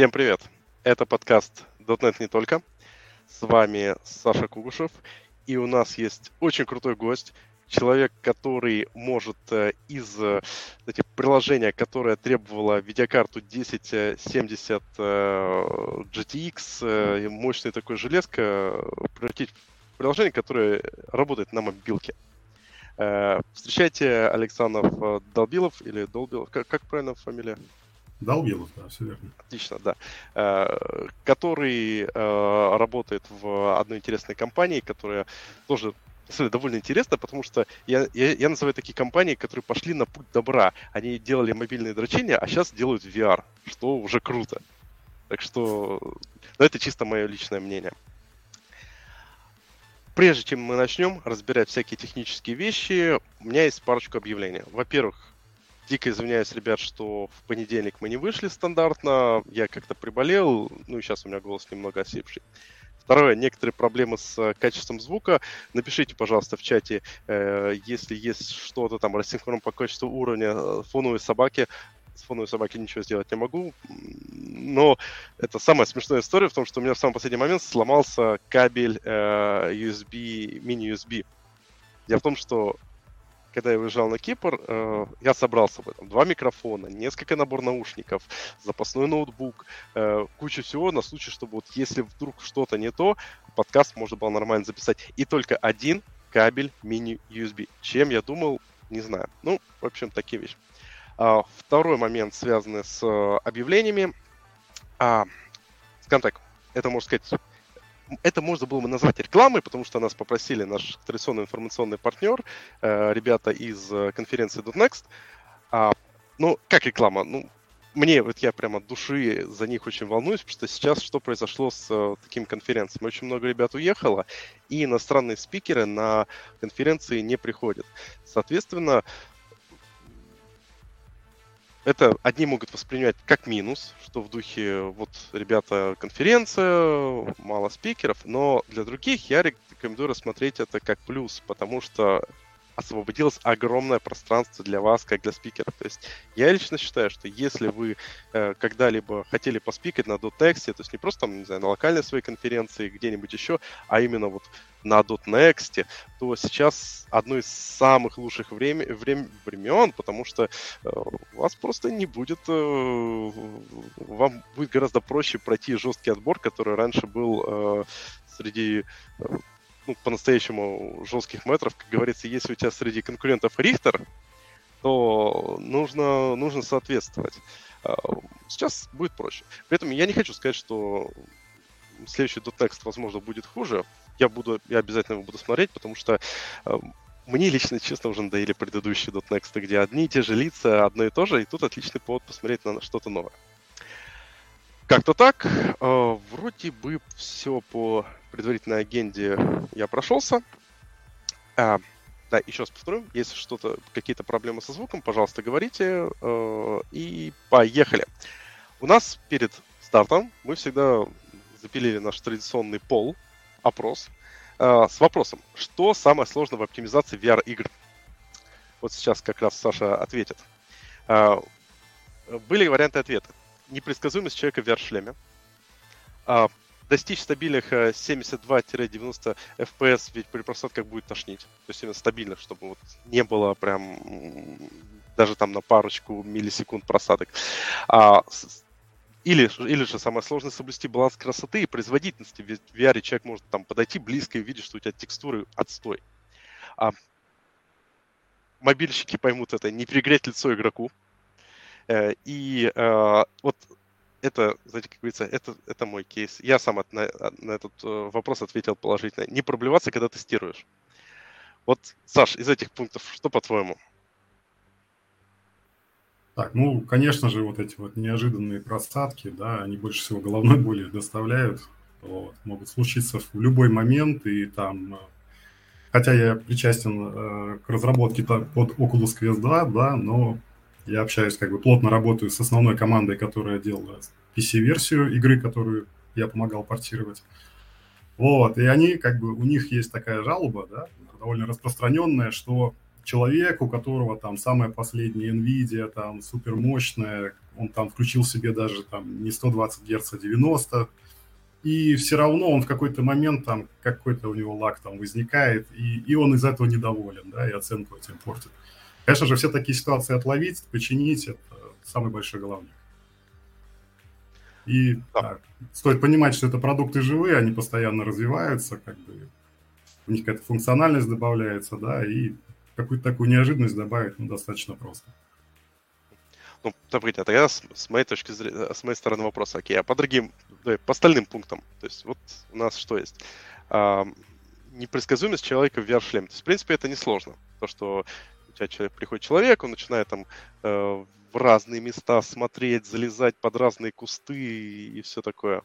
Всем привет! Это подкаст .NET не только. С вами Саша Кугушев. И у нас есть очень крутой гость, человек, который может э, из э, кстати, приложения, которое требовало видеокарту 1070 э, GTX, мощный такой железка, превратить в приложение, которое работает на мобилке. Встречайте Александров Долбилов или Долбилов, как, как правильно фамилия? Долбилов, да, все верно. Отлично, да. Который работает в одной интересной компании, которая тоже самом довольно интересно, потому что я, я, я называю такие компании, которые пошли на путь добра. Они делали мобильные дрочения, а сейчас делают VR, что уже круто. Так что, ну, это чисто мое личное мнение. Прежде чем мы начнем разбирать всякие технические вещи, у меня есть парочку объявлений. Во-первых, дико извиняюсь, ребят, что в понедельник мы не вышли стандартно. Я как-то приболел, ну и сейчас у меня голос немного осипший. Второе, некоторые проблемы с э, качеством звука. Напишите, пожалуйста, в чате, э, если есть что-то там рассинхрон по качеству уровня э, фоновой собаки. С фоновой собаки ничего сделать не могу. Но это самая смешная история в том, что у меня в самый последний момент сломался кабель э, USB, мини-USB. Дело в том, что когда я уезжал на Кипр, э, я собрал с собой там, два микрофона, несколько набор наушников, запасной ноутбук, э, кучу всего на случай, чтобы вот если вдруг что-то не то, подкаст можно было нормально записать. И только один кабель мини-USB. Чем я думал, не знаю. Ну, в общем, такие вещи. А, второй момент, связанный с э, объявлениями. А, скажем так, это, можно сказать, это можно было бы назвать рекламой, потому что нас попросили наш традиционный информационный партнер, э, ребята из э, конференции .next. А, ну, как реклама? Ну, мне, вот я прямо от души за них очень волнуюсь, потому что сейчас что произошло с uh, таким конференцией? Очень много ребят уехало, и иностранные спикеры на конференции не приходят. Соответственно, это одни могут воспринимать как минус, что в духе вот ребята конференция, мало спикеров, но для других я рекомендую рассмотреть это как плюс, потому что освободилось огромное пространство для вас, как для спикеров. То есть я лично считаю, что если вы э, когда-либо хотели поспикать на .next, то есть не просто там, не знаю, на локальной своей конференции, где-нибудь еще, а именно вот на .next, то сейчас одно из самых лучших время, время, времен, потому что э, вас просто не будет, э, вам будет гораздо проще пройти жесткий отбор, который раньше был э, среди э, ну, по-настоящему жестких метров, как говорится, если у тебя среди конкурентов Рихтер, то нужно, нужно соответствовать. А, сейчас будет проще. При этом я не хочу сказать, что следующий .next, возможно, будет хуже. Я, буду, я обязательно его буду смотреть, потому что а, мне лично, честно, уже надоели предыдущие .next, где одни и те же лица, одно и то же, и тут отличный повод посмотреть на что-то новое. Как-то так. Э, вроде бы все по предварительной агенде я прошелся. А, да, еще раз повторю, если что-то, какие-то проблемы со звуком, пожалуйста, говорите. Э, и поехали. У нас перед стартом мы всегда запилили наш традиционный пол, опрос, э, с вопросом, что самое сложное в оптимизации VR-игр? Вот сейчас как раз Саша ответит. Были варианты ответа непредсказуемость человека в VR-шлеме. Достичь стабильных 72-90 э, FPS, ведь при просадках будет тошнить. То есть именно стабильных, чтобы вот не было прям даже там на парочку миллисекунд просадок. А, или, или же самое сложное соблюсти баланс красоты и производительности. Ведь в VR человек может там подойти близко и видеть, что у тебя текстуры отстой. А, мобильщики поймут это, не перегреть лицо игроку, Э, и э, вот это, знаете, как говорится, это, это мой кейс. Я сам от, на, на этот э, вопрос ответил положительно. Не проблеваться, когда тестируешь. Вот, Саш, из этих пунктов, что по-твоему? Так, ну, конечно же, вот эти вот неожиданные просадки, да, они больше всего головной боли доставляют. Вот, могут случиться в любой момент, и там, хотя я причастен э, к разработке под Oculus Quest 2, да, но я общаюсь, как бы плотно работаю с основной командой, которая делала PC-версию игры, которую я помогал портировать. Вот, и они, как бы, у них есть такая жалоба, да, довольно распространенная, что человек, у которого там самая последняя NVIDIA, там, супермощная, он там включил себе даже там не 120 Гц, а 90, и все равно он в какой-то момент там какой-то у него лаг там возникает, и, и он из этого недоволен, да, и оценку этим портит. Конечно же, все такие ситуации отловить, починить – это самый большой головник. И да. Да, стоит понимать, что это продукты живые, они постоянно развиваются, как бы у них какая-то функциональность добавляется, да, и какую-то такую неожиданность добавить ну, достаточно просто. Ну, смотрите, а тогда с, с моей точки зрения, с моей стороны вопрос, окей, а по другим, да, по остальным пунктам, то есть вот у нас что есть? А, непредсказуемость человека в VR-шлеме. То есть, в принципе, это несложно. То, что тебя человек, приходит человек, он начинает там э, в разные места смотреть, залезать под разные кусты и, и все такое.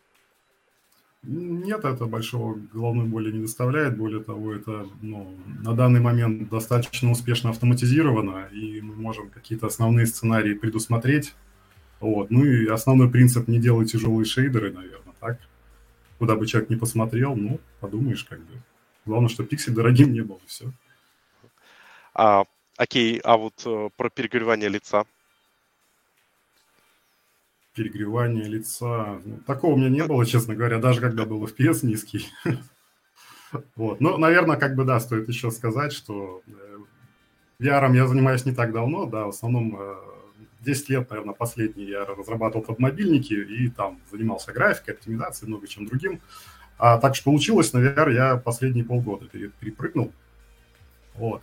Нет, это большого головной боли не доставляет. Более того, это ну, на данный момент достаточно успешно автоматизировано, и мы можем какие-то основные сценарии предусмотреть. Вот. Ну и основной принцип не делать тяжелые шейдеры, наверное, так? Куда бы человек не посмотрел, ну, подумаешь, как бы. Главное, что пиксель дорогим не был, и все. А, окей, а вот э, про перегревание лица? перегревание лица. Ну, такого у меня не было, честно говоря, даже когда был FPS низкий. Вот. Ну, наверное, как бы, да, стоит еще сказать, что э, VR я занимаюсь не так давно, да, в основном 10 э, лет, наверное, последние я разрабатывал под мобильники и там занимался графикой, оптимизацией, много чем другим. А так что получилось, на VR я последние полгода перепрыгнул. Вот.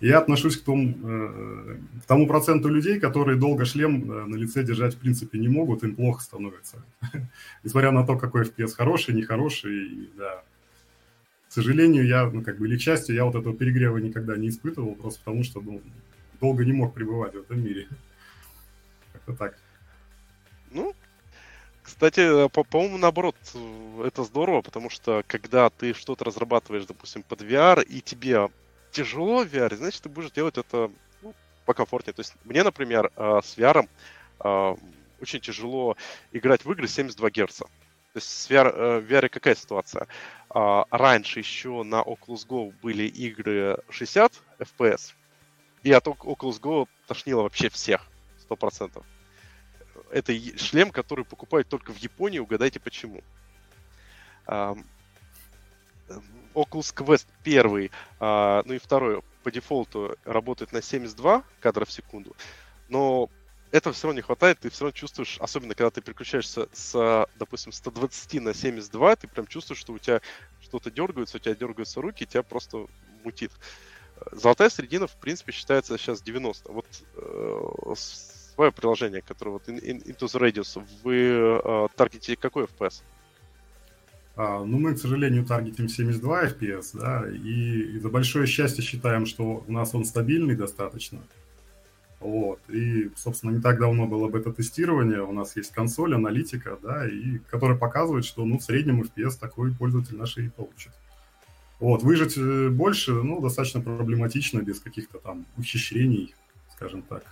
Я отношусь к тому, э, к тому проценту людей, которые долго шлем э, на лице держать в принципе не могут, им плохо становится. Несмотря на то, какой FPS хороший, нехороший, да. К сожалению, я, ну, как бы, или к счастью, я вот этого перегрева никогда не испытывал, просто потому что, ну, долго не мог пребывать в этом мире. Как-то так. Ну, кстати, э, по- по-моему, наоборот, это здорово, потому что когда ты что-то разрабатываешь, допустим, под VR, и тебе тяжело в VR, значит, ты будешь делать это ну, покомфортнее. То есть мне, например, э, с VR э, очень тяжело играть в игры 72 Гц. То есть VR, э, в VR какая ситуация? А, раньше еще на Oculus Go были игры 60 FPS, и от Oculus Go тошнило вообще всех, 100%. Это шлем, который покупают только в Японии, угадайте почему. Oculus Quest 1, а, ну и второй по дефолту работает на 72 кадра в секунду, но этого все равно не хватает, ты все равно чувствуешь, особенно когда ты переключаешься с, допустим, 120 на 72, ты прям чувствуешь, что у тебя что-то дергается, у тебя дергаются руки, тебя просто мутит. Золотая середина, в принципе, считается сейчас 90. Вот э, свое приложение, которое вот Into the Radius, вы э, таргетите какой FPS? Ну, мы, к сожалению, таргетим 72 FPS, да, и за большое счастье считаем, что у нас он стабильный достаточно. Вот. И, собственно, не так давно было бета-тестирование, у нас есть консоль, аналитика, да, и которая показывает, что, ну, в среднем FPS такой пользователь наш и получит. Вот, выжить э, больше, ну, достаточно проблематично, без каких-то там ухищрений, скажем так.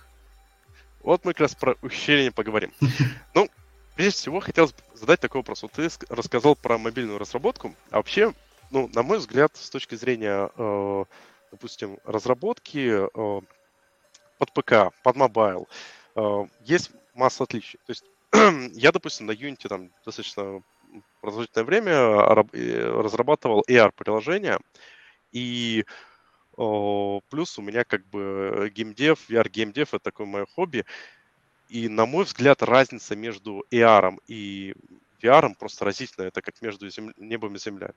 Вот мы как раз про ухищрения поговорим. Ну, Прежде всего, хотелось задать такой вопрос. Вот ты рассказал про мобильную разработку, а вообще, ну, на мой взгляд, с точки зрения, э, допустим, разработки э, под ПК, под mobile, э, есть масса отличий. То есть я, допустим, на Unity там достаточно продолжительное время э, разрабатывал AR-приложения, и плюс у меня как бы gamedev, VR-gamedev — это такое мое хобби, и, на мой взгляд, разница между AR и VR просто разительная. Это как между зем... небом и землей.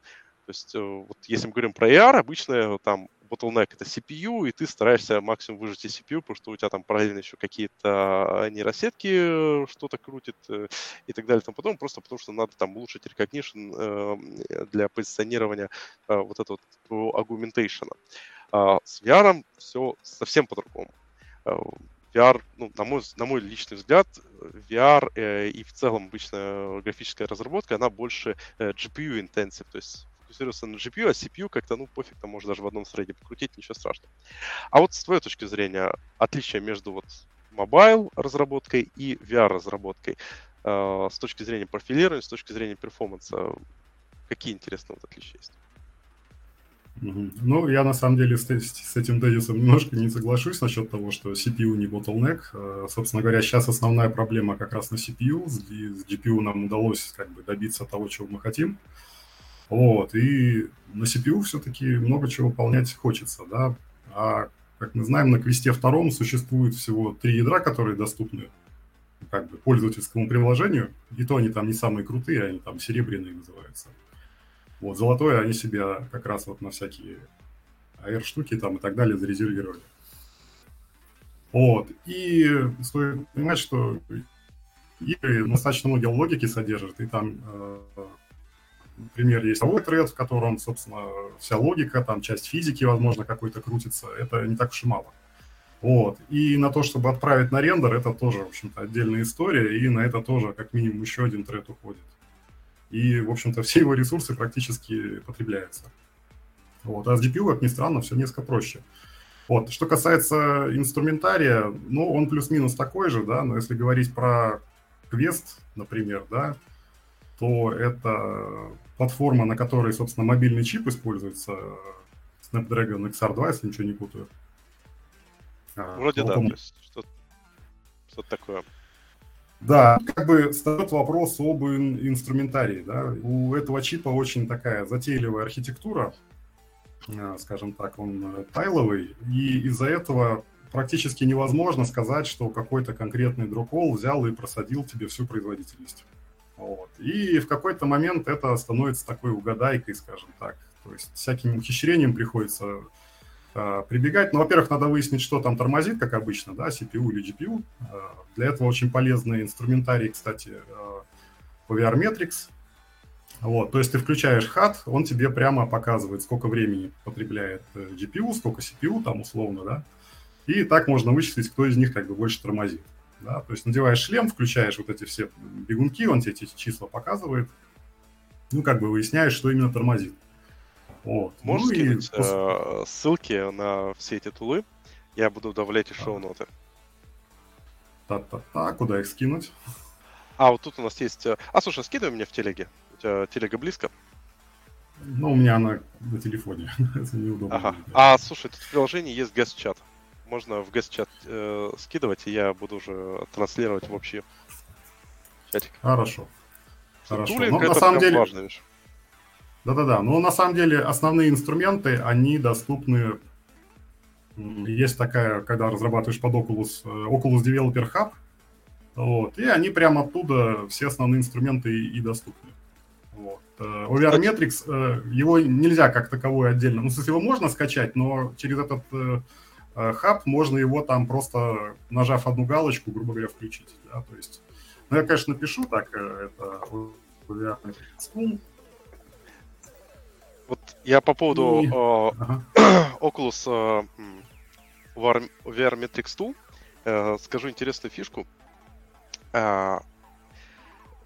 То есть, э, вот если мы говорим про AR, обычно там bottleneck это CPU, и ты стараешься максимум выжать из CPU, потому что у тебя там параллельно еще какие-то нейросетки что-то крутит э, и так далее. Там потом просто потому что надо там улучшить recognition э, для позиционирования вот этого вот augmentation. А с VR все совсем по-другому. VR, ну, на мой, на мой личный взгляд, VR э, и в целом обычная графическая разработка, она больше э, GPU intensive, то есть фокусируется на GPU, а CPU как-то, ну, пофиг, там можно даже в одном среде покрутить, ничего страшного. А вот с твоей точки зрения, отличие между вот mobile разработкой и VR разработкой э, с точки зрения профилирования, с точки зрения performance а, какие интересные вот отличия есть? Ну, я на самом деле с, с этим тезисом немножко не соглашусь насчет того, что CPU не bottleneck. Э, собственно говоря, сейчас основная проблема как раз на CPU. С GPU нам удалось как бы добиться того, чего мы хотим. Вот, и на CPU все-таки много чего выполнять хочется, да. А, как мы знаем, на квесте втором существует всего три ядра, которые доступны как бы пользовательскому приложению, и то они там не самые крутые, они там серебряные называются. Вот, золотое они себя как раз вот на всякие AR-штуки там и так далее зарезервировали. Вот, и стоит понимать, что игры достаточно много логики содержат, и там, э, например, есть второй тред, в котором, собственно, вся логика, там часть физики, возможно, какой-то крутится, это не так уж и мало. Вот. И на то, чтобы отправить на рендер, это тоже, в общем-то, отдельная история, и на это тоже как минимум еще один тред уходит и, в общем-то, все его ресурсы практически потребляются. Вот. А с GPU, как ни странно, все несколько проще. Вот. Что касается инструментария, ну, он плюс-минус такой же, да, но если говорить про квест, например, да, то это платформа, на которой, собственно, мобильный чип используется, Snapdragon XR2, если ничего не путаю. А, Вроде да, то есть что-то, что такое. Да, как бы встает вопрос об инструментарии. Да? У этого чипа очень такая затейливая архитектура, а, скажем так, он э, тайловый, и из-за этого практически невозможно сказать, что какой-то конкретный друкол взял и просадил тебе всю производительность. Вот. И в какой-то момент это становится такой угадайкой, скажем так. То есть всяким ухищрением приходится Э, прибегать. Ну, во-первых, надо выяснить, что там тормозит, как обычно, да, CPU или GPU. Э, для этого очень полезный инструментарий, кстати, э, PVR Вот, то есть ты включаешь HUD, он тебе прямо показывает, сколько времени потребляет GPU, сколько CPU там условно, да, и так можно вычислить, кто из них как бы больше тормозит. Да? То есть надеваешь шлем, включаешь вот эти все бегунки, он тебе эти числа показывает, ну, как бы выясняешь, что именно тормозит. Вот. Можешь ну, скинуть и... э, ссылки на все эти тулы? Я буду добавлять и шоу-ноты. Та-та-та, куда их скинуть? А, вот тут у нас есть... Э, а, слушай, скидывай мне в телеге. У тебя телега близко? Ну, у меня она на телефоне. Это неудобно. Ага. А, слушай, тут в приложении есть гест-чат. Можно в гест-чат э, скидывать, и я буду уже транслировать в общий чатик. Хорошо. Хорошо. Тулинг ну, на самом деле... важная вещь. Да-да-да, но на самом деле основные инструменты, они доступны, есть такая, когда разрабатываешь под Oculus, э, Oculus Developer Hub, вот, и они прямо оттуда, все основные инструменты и, и доступны. Вот. Э, OVR Metrics, э, его нельзя как таковой отдельно, ну, в смысле, его можно скачать, но через этот хаб можно его там просто, нажав одну галочку, грубо говоря, включить. Да? То есть, ну, я, конечно, напишу так, это OVR Metrics вот я по поводу э, ага. Oculus э, VR Matrix 2 э, скажу интересную фишку. Э,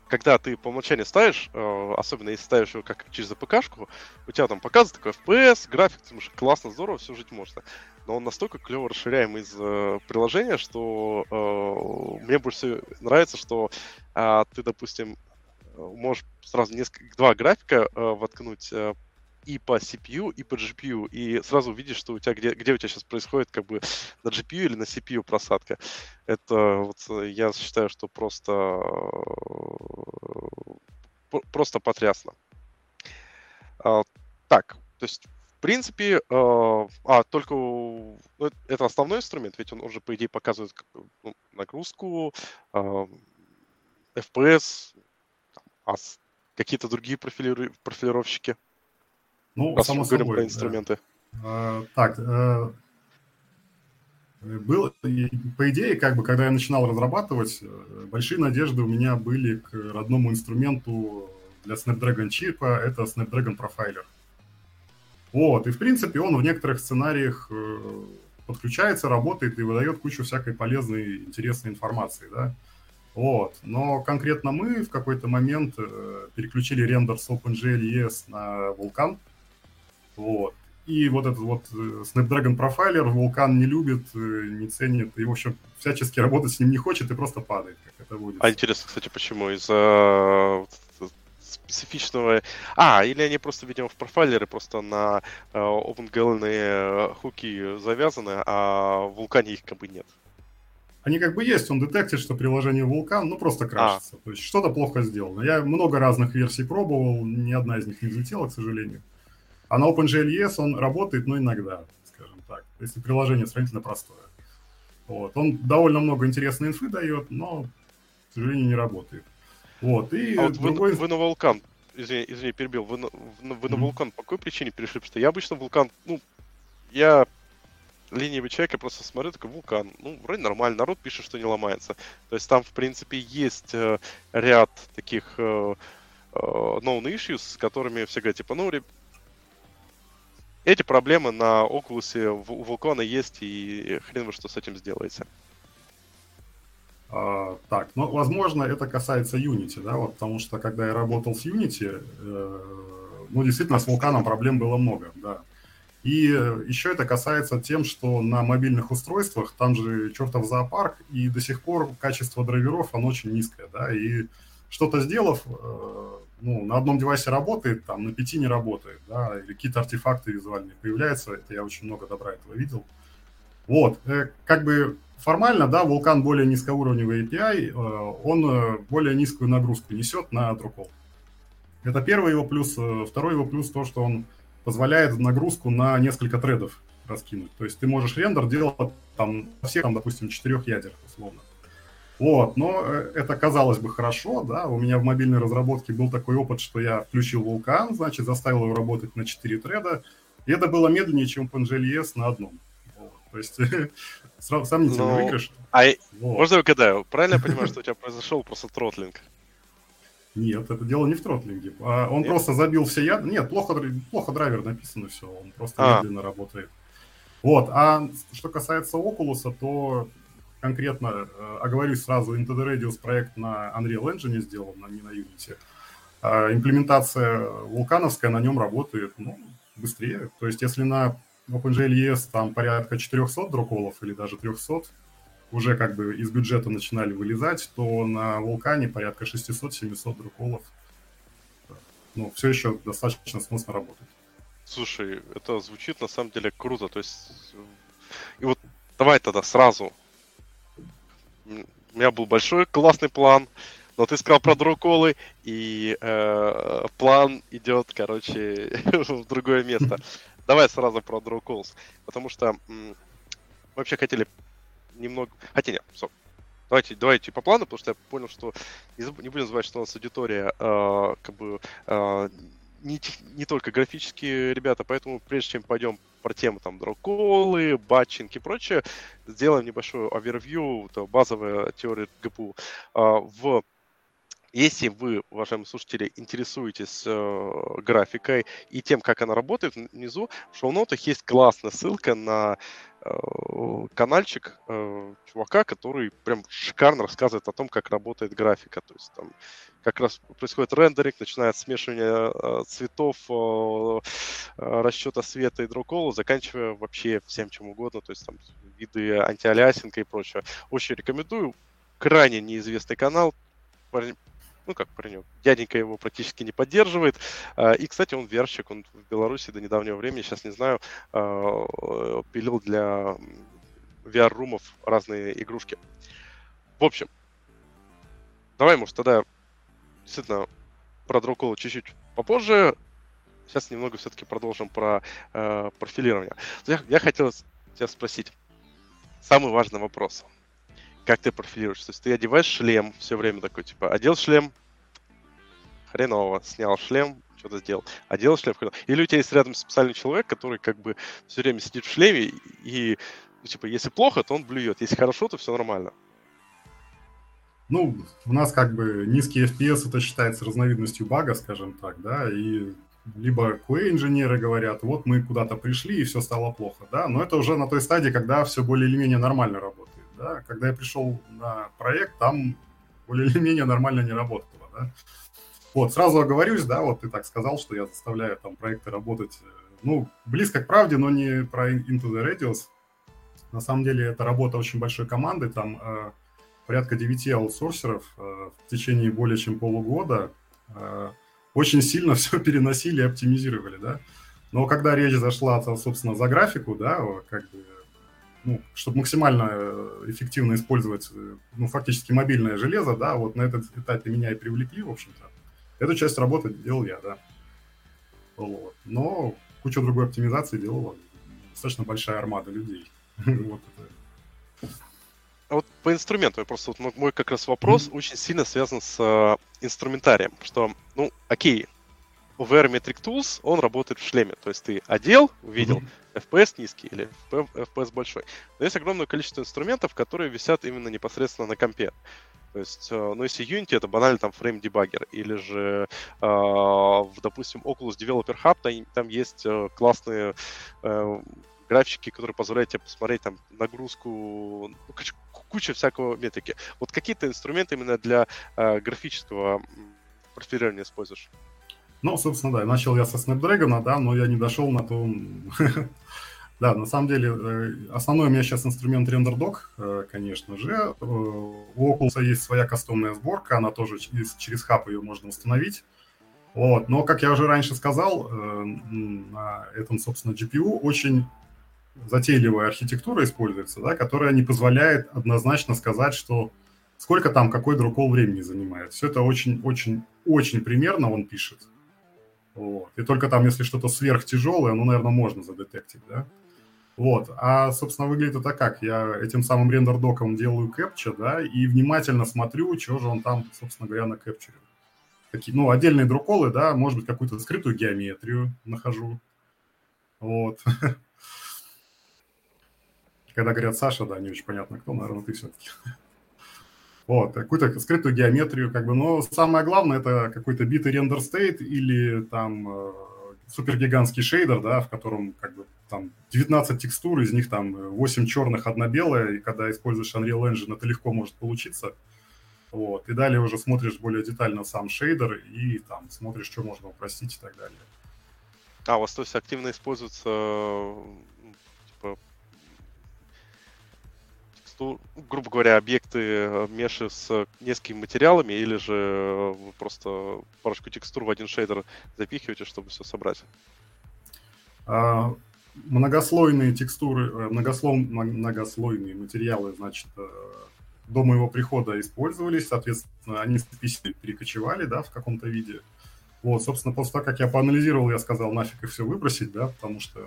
когда ты по умолчанию ставишь, э, особенно если ставишь его как через АПКшку, у тебя там показывает такой FPS, график, ты думаешь, классно, здорово, все жить можно. Но он настолько клево расширяем из э, приложения, что э, мне больше всего нравится, что э, ты, допустим, можешь сразу несколько, два графика э, воткнуть э, и по CPU, и по GPU, и сразу видишь, что у тебя где, где у тебя сейчас происходит как бы на GPU или на CPU просадка. Это вот э, я считаю, что просто э, просто потрясно. А, так, то есть в принципе, э, а, только ну, это основной инструмент, ведь он уже, по идее, показывает ну, нагрузку, э, FPS, а какие-то другие профили... профилировщики. Ну, Раз само собой. про инструменты. А, так, а, был, по идее, как бы, когда я начинал разрабатывать, э, большие надежды у меня были к родному инструменту для Snapdragon чипа, это Snapdragon Profiler. Вот, и в принципе он в некоторых сценариях э, подключается, работает и выдает кучу всякой полезной, интересной информации, да. Вот, но конкретно мы в какой-то момент переключили рендер с OpenGL ES на Vulkan, вот. И вот этот вот э, Snapdragon Profiler Vulkan не любит, э, не ценит, и, в общем, всячески работать с ним не хочет и просто падает, как это будет. А интересно, кстати, почему? Из-за специфичного... А, или они просто, видимо, в профайлере просто на э, OpenGL хуки завязаны, а в вулкане их как бы нет. Они как бы есть, он детектит, что приложение вулкан, ну, просто крашится. А. То есть что-то плохо сделано. Я много разных версий пробовал, ни одна из них не взлетела, к сожалению. А на OpenGLES он работает, но иногда, скажем так, если приложение сравнительно простое. Вот. Он довольно много интересной инфы дает, но, к сожалению, не работает. Вот. И а вот другой... вы, вы на вулкан, извини, извини, перебил, вы на, вы на mm-hmm. вулкан по какой причине перешли? Потому что я обычно вулкан, ну, я ленивый человек, я просто смотрю, такой вулкан. Ну, вроде нормально, народ пишет, что не ломается. То есть там, в принципе, есть э, ряд таких э, э, known issues, с которыми все говорят, типа, ну, эти проблемы на Oculus у Вулкана есть, и хрен вы что с этим сделаете. А, так, ну, возможно, это касается Unity, да, вот, потому что когда я работал с Unity, э, ну, действительно, с Вулканом проблем было много, да. И еще это касается тем, что на мобильных устройствах там же чертов зоопарк, и до сих пор качество драйверов, оно очень низкое, да, и что-то сделав, э, ну, на одном девайсе работает, там на пяти не работает, да, или какие-то артефакты визуальные появляются, это я очень много добра этого видел. Вот, э, как бы формально, да, Vulkan более низкоуровневый API, э, он э, более низкую нагрузку несет на Drupal. Это первый его плюс. Второй его плюс то, что он позволяет нагрузку на несколько тредов раскинуть. То есть ты можешь рендер делать там всех, там, допустим, четырех ядер, условно. Вот, но э, это казалось бы хорошо, да, у меня в мобильной разработке был такой опыт, что я включил вулкан, значит, заставил его работать на 4 треда, и это было медленнее, чем PNG на одном. Вот. То есть сомнительный но... Ну, выигрыш. А вот. можно я угадаю? Правильно я понимаю, что у тебя произошел просто тротлинг? Нет, это дело не в тротлинге. А он Нет? просто забил все яд. Нет, плохо, плохо драйвер написан, и все, он просто а. медленно работает. Вот, а что касается Oculus, то конкретно э, оговорюсь сразу, Into Radius проект на Unreal Engine сделан, а не на Unity. А имплементация вулкановская на нем работает ну, быстрее. То есть если на OpenGL там порядка 400 дроколов или даже 300, уже как бы из бюджета начинали вылезать, то на вулкане порядка 600-700 дроколов. Ну, все еще достаточно сносно работает. Слушай, это звучит на самом деле круто. То есть, и вот давай тогда сразу у меня был большой классный план, но ты сказал про друколы, и э, план идет, короче, в другое место. Давай сразу про друколс, потому что м, вообще хотели немного... Хотя нет, стоп. Давайте, давайте по плану, потому что я понял, что не, заб... не будем забывать, что у нас аудитория э, как бы э, не, не только графические ребята, поэтому прежде чем пойдем про тему там дроколы, батчинг и прочее, сделаем небольшой овервью, базовая теория ГПУ. А, в если вы, уважаемые слушатели, интересуетесь э, графикой и тем, как она работает, внизу в шоу-нотах есть классная ссылка на э, каналчик э, чувака, который прям шикарно рассказывает о том, как работает графика. То есть там как раз происходит рендеринг, начинает смешивание э, цветов, э, э, расчета света и дрокола, заканчивая вообще всем чем угодно, то есть там виды антиалиасинга и прочее. Очень рекомендую. Крайне неизвестный канал, ну как паренек, дяденька его практически не поддерживает. А, и, кстати, он верщик, он в Беларуси до недавнего времени, сейчас не знаю, а, пилил для VR-румов разные игрушки. В общем, давай, может, тогда действительно про Дрокола чуть-чуть попозже. Сейчас немного все-таки продолжим про э, профилирование. Я, я хотел тебя спросить самый важный вопрос как ты профилируешь. То есть ты одеваешь шлем все время такой, типа, одел шлем, хреново, снял шлем, что-то сделал, одел шлем, хреново. Или у тебя есть рядом специальный человек, который как бы все время сидит в шлеме, и, ну, типа, если плохо, то он блюет, если хорошо, то все нормально. Ну, у нас как бы низкий FPS это считается разновидностью бага, скажем так, да, и либо QA-инженеры говорят, вот мы куда-то пришли и все стало плохо, да, но это уже на той стадии, когда все более или менее нормально работает. Да? Когда я пришел на проект, там более или менее нормально не работало. Да? Вот, сразу оговорюсь, да, вот ты так сказал, что я заставляю там проекты работать, э, ну, близко к правде, но не про Into the Radius. На самом деле это работа очень большой команды, там э, порядка 9 аутсорсеров э, в течение более чем полугода. Э, очень сильно все переносили и оптимизировали, да. Но когда речь зашла, собственно, за графику, да, как бы, ну, чтобы максимально э, эффективно использовать, э, ну, фактически мобильное железо, да, вот на этот этапе меня и привлекли, в общем-то. Эту часть работы делал я, да. Вот. Но кучу другой оптимизации делала достаточно большая армада людей. вот это. А вот по инструменту, просто вот мой как раз вопрос mm-hmm. очень сильно связан с э, инструментарием, что, ну, окей, VR Metric Tools, он работает в шлеме, то есть ты одел, увидел, mm-hmm. FPS низкий или FPS большой. Но есть огромное количество инструментов, которые висят именно непосредственно на компе. То есть, э, ну, если Unity, это банально там фрейм дебаггер, или же, э, в, допустим, Oculus Developer Hub, там, там есть э, классные э, графики, которые позволяют тебе посмотреть там нагрузку, ну, куча всякого метрики. Вот какие-то инструменты именно для э, графического профилирования используешь? Ну, собственно, да, начал я со Snapdragon, да, но я не дошел на то... Да, на самом деле, э, основной у меня сейчас инструмент RenderDoc, э, конечно же. Э, у Oculus есть своя кастомная сборка, она тоже через, через хаб ее можно установить. Вот. Но, как я уже раньше сказал, на этом, собственно, GPU очень затейливая архитектура используется, да, которая не позволяет однозначно сказать, что сколько там какой друкол времени занимает. Все это очень-очень-очень примерно он пишет. Вот. И только там, если что-то сверхтяжелое, ну, наверное, можно задетектить, да. Вот. А, собственно, выглядит это как? Я этим самым рендер-доком делаю кэпча, да, и внимательно смотрю, что же он там, собственно говоря, на кэпчере. Такие, ну, отдельные друколы, да, может быть, какую-то скрытую геометрию нахожу. Вот. Когда говорят Саша, да, не очень понятно кто, наверное, ты все-таки. Вот, какую-то скрытую геометрию, как бы, но самое главное это какой-то битый рендер стейт или там э, супергигантский шейдер, да, в котором как бы там 19 текстур, из них там 8 черных, одна белая, и когда используешь Unreal Engine, это легко может получиться. Вот, и далее уже смотришь более детально сам шейдер и там смотришь, что можно упростить и так далее. А, у вас то есть активно используется текстур, грубо говоря, объекты э, меши с несколькими материалами, или же вы просто парочку текстур в один шейдер запихиваете, чтобы все собрать? А, многослойные текстуры, э, многослой, многослойные материалы, значит, э, до моего прихода использовались, соответственно, они письме перекочевали, да, в каком-то виде. Вот, собственно, после того, как я поанализировал, я сказал, нафиг их все выбросить, да, потому что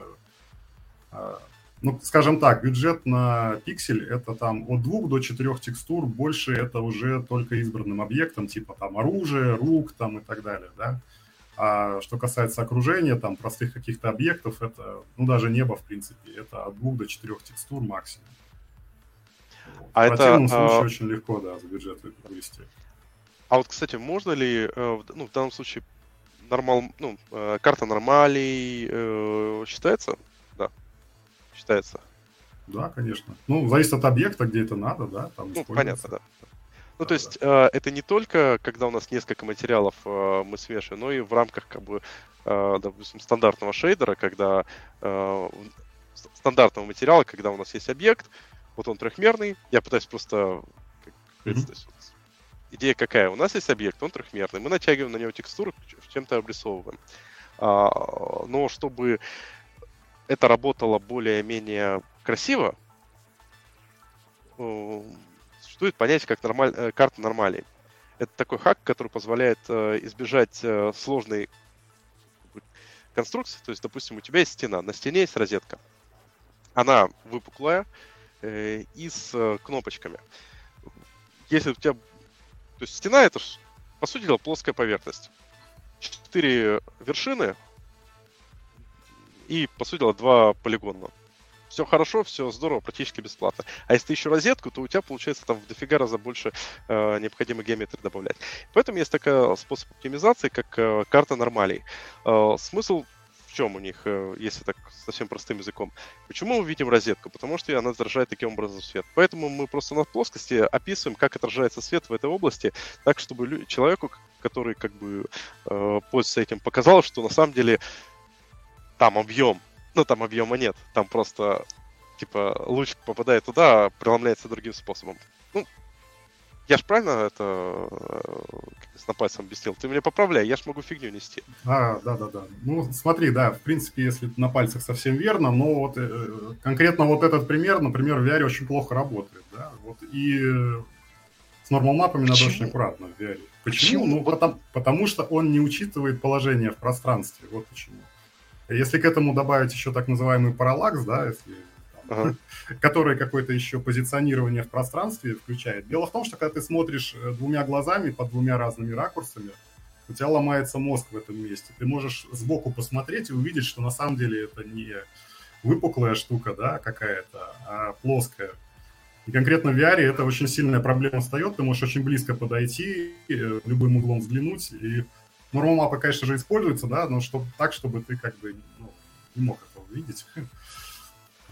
а, ну, скажем так, бюджет на пиксель – это там от двух до четырех текстур, больше это уже только избранным объектом, типа там оружие, рук там и так далее, да. А что касается окружения, там простых каких-то объектов, это, ну, даже небо, в принципе, это от двух до четырех текстур максимум. А в противном это, случае а... очень легко, да, за бюджет вывести. А вот, кстати, можно ли, э, ну, в данном случае, нормал, ну, э, карта нормалей э, считается считается. Да, конечно. Ну, зависит от объекта, где это надо, да, там Ну, понятно, да. Ну, да, то есть да. э, это не только, когда у нас несколько материалов э, мы смешиваем, но и в рамках, как бы, э, допустим, стандартного шейдера, когда э, стандартного материала, когда у нас есть объект, вот он трехмерный, я пытаюсь просто mm-hmm. идея какая? У нас есть объект, он трехмерный, мы натягиваем на него текстуру, чем-то обрисовываем. А, но чтобы это работало более-менее красиво, э, существует понятие как нормаль... Э, карта нормалей. Это такой хак, который позволяет э, избежать сложной конструкции. То есть, допустим, у тебя есть стена, на стене есть розетка. Она выпуклая и с кнопочками. Если у тебя... То есть стена это, по сути дела, плоская поверхность. Четыре вершины и, по сути дела, два полигона. Все хорошо, все здорово, практически бесплатно. А если ты еще розетку, то у тебя получается там в дофига раза больше э, необходимой геометрии добавлять. Поэтому есть такой способ оптимизации, как э, карта нормалей. Э, смысл чем у них, э, если так совсем простым языком? Почему мы видим розетку? Потому что она отражает таким образом свет. Поэтому мы просто на плоскости описываем, как отражается свет в этой области, так, чтобы человеку, который как бы э, пользуется этим, показалось, что на самом деле там объем. Ну, там объема нет. Там просто, типа, луч попадает туда, а преломляется другим способом. Ну, Я ж правильно это с пальцем объяснил? Ты меня поправляй, я ж могу фигню нести. А, да, да, да. Ну, смотри, да, в принципе, если на пальцах совсем верно, но вот э, конкретно вот этот пример, например, в VR очень плохо работает, да, вот и с нормал-мапами надо очень аккуратно в VR. Почему? почему? Ну, потому, потому что он не учитывает положение в пространстве, вот почему. Если к этому добавить еще так называемый параллакс, да, если ага. который какое-то еще позиционирование в пространстве включает. Дело в том, что когда ты смотришь э, двумя глазами под двумя разными ракурсами, у тебя ломается мозг в этом месте. Ты можешь сбоку посмотреть и увидеть, что на самом деле это не выпуклая штука, да, какая-то, а плоская. И конкретно в VR это очень сильная проблема встает. Ты можешь очень близко подойти, э, любым углом взглянуть. И нормал конечно же, используется, да, но чтобы, так, чтобы ты как бы ну, не мог этого видеть.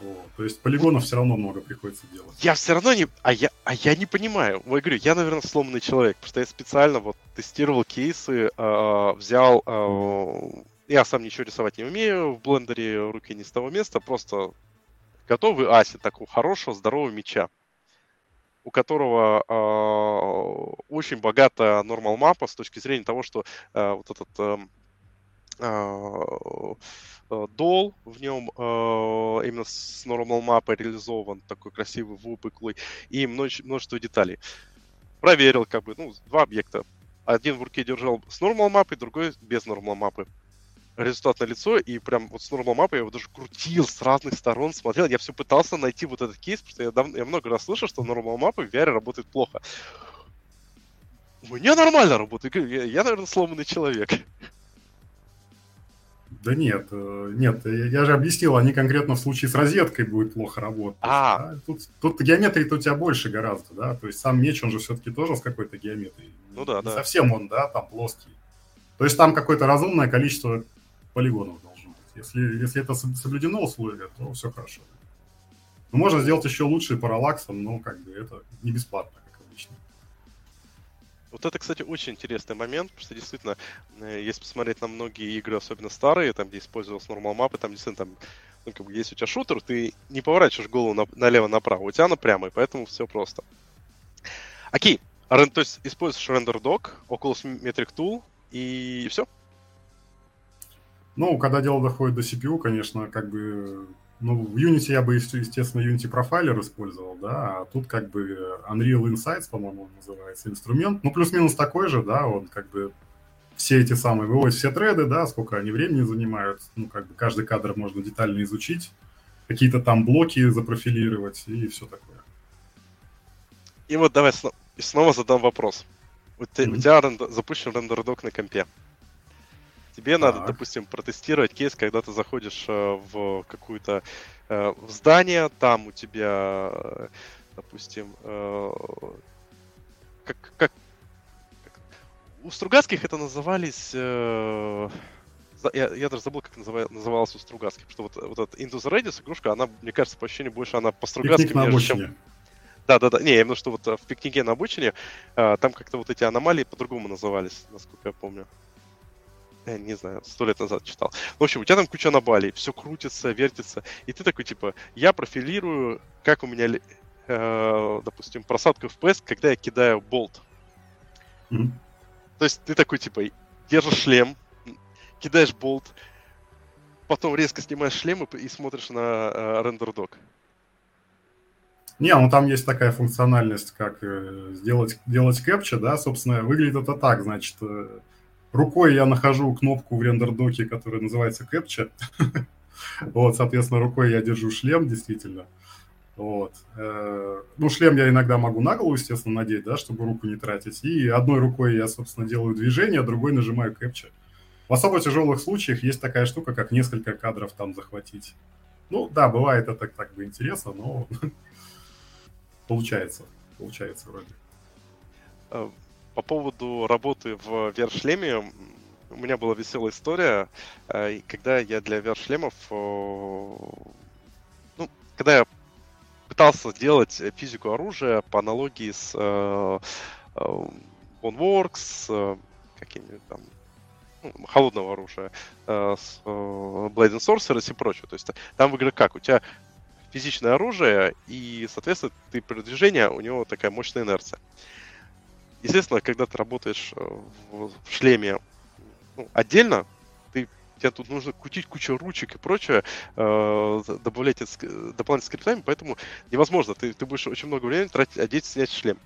Вот. То есть полигонов все равно много приходится делать. Я все равно не... А я, а я не понимаю. Я говорю, я, наверное, сломанный человек, потому что я специально вот тестировал кейсы, э, взял... Э, я сам ничего рисовать не умею, в блендере руки не с того места, просто готовый аси такого хорошего, здорового меча, у которого э, очень богатая нормал мапа с точки зрения того, что э, вот этот... Э, э, Э, дол в нем э, именно с normal мапой реализован, такой красивый, выпуклый, и множество деталей. Проверил, как бы, ну, два объекта. Один в руке держал с normal мапой, другой без normal мапы. Результат на лицо, и прям вот с normal мапой я его даже крутил с разных сторон, смотрел. Я все пытался найти вот этот кейс, потому что я, дав... я много раз слышал, что normal мапы в VR работает плохо. У меня нормально работает. Я, я наверное, сломанный человек. Да нет, э, нет, я же объяснил, они конкретно в случае с розеткой будет плохо работать. А. Да? Тут, тут геометрии-то у тебя больше гораздо, да, то есть сам меч, он же все-таки тоже с какой-то геометрией. Ну да, Не да. совсем он, да, там плоский. То есть там какое-то разумное количество полигонов должно быть. Если, если это соблюдено условие, то все хорошо. Но можно сделать еще лучше параллаксом, но как бы это не бесплатно. Вот это, кстати, очень интересный момент, потому что действительно, э, если посмотреть на многие игры, особенно старые, там, где использовался нормал мапы, там действительно там, ну, как бы, если у тебя шутер, ты не поворачиваешь голову на, налево-направо, у тебя она прямая, поэтому все просто. Окей, то есть используешь док, Oculus Metric Tool, и все? Ну, когда дело доходит до CPU, конечно, как бы ну, в Unity я бы, естественно, Unity Profiler использовал, да, а тут как бы Unreal Insights, по-моему, называется инструмент. Ну, плюс-минус такой же, да, он как бы все эти самые, выводит все треды, да, сколько они времени занимают, ну, как бы каждый кадр можно детально изучить, какие-то там блоки запрофилировать и все такое. И вот давай снова, снова задам вопрос. У, mm-hmm. у тебя рендер, запущен рендердок на компе. Тебе надо, допустим, протестировать кейс, когда ты заходишь э, в какую-то э, в здание, там у тебя, э, допустим, как, как, у Стругацких это назывались я, я даже забыл, как называл, называлось у Стругацких, потому что вот, вот эта Into the Radius игрушка, она, мне кажется, по ощущению больше она по Стругацким, нежели чем... Да, да, да. Не, именно что вот в пикнике на обочине там как-то вот эти аномалии по-другому назывались, насколько я помню я не знаю, сто лет назад читал. В общем, у тебя там куча аномалий, все крутится, вертится, и ты такой, типа, я профилирую, как у меня, э, допустим, просадка в PS, когда я кидаю болт. Mm-hmm. То есть ты такой, типа, держишь шлем, кидаешь болт, потом резко снимаешь шлем и, и смотришь на э, рендер-док. Не, ну там есть такая функциональность, как э, сделать, делать кэпча, да, собственно, выглядит это так, значит, э, Рукой я нахожу кнопку в рендер-доке, которая называется Capture. вот, соответственно, рукой я держу шлем, действительно. Вот. Э, ну, шлем я иногда могу на голову, естественно, надеть, да, чтобы руку не тратить. И одной рукой я, собственно, делаю движение, а другой нажимаю Capture. В особо тяжелых случаях есть такая штука, как несколько кадров там захватить. Ну, да, бывает это так бы интересно, но получается. Получается вроде. Э, по поводу работы в VR-шлеме, у меня была веселая история, э, когда я для VR-шлемов, ну, когда я пытался делать физику оружия по аналогии с э, э, Boneworks, каким-нибудь там ну, холодного оружия, с Blade and Sorcerers и прочее. То есть там в игре как? У тебя физичное оружие, и, соответственно, ты при движении, у него такая мощная инерция. Естественно, когда ты работаешь э, в, шлеме ну, отдельно, ты, тебе тут нужно кутить кучу ручек и прочее, э, добавлять дополнительными скриптами, поэтому невозможно. Ты, ты будешь очень много времени тратить, одеть, снять шлем.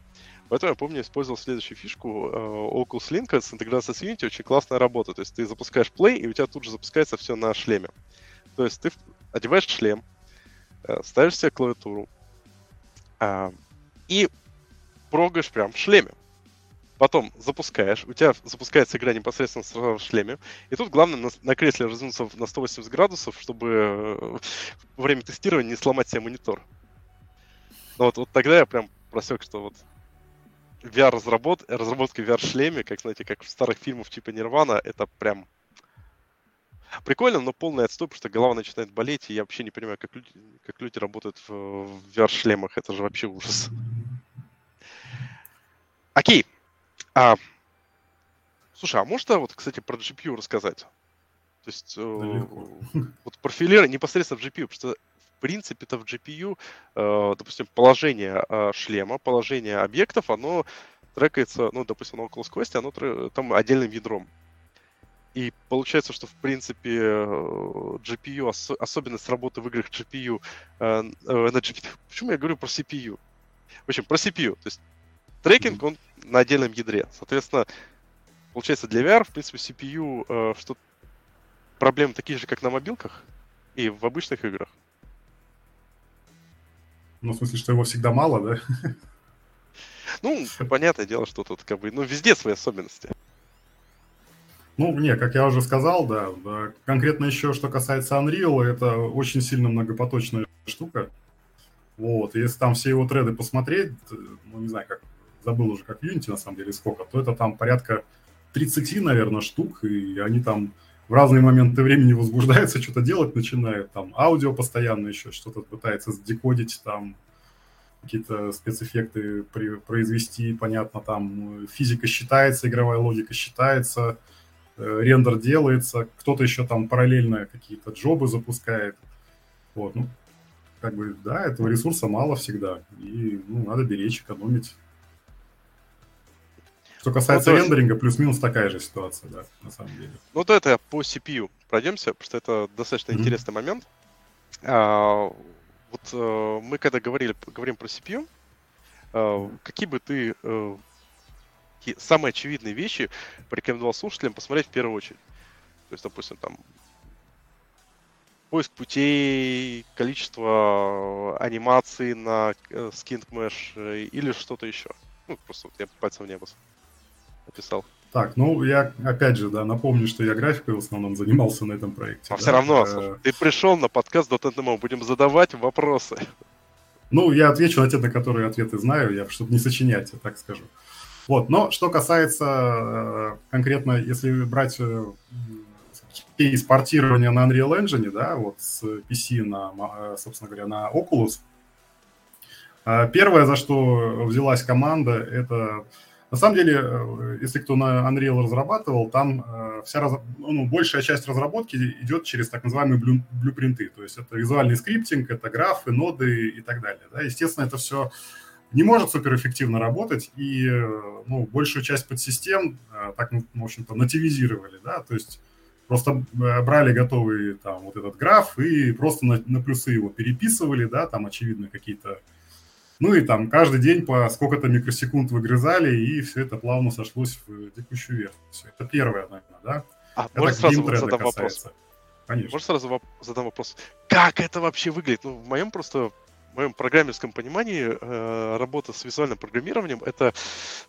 Поэтому я помню, использовал следующую фишку э, Oculus Link с интеграцией с Unity, очень классная работа. То есть ты запускаешь Play, и у тебя тут же запускается все на шлеме. То есть ты одеваешь шлем, э, ставишь себе клавиатуру э, и прогаешь прям в шлеме. Потом запускаешь, у тебя запускается игра непосредственно сразу в шлеме. И тут главное на, на кресле развернуться на 180 градусов, чтобы э, во время тестирования не сломать себе монитор. Но вот, вот тогда я прям просек, что вот VR-разработ... разработка VR-шлеме, как, знаете, как в старых фильмах типа Нирвана, это прям прикольно, но полный отстой, потому что голова начинает болеть, и я вообще не понимаю, как люди, как люди работают в, в VR-шлемах. Это же вообще ужас. Окей. А, слушай, а можно вот, кстати, про GPU рассказать? То есть э, вот профилирование непосредственно в GPU, потому что в принципе это в GPU, э, допустим, положение э, шлема, положение объектов, оно трекается, ну, допустим, на Oculus Quest, оно там отдельным ядром. И получается, что в принципе э, GPU, ос- особенность работы в играх GPU, э, э, на GPU, почему я говорю про CPU? В общем, про CPU, то есть трекинг, он на отдельном ядре. Соответственно, получается для VR, в принципе, CPU, э, что проблемы такие же, как на мобилках и в обычных играх. Ну, в смысле, что его всегда мало, да? Ну, понятное дело, что тут как бы, ну, везде свои особенности. Ну, не, как я уже сказал, да, да. Конкретно еще, что касается Unreal, это очень сильно многопоточная штука. Вот, если там все его треды посмотреть, ну, не знаю, как, забыл уже, как Unity, на самом деле, сколько, то это там порядка 30, наверное, штук, и они там в разные моменты времени возбуждаются, что-то делать начинают, там аудио постоянно еще что-то пытается декодить, там какие-то спецэффекты при, произвести, понятно, там физика считается, игровая логика считается, э, рендер делается, кто-то еще там параллельно какие-то джобы запускает. Вот, ну, как бы, да, этого ресурса мало всегда, и ну, надо беречь, экономить. Что касается ну, рендеринга, плюс-минус такая же ситуация, да, на самом деле. Ну, то это по CPU пройдемся, потому что это достаточно mm-hmm. интересный момент. А, вот а, мы когда говорили, говорим про CPU, а, какие бы ты а, самые очевидные вещи порекомендовал слушателям посмотреть в первую очередь? То есть, допустим, там поиск путей, количество анимаций на Mesh или что-то еще. Ну, просто вот я пальцем в небо написал. Так, ну я опять же, да, напомню, что я графикой в основном занимался на этом проекте. А да? все равно, слушай, ты пришел на подкаст .NMO, будем задавать вопросы. Ну, я отвечу на те, на которые ответы знаю, я, чтобы не сочинять, я так скажу. Вот, но что касается э, конкретно, если брать э, кейс портирования на Unreal Engine, да, вот с PC на, э, собственно говоря, на Oculus, первое, за что взялась команда, это на самом деле, э, если кто на Unreal разрабатывал, там э, вся раз... ну, большая часть разработки идет через так называемые блю... блюпринты. То есть это визуальный скриптинг, это графы, ноды и так далее. Да? Естественно, это все не может суперэффективно работать, и э, ну, большую часть подсистем так, ну, в общем-то, нативизировали. Да? То есть просто брали готовый там вот этот граф и просто на, на плюсы его переписывали, да, там очевидно какие-то ну и там каждый день по сколько-то микросекунд выгрызали, и все это плавно сошлось в текущую версию. Это первое, наверное, да? А это можно сразу задам вопрос? Конечно. Можно сразу задам вопрос? Как это вообще выглядит? Ну, в моем просто в моем программерском понимании э, работа с визуальным программированием это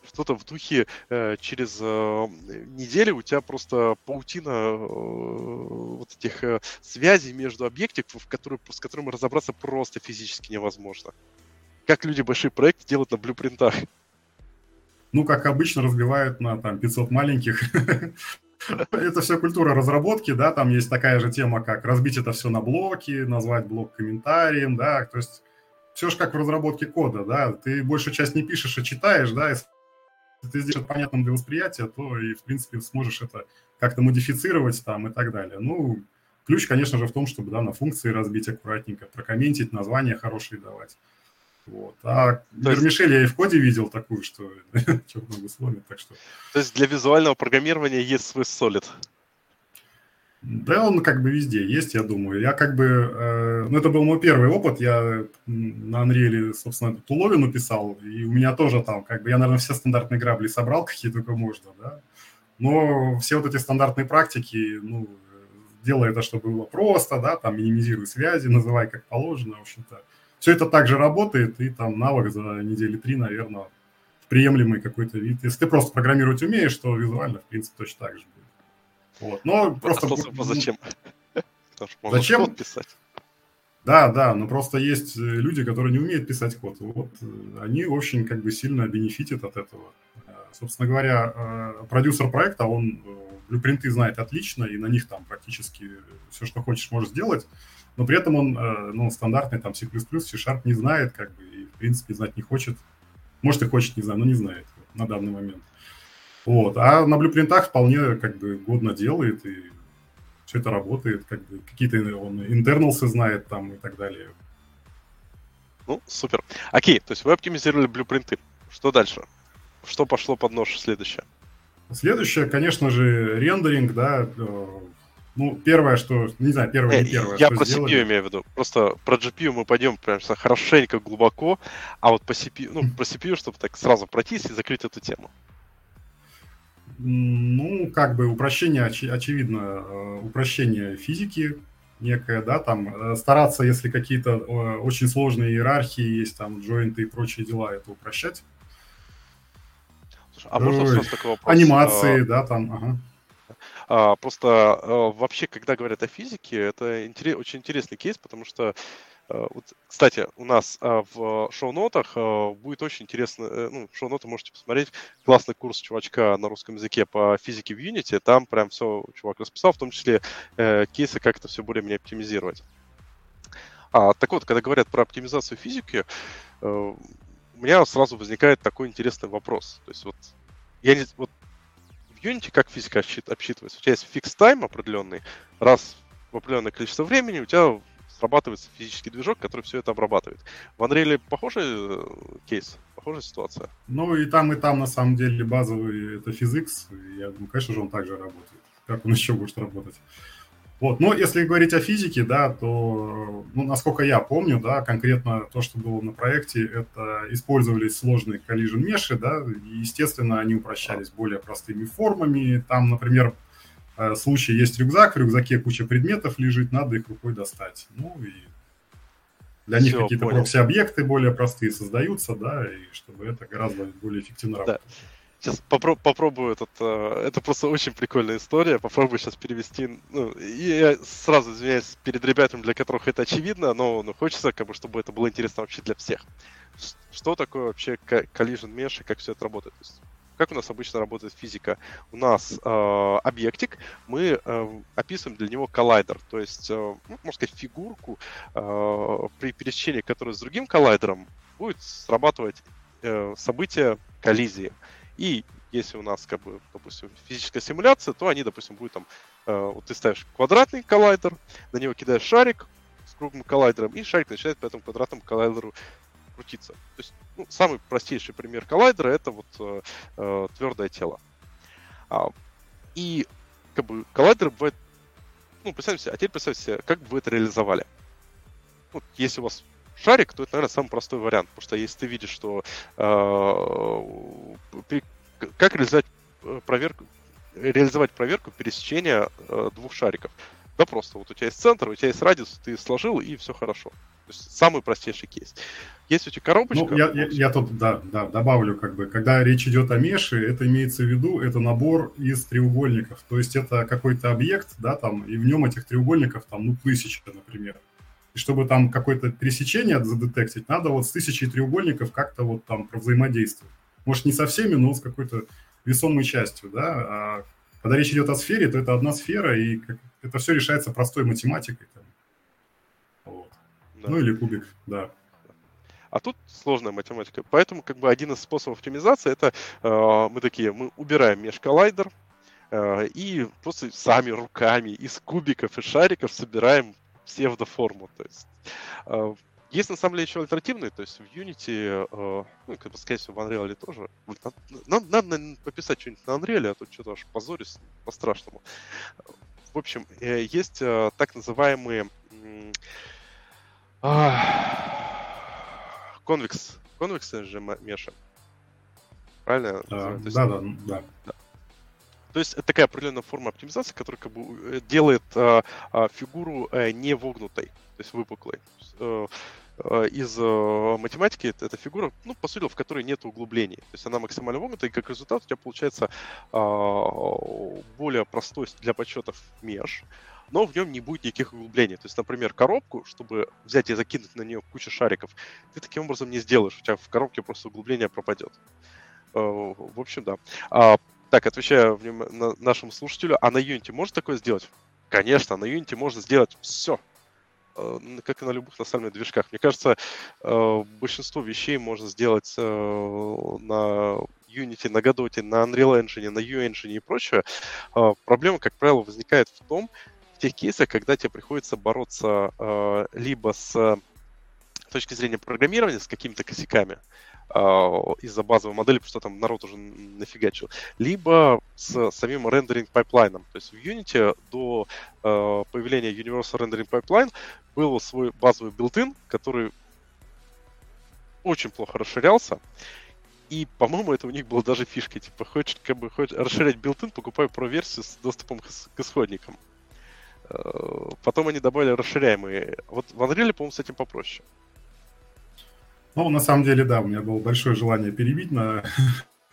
что-то в духе э, через э, неделю у тебя просто паутина э, вот этих э, связей между объектиков, которые, с которыми разобраться просто физически невозможно как люди большие проекты делают на блюпринтах? Ну, как обычно, разбивают на там 500 маленьких. Это все культура разработки, да, там есть такая же тема, как разбить это все на блоки, назвать блок комментарием, да, то есть все же как в разработке кода, да, ты большую часть не пишешь, а читаешь, да, если ты сделаешь понятным для восприятия, то и, в принципе, сможешь это как-то модифицировать там и так далее. Ну, ключ, конечно же, в том, чтобы, да, на функции разбить аккуратненько, прокомментить, названия хорошие давать. Вот. А Вермишель я и в коде видел такую, что что много сломит, так что... То есть для визуального программирования есть свой Solid? Да, он как бы везде есть, я думаю. Я как бы... Э, ну, это был мой первый опыт. Я на Unreal, собственно, эту туловину писал, и у меня тоже там, как бы, я, наверное, все стандартные грабли собрал, какие только можно, да. Но все вот эти стандартные практики, ну, делай это, чтобы было просто, да, там, минимизируй связи, называй как положено, в общем-то. Все это также работает, и там навык за недели три, наверное, приемлемый какой-то вид. Если ты просто программировать умеешь, то визуально, в принципе, точно так же будет. Вот. Но просто... А зачем? Зачем? писать. Да, да, но просто есть э, люди, которые не умеют писать код. Вот э, они очень как бы сильно бенефитят от этого. Э, собственно говоря, продюсер проекта, он блюпринты знает отлично, и на них там практически все, что хочешь, можешь сделать, но при этом он, ну, стандартный там C++, C-Sharp не знает, как бы, и, в принципе, знать не хочет. Может, и хочет, не знаю, но не знает на данный момент. Вот. А на блюпринтах вполне как бы годно делает, и все это работает, как бы какие-то он интерналсы знает там и так далее. Ну, супер. Окей, то есть вы оптимизировали блюпринты. Что дальше? Что пошло под нож следующее? Следующее, конечно же, рендеринг, да. Э, ну, первое, что... Не знаю, первое, не первое, Я про сделали. CPU имею в виду. Просто про GPU мы пойдем прям хорошенько глубоко, а вот по CPU, ну, про CPU, чтобы так сразу пройтись и закрыть эту тему. Ну, как бы упрощение, оч, очевидно, э, упрощение физики некое, да, там э, стараться, если какие-то э, очень сложные иерархии есть, там, джойнты и прочие дела, это упрощать. а можно сразу такой вопрос? Анимации, а, да, там, ага. А, просто а, вообще, когда говорят о физике, это очень интересный кейс, потому что Э, вот, кстати, у нас а, в шоу-нотах а, будет очень интересно, э, ну, шоу-ноты можете посмотреть, классный курс чувачка на русском языке по физике в Unity, там прям все чувак расписал, в том числе э, кейсы, как это все более-менее оптимизировать. А, так вот, когда говорят про оптимизацию физики, у меня сразу возникает такой интересный вопрос. То есть вот я не, вот Unity как физика обсчитывается? У тебя есть фикс тайм определенный, раз в определенное количество времени у тебя срабатывается физический движок, который все это обрабатывает. В Unreal похожий э, кейс, похожая ситуация? Ну и там, и там на самом деле базовый это физикс. Я думаю, конечно же, он также работает. Как он еще будет работать? Вот, но если говорить о физике, да, то, ну, насколько я помню, да, конкретно то, что было на проекте, это использовались сложные collision меши, да, и, естественно, они упрощались более простыми формами. Там, например, Э, случае есть рюкзак, в рюкзаке куча предметов лежит, надо их рукой достать. Ну и для Все, них какие-то прокси-объекты более простые создаются, да, и чтобы это гораздо более эффективно работало. Сейчас попро- попробую этот. Э, это просто очень прикольная история. Попробую сейчас перевести. Ну, и я сразу извиняюсь перед ребятами, для которых это очевидно, но ну, хочется, как бы, чтобы это было интересно вообще для всех. Что такое вообще collision mesh и как все это работает? То есть, как у нас обычно работает физика? У нас э, объектик, мы э, описываем для него коллайдер, то есть, э, ну, можно сказать, фигурку, э, при пересечении которой с другим коллайдером будет срабатывать э, событие коллизии. И если у нас, как бы, допустим, физическая симуляция, то они, допустим, будут там, э, вот ты ставишь квадратный коллайдер, на него кидаешь шарик с круглым коллайдером, и шарик начинает по этому квадратному коллайдеру крутиться. То есть ну, самый простейший пример коллайдера это вот э, э, твердое тело. А, и как бы коллайдеры бывают, ну, представьте себе, а теперь представьте себе, как бы вы это реализовали. Вот, если у вас шарик, то это, наверное, самый простой вариант, потому что если ты видишь, что э, как реализовать э, проверку, реализовать проверку пересечения э, двух шариков. Да просто вот у тебя есть центр, у тебя есть радиус, ты сложил и все хорошо. То есть самый простейший кейс. Есть у тебя коробочка. Ну, я, я, я тут, да, да, добавлю, как бы, когда речь идет о меше, это имеется в виду, это набор из треугольников. То есть это какой-то объект, да, там, и в нем этих треугольников, там, ну, тысяча, например. И чтобы там какое-то пересечение задетектить, надо вот с тысячей треугольников как-то вот там взаимодействовать. Может, не со всеми, но с какой-то весомой частью, да. А когда речь идет о сфере, то это одна сфера, и это все решается простой математикой. Там. Вот. Да. Ну или кубик, да. А тут сложная математика. Поэтому как бы один из способов оптимизации это э, мы такие, мы убираем межколлайдер э, и просто сами руками из кубиков и шариков собираем псевдоформу. То есть э, Есть на самом деле еще альтернативные, то есть в Unity, э, ну, как бы, скорее всего, в Unreal тоже. Надо, надо, надо пописать что-нибудь на Unreal, а то что-то аж позорюсь по-страшному. В общем, э, есть э, так называемые конвекс, конвексы же меша. Правильно? А, да, да, да, да. То есть это такая определенная форма оптимизации, которая как бы э, делает а, фигуру а, не вогнутой, то есть выпуклой. А, из а, математики это фигура, ну, по сути, в которой нет углублений. То есть она максимально вогнута, и как результат у тебя получается а, более простой для подсчетов меж, но в нем не будет никаких углублений. То есть, например, коробку, чтобы взять и закинуть на нее кучу шариков, ты таким образом не сделаешь. У тебя в коробке просто углубление пропадет. В общем, да. Так, отвечаю на нашему слушателю, а на Unity можно такое сделать? Конечно, на Unity можно сделать все, э, как и на любых на движках. Мне кажется, э, большинство вещей можно сделать э, на Unity, на Godot, на Unreal Engine, на U-Engine и прочее. Проблема, как правило, возникает в том, в тех кейсах, когда тебе приходится бороться либо с точки зрения программирования, с какими-то косяками, из-за базовой модели, потому что там народ уже нафигачил, либо с самим rendering pipeline ом. То есть в Unity до э, появления Universal Rendering Pipeline был свой базовый built-in, который очень плохо расширялся. И, по-моему, это у них было даже фишка, типа, хочешь, как бы, хочешь расширять билтин, покупай про-версию с доступом к, к исходникам. Э, потом они добавили расширяемые. Вот в Unreal, по-моему, с этим попроще. Ну, на самом деле, да, у меня было большое желание перебить на...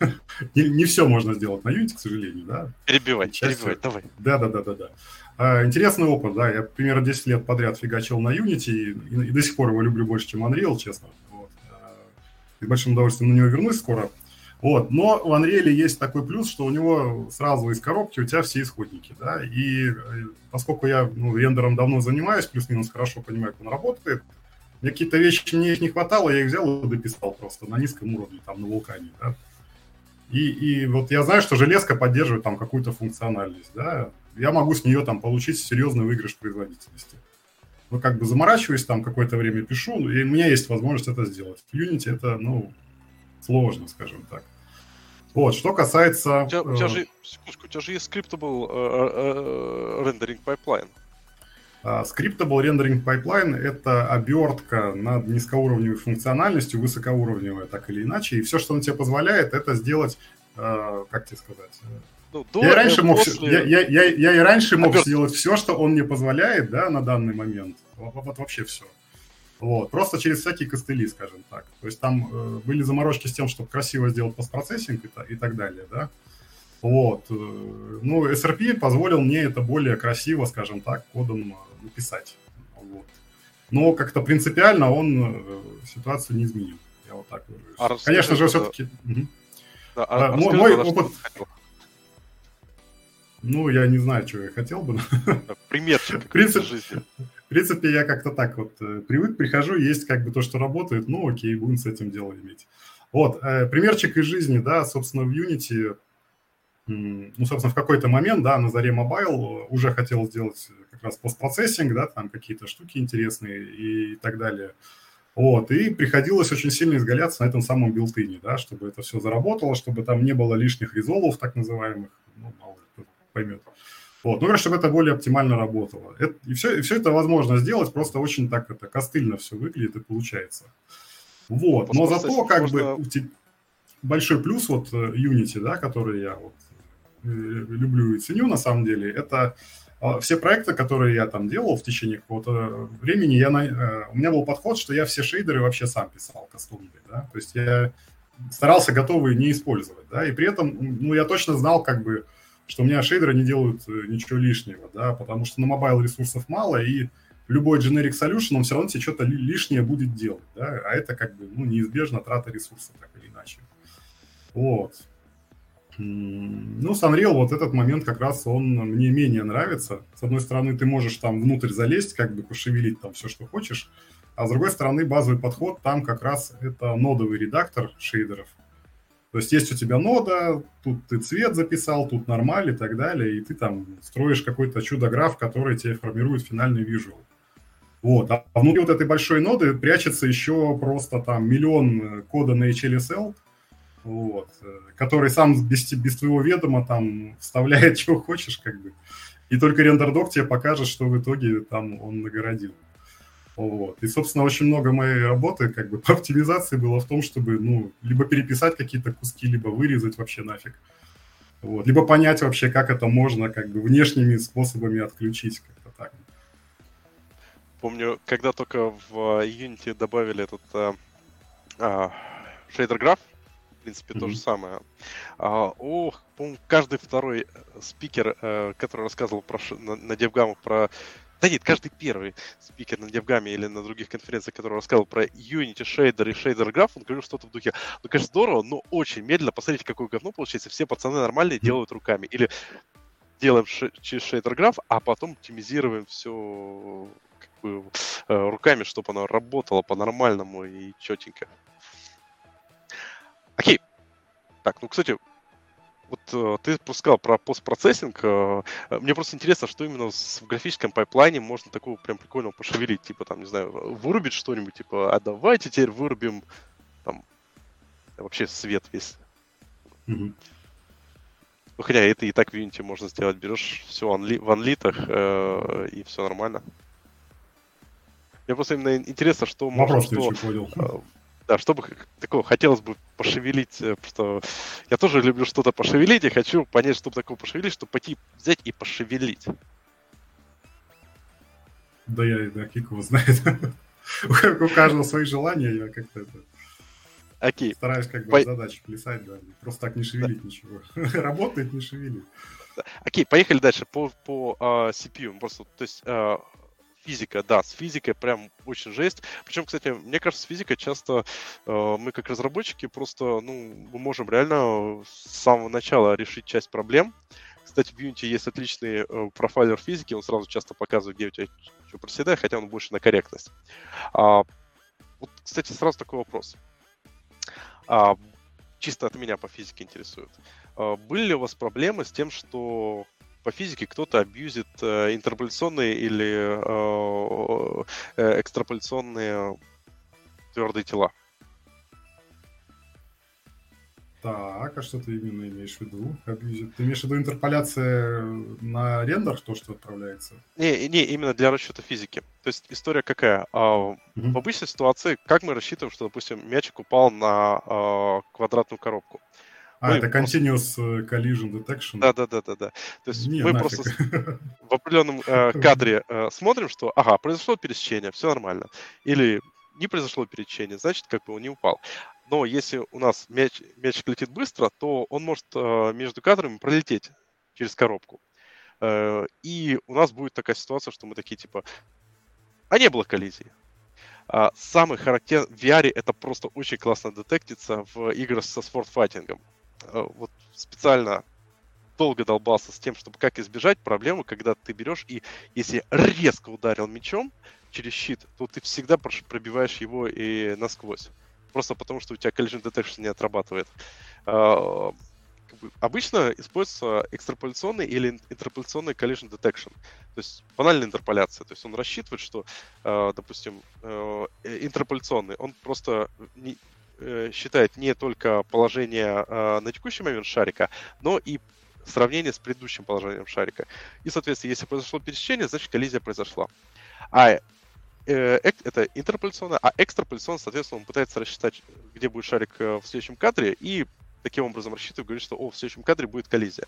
не, не все можно сделать на Unity, к сожалению, да. Перебивать, Часть... перебивать, давай. Да, да, да, да, да. А, интересный опыт, да. Я примерно 10 лет подряд фигачил на Unity и, и, и до сих пор его люблю больше, чем Unreal, честно. Вот. А, и с большим удовольствием на него вернусь скоро. Вот. Но в Unreal есть такой плюс, что у него сразу из коробки у тебя все исходники, да, и э, поскольку я ну, рендером давно занимаюсь, плюс-минус хорошо понимаю, как он работает, мне какие-то вещи мне их не хватало, я их взял и дописал просто на низком уровне, там, на вулкане, да. И, и вот я знаю, что железка поддерживает там какую-то функциональность, да. Я могу с нее там получить серьезный выигрыш производительности. Ну, как бы заморачиваюсь, там какое-то время пишу, и у меня есть возможность это сделать. В Unity это, ну, сложно, скажем так. Вот, что касается... У тебя, у тебя э, же, секундочку, у тебя же есть scriptable uh, uh, rendering pipeline. Scriptable Rendering Pipeline — это обертка над низкоуровневой функциональностью, высокоуровневая, так или иначе. И все, что он тебе позволяет, это сделать, э, как тебе сказать... Ну, до, я, раньше мог, после... я, я, я, я и раньше мог Обертка. сделать все, что он мне позволяет, да, на данный момент. Вот, вот вообще все. Вот. Просто через всякие костыли, скажем так. То есть там э, были заморочки с тем, чтобы красиво сделать постпроцессинг и, и так далее, да. Вот. Э, ну, SRP позволил мне это более красиво, скажем так, кодом написать. Вот. Но как-то принципиально он э, ситуацию не изменил. Я вот так выражусь. А Конечно же, все-таки... Да, а, а, мой, мой опыт... Ну, я не знаю, чего я хотел бы. Примерчик в принципе, жизни. В принципе, я как-то так вот э, привык, прихожу, есть как бы то, что работает, ну окей, будем с этим дело иметь. Вот, э, примерчик из жизни, да, собственно, в Unity, ну, собственно, в какой-то момент, да, на заре Mobile уже хотел сделать как раз постпроцессинг, да, там какие-то штуки интересные и так далее. Вот, и приходилось очень сильно изгаляться на этом самом билтыне, да, чтобы это все заработало, чтобы там не было лишних резолвов, так называемых, ну, мало кто поймет. Вот, ну, чтобы это более оптимально работало. Это, и, все, и все это возможно сделать, просто очень так это костыльно все выглядит и получается. Вот, но зато как бы большой плюс вот э, Unity, да, который я вот люблю и ценю на самом деле, это а, все проекты, которые я там делал в течение какого-то времени, я на, э, у меня был подход, что я все шейдеры вообще сам писал кастомные, да, то есть я старался готовые не использовать, да, и при этом, ну, я точно знал, как бы, что у меня шейдеры не делают э, ничего лишнего, да, потому что на mobile ресурсов мало, и любой generic solution, он все равно тебе что-то лишнее будет делать, да, а это как бы, ну, неизбежно трата ресурсов, так или иначе. Вот. Ну, с Unreal вот этот момент как раз он мне менее нравится. С одной стороны, ты можешь там внутрь залезть, как бы пошевелить там все, что хочешь, а с другой стороны, базовый подход там как раз это нодовый редактор шейдеров. То есть есть у тебя нода, тут ты цвет записал, тут нормаль и так далее, и ты там строишь какой-то чудо-граф, который тебе формирует финальный визуал. Вот. А внутри вот этой большой ноды прячется еще просто там миллион кода на HLSL, вот, который сам без, без твоего ведома там вставляет, чего хочешь, как бы. И только рендер-док тебе покажет, что в итоге там он нагородил. Вот. И, собственно, очень много моей работы как бы по оптимизации было в том, чтобы, ну, либо переписать какие-то куски, либо вырезать вообще нафиг. Вот. Либо понять вообще, как это можно как бы внешними способами отключить как-то так. Помню, когда только в Unity добавили этот а, а, шейдер граф, принципе, mm-hmm. то же самое. А, ох, помню, каждый второй спикер, а, который рассказывал про, на, на DevGam про да нет, каждый первый спикер на Девгаме или на других конференциях, который рассказывал про Unity Shader и Shader Graph, он говорил что-то в духе, ну, конечно, здорово, но очень медленно, посмотрите, какое говно получается, все пацаны нормальные делают руками. Или делаем через Shader Graph, а потом оптимизируем все как бы, э, руками, чтобы оно работало по-нормальному и четенько. Окей. Так, ну, кстати, вот э, ты сказал про постпроцессинг. Э, мне просто интересно, что именно в графическом пайплайне можно такого прям прикольного пошевелить. Типа, там, не знаю, вырубить что-нибудь, типа, а давайте теперь вырубим там вообще свет весь. Mm-hmm. Ну, хотя это и так в Unity можно сделать. Берешь все в анлитах, э, и все нормально. Мне просто именно интересно, что Вопрос можно... Что, понял. Э, да, чтобы такого хотелось бы пошевелить, э, просто я тоже люблю что-то пошевелить, и хочу понять, чтобы такого пошевелить, чтобы пойти взять и пошевелить. Да я, да, Кик его знает. У каждого свои желания, я как-то это... Окей. Стараюсь как бы По... задачи плясать, да. Просто так не шевелить да. ничего. Работает, не шевелить. Окей, поехали дальше по, по uh, CPU. Просто, то есть uh, физика, да, с физикой прям очень жесть. Причем, кстати, мне кажется, с физикой часто э, мы как разработчики просто, ну, мы можем реально с самого начала решить часть проблем. Кстати, в Unity есть отличный э, профайлер физики, он сразу часто показывает, где у тебя что проседает, хотя он больше на корректность. А, вот, кстати, сразу такой вопрос. А, чисто от меня по физике интересует. А, были ли у вас проблемы с тем, что по физике кто-то абьюзит э, интерполяционные или э, э, экстраполяционные твердые тела. Так, а что ты именно имеешь в виду? Абьюзит? Ты имеешь в виду интерполяция на рендер, то, что отправляется? Не, не, именно для расчета физики. То есть история какая? Mm В обычной ситуации, как мы рассчитываем, что, допустим, мячик упал на а, квадратную коробку? А, мы это Continuous просто... Э, collision Detection? Да, да, да, да, да. То есть Не, мы нафиг. просто в определенном э, кадре э, смотрим, что, ага, произошло пересечение, все нормально. Или не произошло пересечение, значит, как бы он не упал. Но если у нас мяч, мячик летит быстро, то он может э, между кадрами пролететь через коробку. Э, и у нас будет такая ситуация, что мы такие типа, а не было коллизии. А самый характерный в VR это просто очень классно детектится в играх со спортфайтингом. Э, вот специально долго долбался с тем, чтобы как избежать проблемы, когда ты берешь и если резко ударил мечом через щит, то ты всегда пробиваешь его и насквозь. Просто потому, что у тебя collision detection не отрабатывает. А, обычно используется экстраполяционный или интерполяционный collision detection. То есть банальная интерполяция. То есть он рассчитывает, что, э, допустим, э, интерполяционный, он просто считает не только положение э, на текущий момент шарика, но и сравнение с предыдущим положением шарика. И, соответственно, если произошло пересечение, значит коллизия произошла. А э, это интерполяционно, а экстраполяционно, соответственно, он пытается рассчитать, где будет шарик в следующем кадре, и таким образом рассчитывает, говорит, что о, в следующем кадре будет коллизия.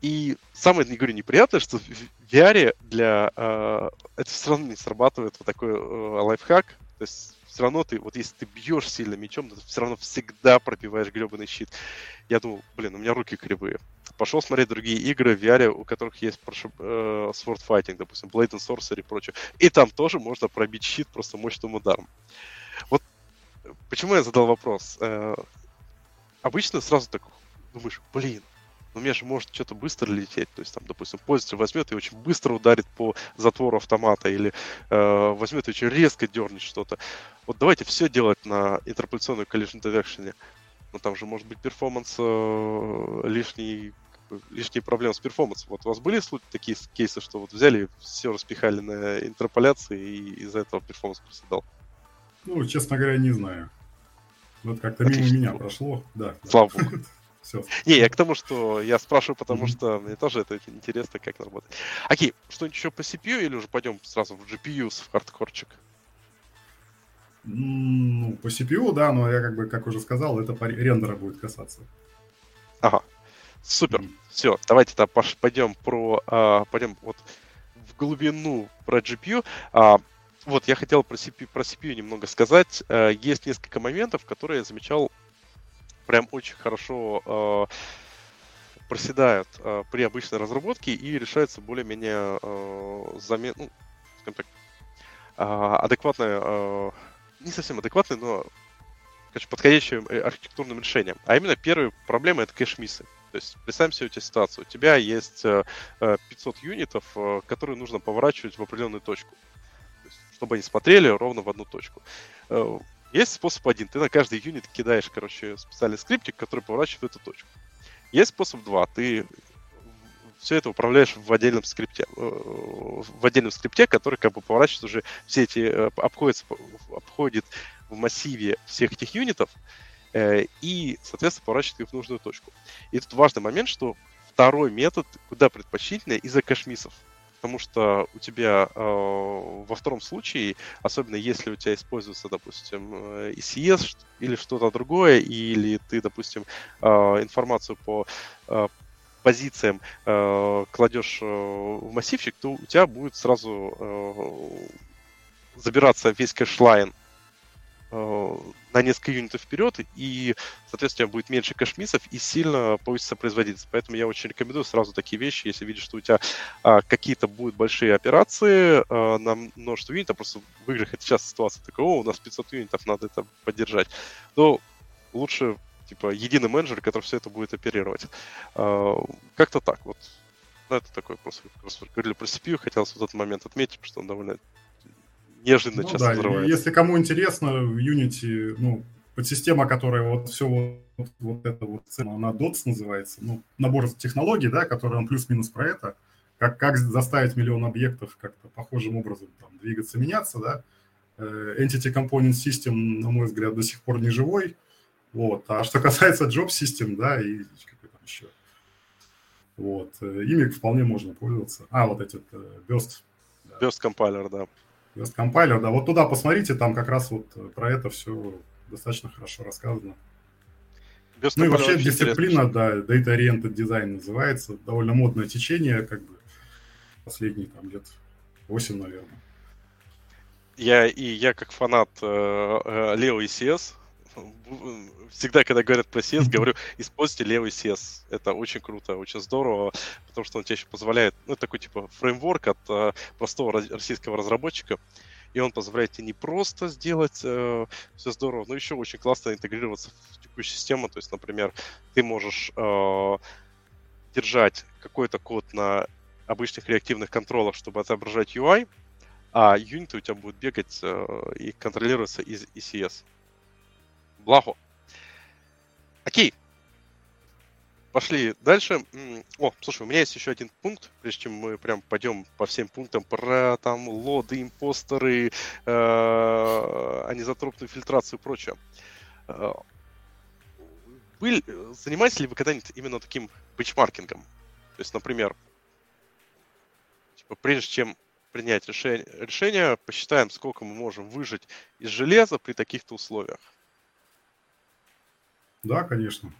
И самое, не говорю, неприятное, что в VR для э, это все равно не срабатывает вот такой э, лайфхак. То есть все равно ты, вот если ты бьешь сильно мечом, ты все равно всегда пробиваешь гребаный щит. Я думал, блин, у меня руки кривые. Пошел смотреть другие игры в VR, у которых есть э, Sword Fighting, допустим, Blade and Sorcery и прочее. И там тоже можно пробить щит просто мощным ударом. Вот почему я задал вопрос? Э, обычно сразу так думаешь, блин, но мне же может что-то быстро лететь. То есть, там, допустим, пользователь возьмет и очень быстро ударит по затвору автомата или э, возьмет и очень резко дернет что-то. Вот давайте все делать на интерполяционной collision detection. Но там же может быть performance э, лишний лишние проблемы с performance ом. Вот у вас были такие кейсы, что вот взяли, все распихали на интерполяции, и из-за этого performance проседал? Ну, честно говоря, не знаю. Вот как-то мимо меня прошло, да. Слава богу. Все. Не, я к тому, что я спрашиваю, потому mm-hmm. что мне тоже это интересно, как работает. Окей, что-нибудь еще по CPU или уже пойдем сразу в GPU в хардкорчик? Ну, по CPU, да, но я как бы, как уже сказал, это по рендера будет касаться. Ага. Супер. Mm-hmm. Все, давайте тогда пойдем про, а, пойдем вот в глубину про GPU. А, вот, я хотел про CPU, про CPU немного сказать. А, есть несколько моментов, которые я замечал прям очень хорошо э, проседают э, при обычной разработке и решаются более-менее э, замен, ну, скажем так, э, адекватное, э, не совсем адекватное, но короче, подходящим э, архитектурным решением. А именно первая проблема это кэш-миссы. То есть представим себе у тебя ситуацию. У тебя есть 500 э, юнитов, которые нужно поворачивать в определенную точку. Есть, чтобы они смотрели ровно в одну точку. Есть способ один. Ты на каждый юнит кидаешь, короче, специальный скриптик, который поворачивает эту точку. Есть способ два. Ты все это управляешь в отдельном скрипте, э, в отдельном скрипте, который как бы поворачивает уже все эти, э, обходит, обходит в массиве всех этих юнитов э, и, соответственно, поворачивает их в нужную точку. И тут важный момент, что второй метод куда предпочтительнее из-за кэшмисов потому что у тебя э, во втором случае, особенно если у тебя используется, допустим, ECS или что-то другое, или ты, допустим, э, информацию по э, позициям э, кладешь э, в массивчик, то у тебя будет сразу э, забираться весь кэшлайн. Э, на несколько юнитов вперед, и, соответственно, будет меньше кэшмисов и сильно повысится производительность. Поэтому я очень рекомендую сразу такие вещи, если видишь, что у тебя а, какие-то будут большие операции а, на множество юнитов, просто в играх это часто ситуация такая, о, у нас 500 юнитов, надо это поддержать, то лучше типа единый менеджер, который все это будет оперировать. А, как-то так вот. Ну, это такой просто, просто говорили про CPU, хотелось вот этот момент отметить, что он довольно неожиданно ну, часто да, взрывается. Если кому интересно, в Unity, ну, подсистема, которая вот все вот, вот это вот, она DOTS называется, ну, набор технологий, да, который он плюс-минус про это, как, как заставить миллион объектов как-то похожим образом там, двигаться, меняться, да. Э, Entity Component System, на мой взгляд, до сих пор не живой. Вот. А что касается Job System, да, и какой там еще, вот, э, ими вполне можно пользоваться. А, вот этот э, Burst. Да. Burst компайлер, да. Best Compiler, да, вот туда посмотрите, там как раз вот про это все достаточно хорошо рассказано. Best ну и вообще дисциплина, да, Data Oriented Design называется, довольно модное течение, как бы последние там лет 8, наверное. Я и я как фанат э, э, Leo ECS, всегда, когда говорят про CS, говорю, используйте левый CS. Это очень круто, очень здорово, потому что он тебе еще позволяет, ну, такой типа фреймворк от э, простого российского разработчика, и он позволяет тебе не просто сделать э, все здорово, но еще очень классно интегрироваться в текущую систему. То есть, например, ты можешь э, держать какой-то код на обычных реактивных контролах, чтобы отображать UI, а юниты у тебя будут бегать э, и контролироваться из ECS благо. Окей. Пошли дальше. О, слушай, у меня есть еще один пункт, прежде чем мы прям пойдем по всем пунктам про там лоды, импостеры, э, анизотропную фильтрацию и прочее. Э, вы, занимаетесь ли вы когда-нибудь именно таким бенчмаркингом? То есть, например, типа, прежде чем принять решение, решение, посчитаем, сколько мы можем выжить из железа при таких-то условиях. Да, конечно.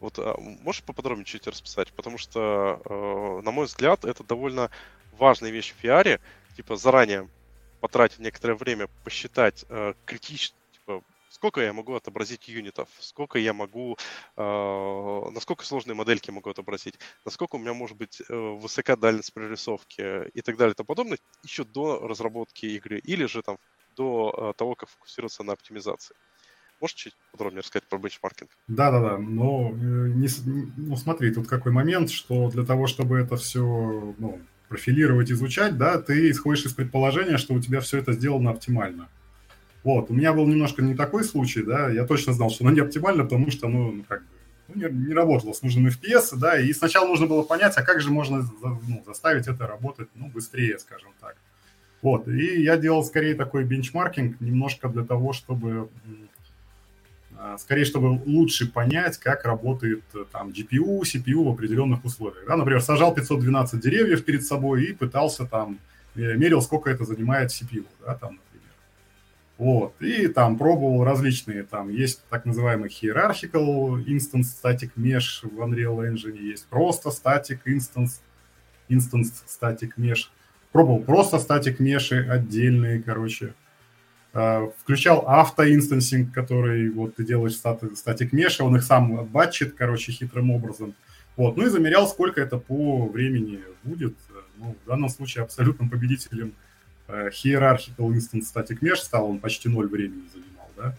Вот а, можешь поподробнее чуть расписать? Потому что, э, на мой взгляд, это довольно важная вещь в пиаре. Типа заранее потратить некоторое время, посчитать э, критично, типа, сколько я могу отобразить юнитов, сколько я могу, э, насколько сложные модельки могу отобразить, насколько у меня может быть э, высока дальность прорисовки и так далее и тому подобное, еще до разработки игры, или же там до э, того, как фокусироваться на оптимизации. Можешь чуть подробнее рассказать про бенчмаркинг? Да-да-да, но э, не, ну, смотри, тут какой момент, что для того, чтобы это все ну, профилировать, изучать, да, ты исходишь из предположения, что у тебя все это сделано оптимально. Вот, у меня был немножко не такой случай, да, я точно знал, что оно не оптимально, потому что, ну, ну как бы, ну, не, не работало с нужным FPS, да, и сначала нужно было понять, а как же можно ну, заставить это работать, ну, быстрее, скажем так. Вот, и я делал скорее такой бенчмаркинг немножко для того, чтобы скорее, чтобы лучше понять, как работает э, там GPU, CPU в определенных условиях. Да, например, сажал 512 деревьев перед собой и пытался там, э, мерил, сколько это занимает CPU, да, там, например. Вот, и там пробовал различные, там есть так называемый hierarchical instance static mesh в Unreal Engine, есть просто static instance, instance static mesh. Пробовал просто static mesh отдельные, короче, включал автоинстансинг, который вот ты делаешь статик меша, он их сам батчит, короче, хитрым образом. Вот, ну и замерял, сколько это по времени будет. Ну, в данном случае абсолютным победителем э, Hierarchical Instance Static Mesh стал, он почти ноль времени занимал, да.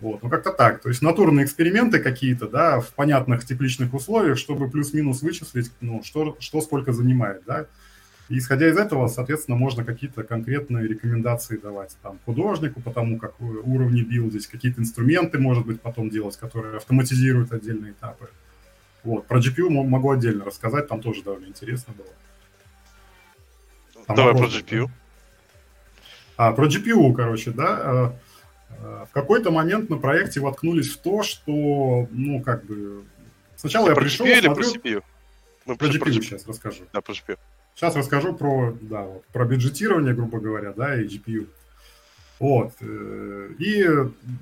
Вот, ну как-то так. То есть натурные эксперименты какие-то, да, в понятных тепличных условиях, чтобы плюс-минус вычислить, ну, что, что сколько занимает, да. И исходя из этого, соответственно, можно какие-то конкретные рекомендации давать там художнику по тому, как уровни билдить, какие-то инструменты, может быть, потом делать, которые автоматизируют отдельные этапы. Вот. Про GPU могу отдельно рассказать, там тоже довольно интересно было. Там Давай вопрос, про GPU. А, про GPU, короче, да. Э, э, в какой-то момент на проекте воткнулись в то, что, ну, как бы... Сначала Ты я пришел, GPU смотрю... Или про CPU? Ну, про, GPU, про GPU сейчас расскажу. Да, про GPU. Сейчас расскажу про, да, вот, про бюджетирование, грубо говоря, да, и GPU. Вот. Э, и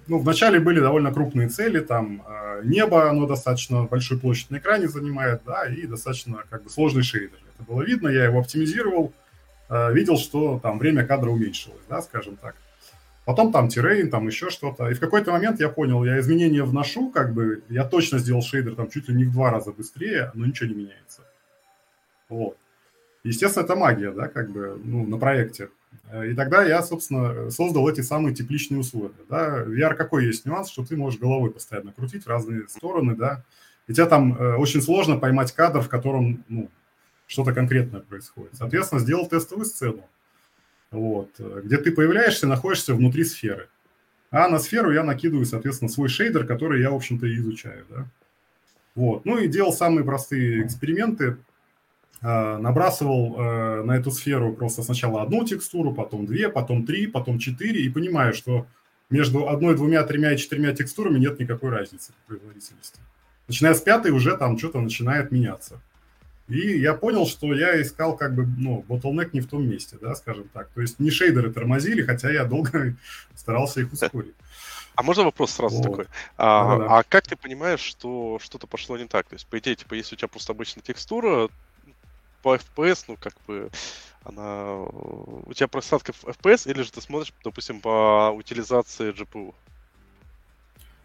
ну, вначале были довольно крупные цели, там э, небо, оно достаточно большую площадь на экране занимает, да, и достаточно как бы сложный шейдер. Это было видно, я его оптимизировал, э, видел, что там время кадра уменьшилось, да, скажем так. Потом там террейн, там еще что-то. И в какой-то момент я понял, я изменения вношу, как бы, я точно сделал шейдер там чуть ли не в два раза быстрее, но ничего не меняется. Вот. Естественно, это магия, да, как бы, ну, на проекте. Э, и тогда я, собственно, создал эти самые тепличные условия, да. VR какой есть нюанс, что ты можешь головой постоянно крутить в разные стороны, да. И тебе там э, очень сложно поймать кадр, в котором, ну, что-то конкретное происходит. Соответственно, сделал тестовую сцену, вот, э, где ты появляешься, находишься внутри сферы. А на сферу я накидываю, соответственно, свой шейдер, который я, в общем-то, и изучаю, да. Вот. Ну и делал самые простые эксперименты. Э, набрасывал э, на эту сферу просто сначала одну текстуру, потом две, потом три, потом четыре, и понимаю, что между одной, двумя, тремя и четырьмя текстурами нет никакой разницы в производительности. Начиная с пятой уже там что-то начинает меняться. И я понял, что я искал как бы, ну, bottleneck не в том месте, да, скажем так. То есть не шейдеры тормозили, хотя я долго старался их ускорить. А можно вопрос сразу вот. такой? А, да, да. а как ты понимаешь, что что-то пошло не так? То есть, по идее, типа, если у тебя просто обычная текстура, по FPS, ну, как бы, она... У тебя просадка в FPS, или же ты смотришь, допустим, по утилизации GPU?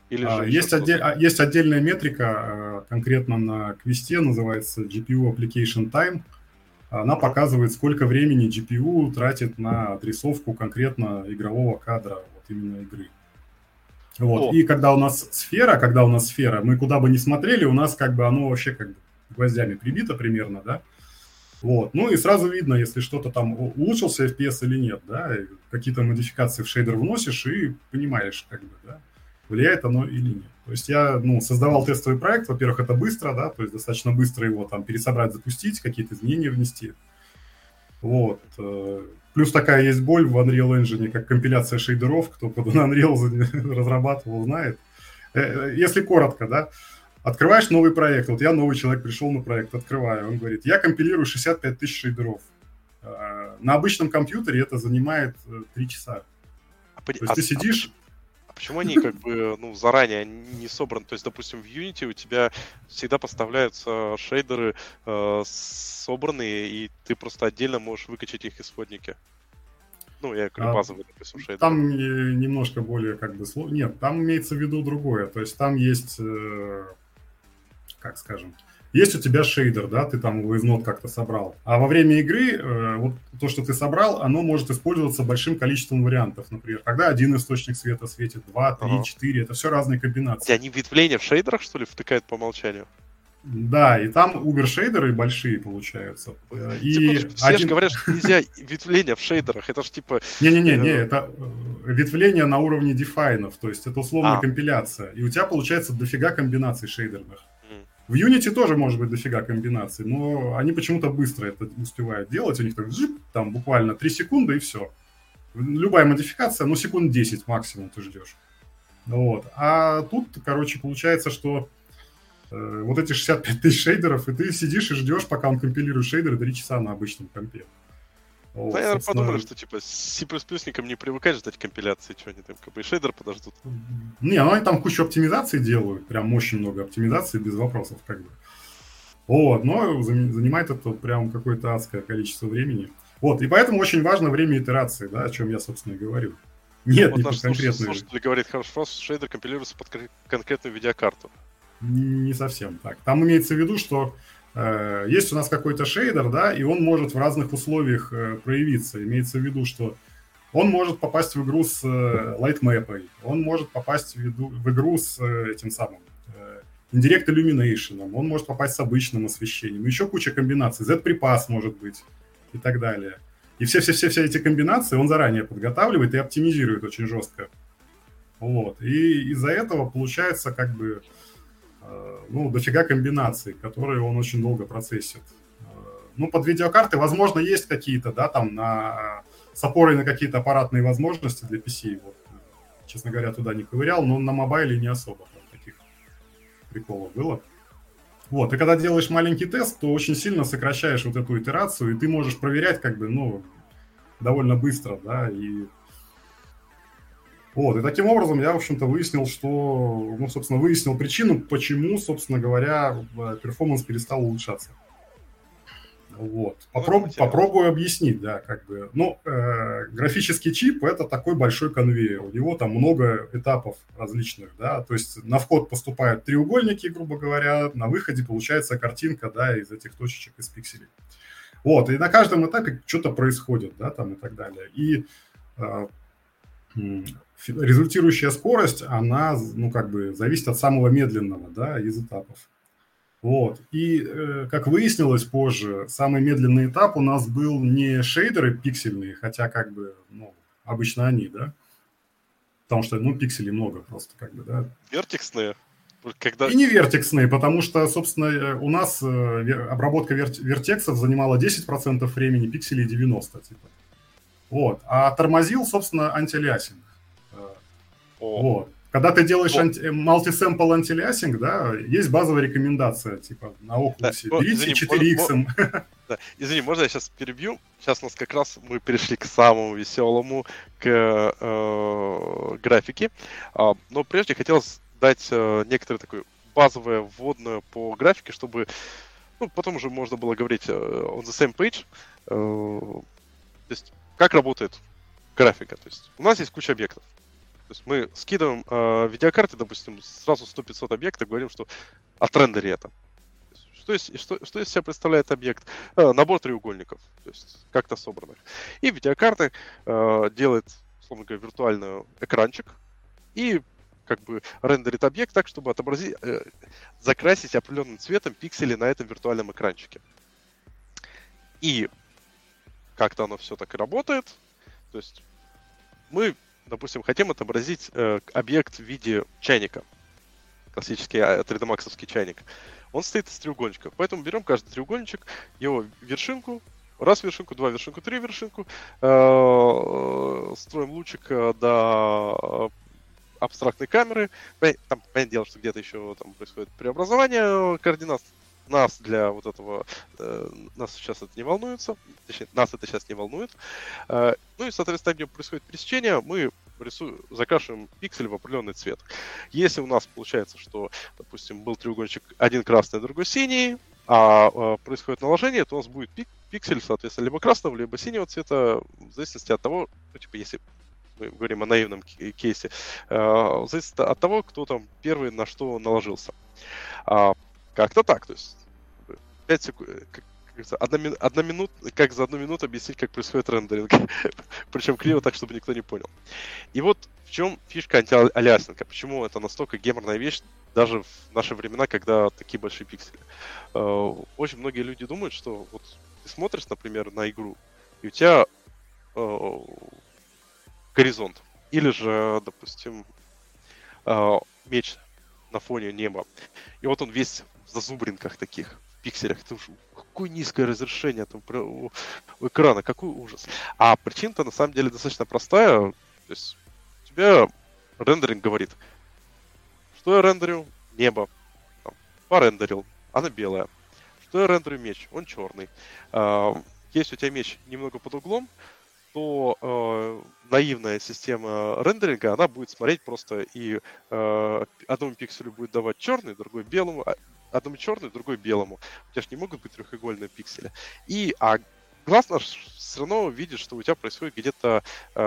Или а, же есть, отдель, а, есть отдельная метрика, а, конкретно на квесте, называется GPU Application Time. Она показывает, сколько времени GPU тратит на отрисовку конкретно игрового кадра, вот именно игры. Вот. И когда у нас сфера, когда у нас сфера, мы куда бы ни смотрели, у нас как бы оно вообще как бы гвоздями прибито примерно, да. Вот. Ну и сразу видно, если что-то там улучшился FPS или нет, да, какие-то модификации в шейдер вносишь и понимаешь, как бы, да, влияет оно или нет. То есть я, ну, создавал тестовый проект, во-первых, это быстро, да, то есть достаточно быстро его там пересобрать, запустить, какие-то изменения внести. Вот. Э, плюс такая есть боль в Unreal Engine, как компиляция шейдеров, кто под Unreal разрабатывал, знает. Э, э, если коротко, да, Открываешь новый проект. Вот я новый человек пришел на проект, открываю. Он говорит, я компилирую 65 тысяч шейдеров. А, на обычном компьютере это занимает 3 э, часа. А, То есть а, ты сидишь... А, почему они как бы ну, заранее не собраны? То есть, допустим, в Unity у тебя всегда поставляются шейдеры э, собранные, и ты просто отдельно можешь выкачать их исходники. Ну, я говорю, базовый, допустим, шейдер. Там немножко более как бы... Нет, там имеется в виду другое. То есть там есть э, как скажем. Есть у тебя шейдер, да, ты там его из нот как-то собрал. А во время игры э, вот то, что ты собрал, оно может использоваться большим количеством вариантов. Например, когда один источник света светит, два, три, ага. четыре. Это все разные комбинации. Они ветвления в шейдерах, что ли, втыкают по умолчанию? Да, и там Uber-шейдеры большие получаются. И Секундочку, все один... же говорят, что нельзя ветвления в шейдерах. Это же типа... Не-не-не, не, э, это, ветвление на уровне дефайнов, то есть это условно а. компиляция. И у тебя получается дофига комбинаций шейдерных. В Unity тоже может быть дофига комбинаций, но они почему-то быстро это успевают делать. У них так жип, там буквально 3 секунды и все. Любая модификация, ну, секунд 10 максимум ты ждешь. Вот. А тут, короче, получается, что э, вот эти 65 тысяч шейдеров, и ты сидишь и ждешь, пока он компилирует шейдеры 3 часа на обычном компе. Вот, Наверное, собственно... подумали, что типа C++ не привыкать ждать компиляции, что они там как бы и шейдер подождут. Не, ну они там кучу оптимизаций делают, прям очень много оптимизаций без вопросов как бы. Вот, но занимает это прям какое-то адское количество времени. Вот, и поэтому очень важно время итерации, да, о чем я, собственно, и говорю. Нет, вот не под конкретную. Слушатель говорит, хорошо, шейдер компилируется под конкретную видеокарту. Не совсем так. Там имеется в виду, что есть у нас какой-то шейдер, да, и он может в разных условиях э, проявиться. Имеется в виду, что он может попасть в игру с э, лайтмэпой, он может попасть в, виду, в игру с э, этим самым э, Indirect Illumination, он может попасть с обычным освещением, еще куча комбинаций, Z-припас может быть и так далее. И все-все-все эти комбинации он заранее подготавливает и оптимизирует очень жестко. Вот. И из-за этого получается как бы э, ну, дофига комбинаций, которые он очень долго процессит. Э, ну, под видеокарты, возможно, есть какие-то, да, там, на, с опорой на какие-то аппаратные возможности для PC. Вот, честно говоря, туда не ковырял, но на мобайле не особо там, таких приколов было. Вот, и когда делаешь маленький тест, то очень сильно сокращаешь вот эту итерацию, и ты можешь проверять как бы, ну, довольно быстро, да, и вот, и таким образом я, в общем-то, выяснил, что, ну, собственно, выяснил причину, почему, собственно говоря, перформанс перестал улучшаться. Вот. Попроб, попробую объяснить, да, как бы. Ну, э, графический чип – это такой большой конвейер. У него там много этапов различных, да. То есть на вход поступают треугольники, грубо говоря, на выходе получается картинка, да, из этих точечек, из пикселей. Вот, и на каждом этапе что-то происходит, да, там и так далее. И э, результирующая скорость, она, ну, как бы зависит от самого медленного, да, из этапов. Вот. И, э, как выяснилось позже, самый медленный этап у нас был не шейдеры пиксельные, хотя как бы, ну, обычно они, да, потому что, ну, пикселей много просто, как бы, да. Вертексные? Когда... И не вертексные, потому что, собственно, э, у нас э, обработка вер- вертексов занимала 10% времени, пикселей 90%, типа. Вот. А тормозил, собственно, антилиасинг. О. Вот. Когда ты делаешь анти- multi-sample антилиасинг, да, есть базовая рекомендация, типа на Oculus, да, берите извини, 4X. Можно, да. Извини, можно я сейчас перебью? Сейчас у нас как раз мы перешли к самому веселому, к э, графике. А, но прежде хотелось дать э, некоторое такое базовое вводное по графике, чтобы ну, потом уже можно было говорить э, on the same page. Э, то есть, как работает графика. То есть, у нас есть куча объектов. То есть мы скидываем э, видеокарты, допустим, сразу 100-500 объектов, говорим, что отрендери это. Что из, что, что из себя представляет объект? Э, набор треугольников, то есть как-то собранных. И видеокарта э, делает, условно говоря, виртуальный экранчик и как бы рендерит объект так, чтобы отобразить, э, закрасить определенным цветом пиксели на этом виртуальном экранчике. И как-то оно все так и работает. То есть мы допустим, хотим отобразить э, объект в виде чайника, классический 3D а, Max чайник, он стоит из треугольничков. Поэтому берем каждый треугольничек, его вершинку, раз вершинку, два вершинку, три вершинку, э, строим лучик э, до абстрактной камеры. Там, понятное дело, что где-то еще там происходит преобразование координат нас для вот этого, э, нас сейчас это не волнуется, точнее, нас это сейчас не волнует. Э, ну и, соответственно, где происходит пересечение, мы рисуем, закрашиваем пиксель в определенный цвет. Если у нас получается, что, допустим, был треугольничек один красный, другой синий, а э, происходит наложение, то у нас будет пик, пиксель, соответственно, либо красного, либо синего цвета, в зависимости от того, ну, типа, если мы говорим о наивном кейсе, э, зависит от того, кто там первый на что наложился. А, как-то так, то есть 5 секунд, э, как, одна минута, как за одну минуту объяснить, как происходит рендеринг. Причем криво так, чтобы никто не понял. И вот в чем фишка антиалиасинга, почему это настолько геморная вещь даже в наши времена, когда такие большие пиксели. Э, очень многие люди думают, что вот ты смотришь, например, на игру, и у тебя э, горизонт, Или же, допустим, э, меч на фоне неба. И вот он весь в зазубринках таких, в пикселях. Ты уж, какое низкое разрешение там у, у экрана, какой ужас. А причина-то на самом деле достаточно простая. То есть у тебя рендеринг говорит, что я рендерю? Небо. Там, порендерил, она белая. Что я рендерю меч? Он черный. А, если у тебя меч немного под углом, то э, наивная система рендеринга, она будет смотреть просто и э, одному пикселю будет давать черный, другой белому, а, одному черный, другой белому. У тебя же не могут быть трехугольные пиксели. И, а глаз наш все равно видит, что у тебя происходит где-то э,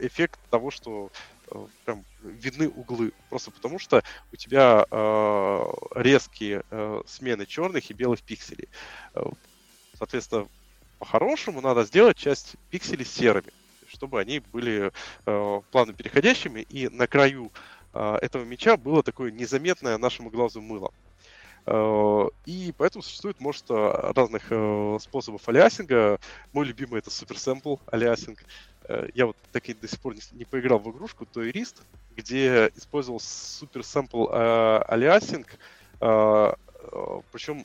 эффект того, что э, прям видны углы. Просто потому что у тебя э, резкие э, смены черных и белых пикселей. Э, соответственно, по-хорошему надо сделать часть пикселей серыми, чтобы они были э, плавно переходящими, и на краю этого меча было такое незаметное нашему глазу мыло. Э, и поэтому существует множество разных э, способов алиасинга. Мой любимый это супер сэмпл алиасинг. Э, я вот так и до сих пор не, поиграл в игрушку Tourist, где использовал супер сэмпл алиасинг. Причем,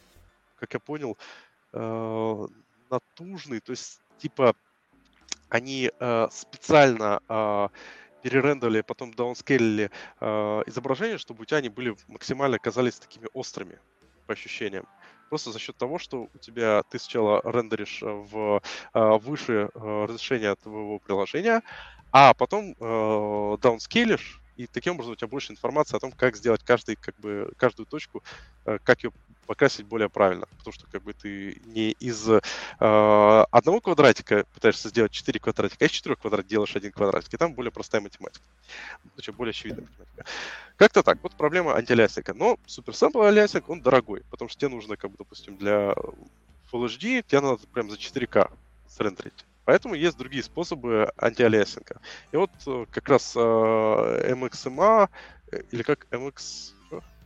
как я понял, натужный, то есть типа они специально э, перерендерили, потом даунскейлили э, изображения, чтобы у тебя они были максимально казались такими острыми по ощущениям. Просто за счет того, что у тебя ты сначала рендеришь в э, выше э, разрешения твоего приложения, а потом э, даунскейлишь, и таким образом у тебя больше информации о том, как сделать каждый, как бы, каждую точку, э, как ее покрасить более правильно, потому что как бы ты не из э, одного квадратика пытаешься сделать 4 квадратика, а из 4 квадрат делаешь один квадратик, и там более простая математика, значит, более очевидная математика. Как-то так, вот проблема антиалиасинга. Но суперсэмпл алиасинг, он дорогой, потому что тебе нужно, как бы, допустим, для Full HD, тебе надо прям за 4К срендерить. Поэтому есть другие способы антиалиасинга. И вот э, как раз э, MXMA, э, или как MX...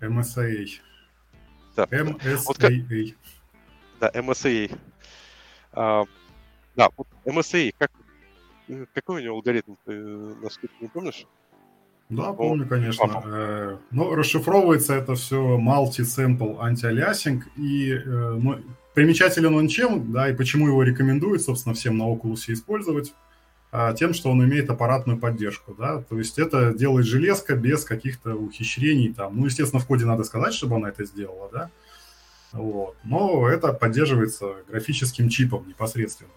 MSA. Да. MSAA. Вот как... Да, MSAA. А, да, вот MSAA, как, какой у него алгоритм, ты, насколько не помнишь? Да, помню, конечно. Ага. Но расшифровывается это все multi-sample anti-aliasing, и ну, примечателен он чем, да, и почему его рекомендуют, собственно, всем на Oculus использовать, а, тем, что он имеет аппаратную поддержку, да, то есть это делает железка без каких-то ухищрений там, ну, естественно, в коде надо сказать, чтобы она это сделала, да, вот, но это поддерживается графическим чипом непосредственно.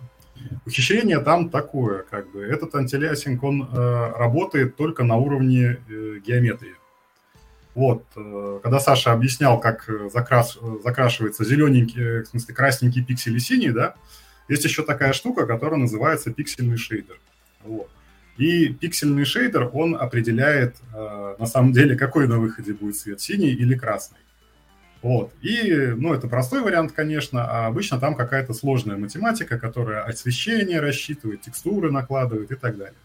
Ухищрение там такое, как бы, этот антилиасинг, он э, работает только на уровне э, геометрии. Вот, э, когда Саша объяснял, как э, закрас, э, закрашивается зелененький, в смысле красненький пиксель и синий, да, есть еще такая штука, которая называется пиксельный шейдер. Вот. И пиксельный шейдер, он определяет, на самом деле, какой на выходе будет цвет, синий или красный. Вот. И, ну, это простой вариант, конечно, а обычно там какая-то сложная математика, которая освещение рассчитывает, текстуры накладывает и так далее.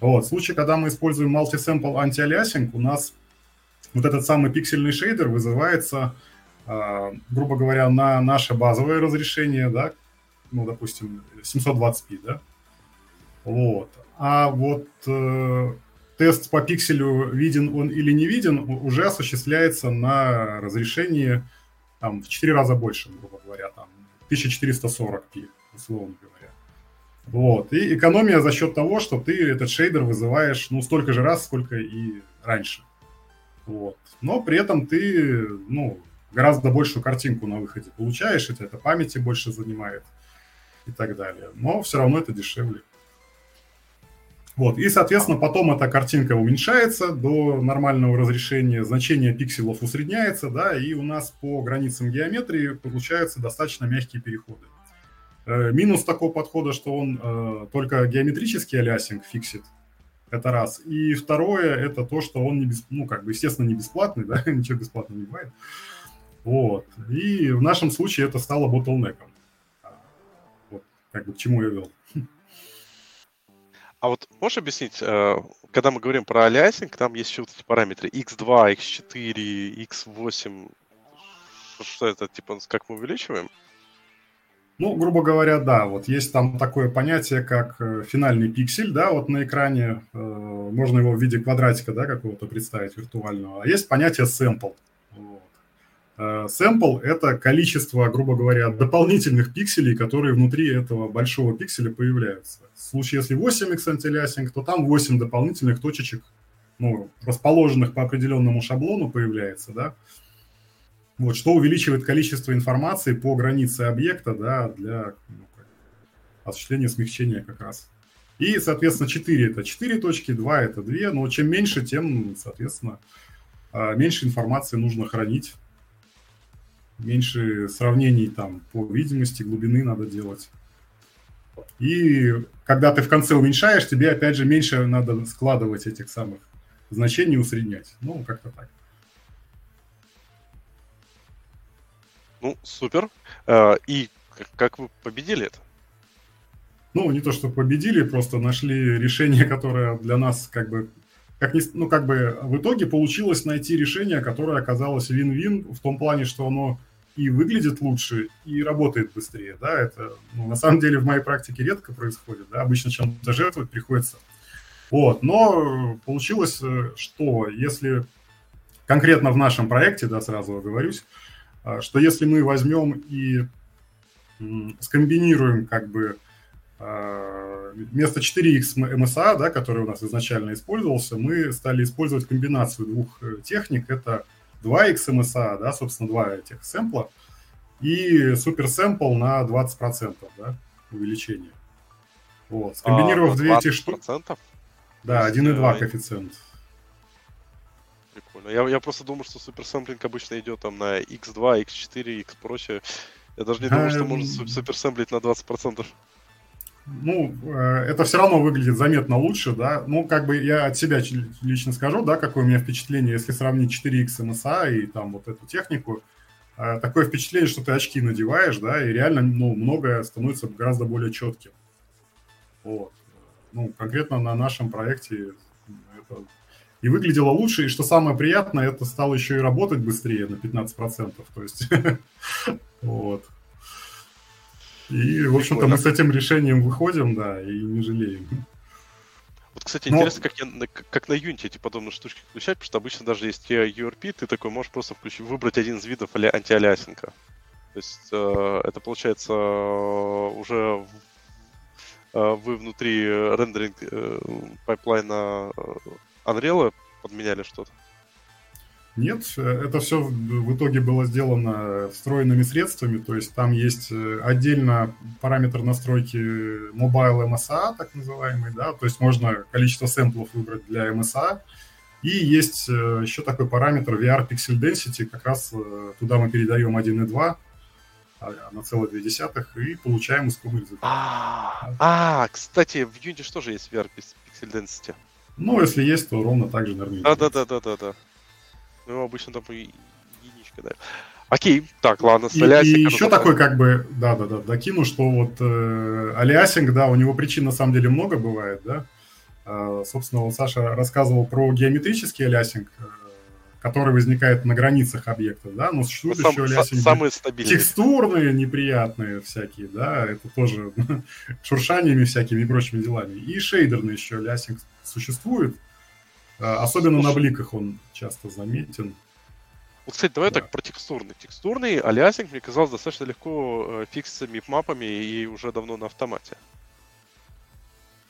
Вот. В случае, когда мы используем multi-sample anti-aliasing, у нас вот этот самый пиксельный шейдер вызывается, а, грубо говоря, на наше базовое разрешение, да, ну, допустим, 720p, да, вот. А вот э, тест по пикселю, виден он или не виден, уже осуществляется на разрешении там, в 4 раза больше, грубо говоря, там 1440p, условно говоря. Вот. И экономия за счет того, что ты этот шейдер вызываешь ну, столько же раз, сколько и раньше. Вот. Но при этом ты, ну, гораздо большую картинку на выходе получаешь, это, это памяти больше занимает и так далее. Но все равно это дешевле. Вот. И, соответственно, потом эта картинка уменьшается до нормального разрешения, значение пикселов усредняется, да, и у нас по границам геометрии получаются достаточно мягкие переходы. Э, минус такого подхода, что он э, только геометрический алясинг фиксит, это раз. И второе, это то, что он не без, ну, как бы, естественно, не бесплатный, да, ничего бесплатного не бывает. Вот. И в нашем случае это стало ботлнеком. Вот, как бы к чему я вел. А вот можешь объяснить, э, когда мы говорим про алиасинг, там есть еще вот эти параметры x2, x4, x8. Что это, типа, как мы увеличиваем? Ну, грубо говоря, да, вот есть там такое понятие, как э, финальный пиксель, да, вот на экране, э, можно его в виде квадратика, да, какого-то представить виртуального, а есть понятие sample. Вот. Э, sample – это количество, грубо говоря, дополнительных пикселей, которые внутри этого большого пикселя появляются. В случае, если 8x антилясинг, то там 8 дополнительных точечек, ну, расположенных по определенному шаблону появляется, да, вот, что увеличивает количество информации по границе объекта да, для ну, осуществления смягчения как раз. И, соответственно, 4 это 4 точки, 2 это 2, но чем меньше, тем, соответственно, а, меньше информации нужно хранить, меньше сравнений там по видимости, глубины надо делать. И когда ты в конце уменьшаешь, тебе опять же меньше надо складывать этих самых значений, усреднять. Ну, как-то так. Ну, супер. А, и как вы победили это? Ну, не то, что победили, просто нашли решение, которое для нас как бы как ни, ну, как бы в итоге получилось найти решение, которое оказалось вин-вин в том плане, что оно и выглядит лучше, и работает быстрее, да, это, ну, на самом деле в моей практике редко происходит, да, обычно чем-то жертвовать приходится. Вот, но получилось, э, что если конкретно в нашем проекте, да, сразу оговорюсь, а, что если мы возьмем и скомбинируем как бы а, вместо 4x MSA, да, который у нас изначально использовался, мы стали использовать комбинацию двух э, техник. Это 2x MSA, да, собственно, два этих сэмпла, и суперсэмпл на 20% да, увеличение. Вот. Скомбинировав а, две эти штуки... Да, 1,2 э, коэффициент прикольно. Я, я просто думал, что суперсэмплинг обычно идет там на x2, x4, x прочее. Я даже не думал, что можно эм. суперсэмплить на 20%. Ну, э, это все равно выглядит заметно лучше, да. Ну, как бы я от себя лично скажу, да, какое у меня впечатление, если сравнить 4x MSA и там вот эту технику. Э, такое впечатление, что ты очки надеваешь, да, и реально, ну, многое становится гораздо более четким. Вот. Ну, конкретно на нашем проекте это и выглядело лучше, и что самое приятное, это стало еще и работать быстрее на 15%. То есть, вот. И, в общем-то, мы с этим решением выходим, да, и не жалеем. Вот, кстати, Но... интересно, как, я, как на Unity эти подобные штучки включать, потому что обычно даже есть URP, ты такой можешь просто включить, выбрать один из видов anti-aliasing а. То есть э, это получается э, уже э, вы внутри рендеринг э, pipeline а э, Unreal подменяли что-то? Нет, это все в итоге было сделано встроенными средствами, то есть там есть э, отдельно параметр настройки Mobile MSA, так называемый, да, то есть можно количество сэмплов выбрать для MSA, и есть э, еще такой параметр VR Pixel Density, как раз э, туда мы передаем 1.2 а, на целых две десятых и получаем искомый результат. А, а, кстати, в Unity что же есть VR Pixel Density? Ну, если есть, то ровно так же, наверное. Да, да, да, да, да, да. Ну, обычно там и единичка, да. Окей, так, ладно, с И, и еще такой, как бы, да, да, да, докину, что вот э, алиасинг, да, у него причин на самом деле много бывает, да. Э, собственно, вот Саша рассказывал про геометрический алиасинг, э, который возникает на границах объекта, да, но существуют ну, еще лясинги самые стабильные. текстурные, неприятные всякие, да, это тоже шуршаниями всякими и прочими делами. И шейдерный еще лясинг существует, особенно Слушай, на бликах он часто заметен. Вот, кстати, давай да. так про текстурный. Текстурный алиасинг мне казалось достаточно легко э, фикситься мипмапами и уже давно на автомате.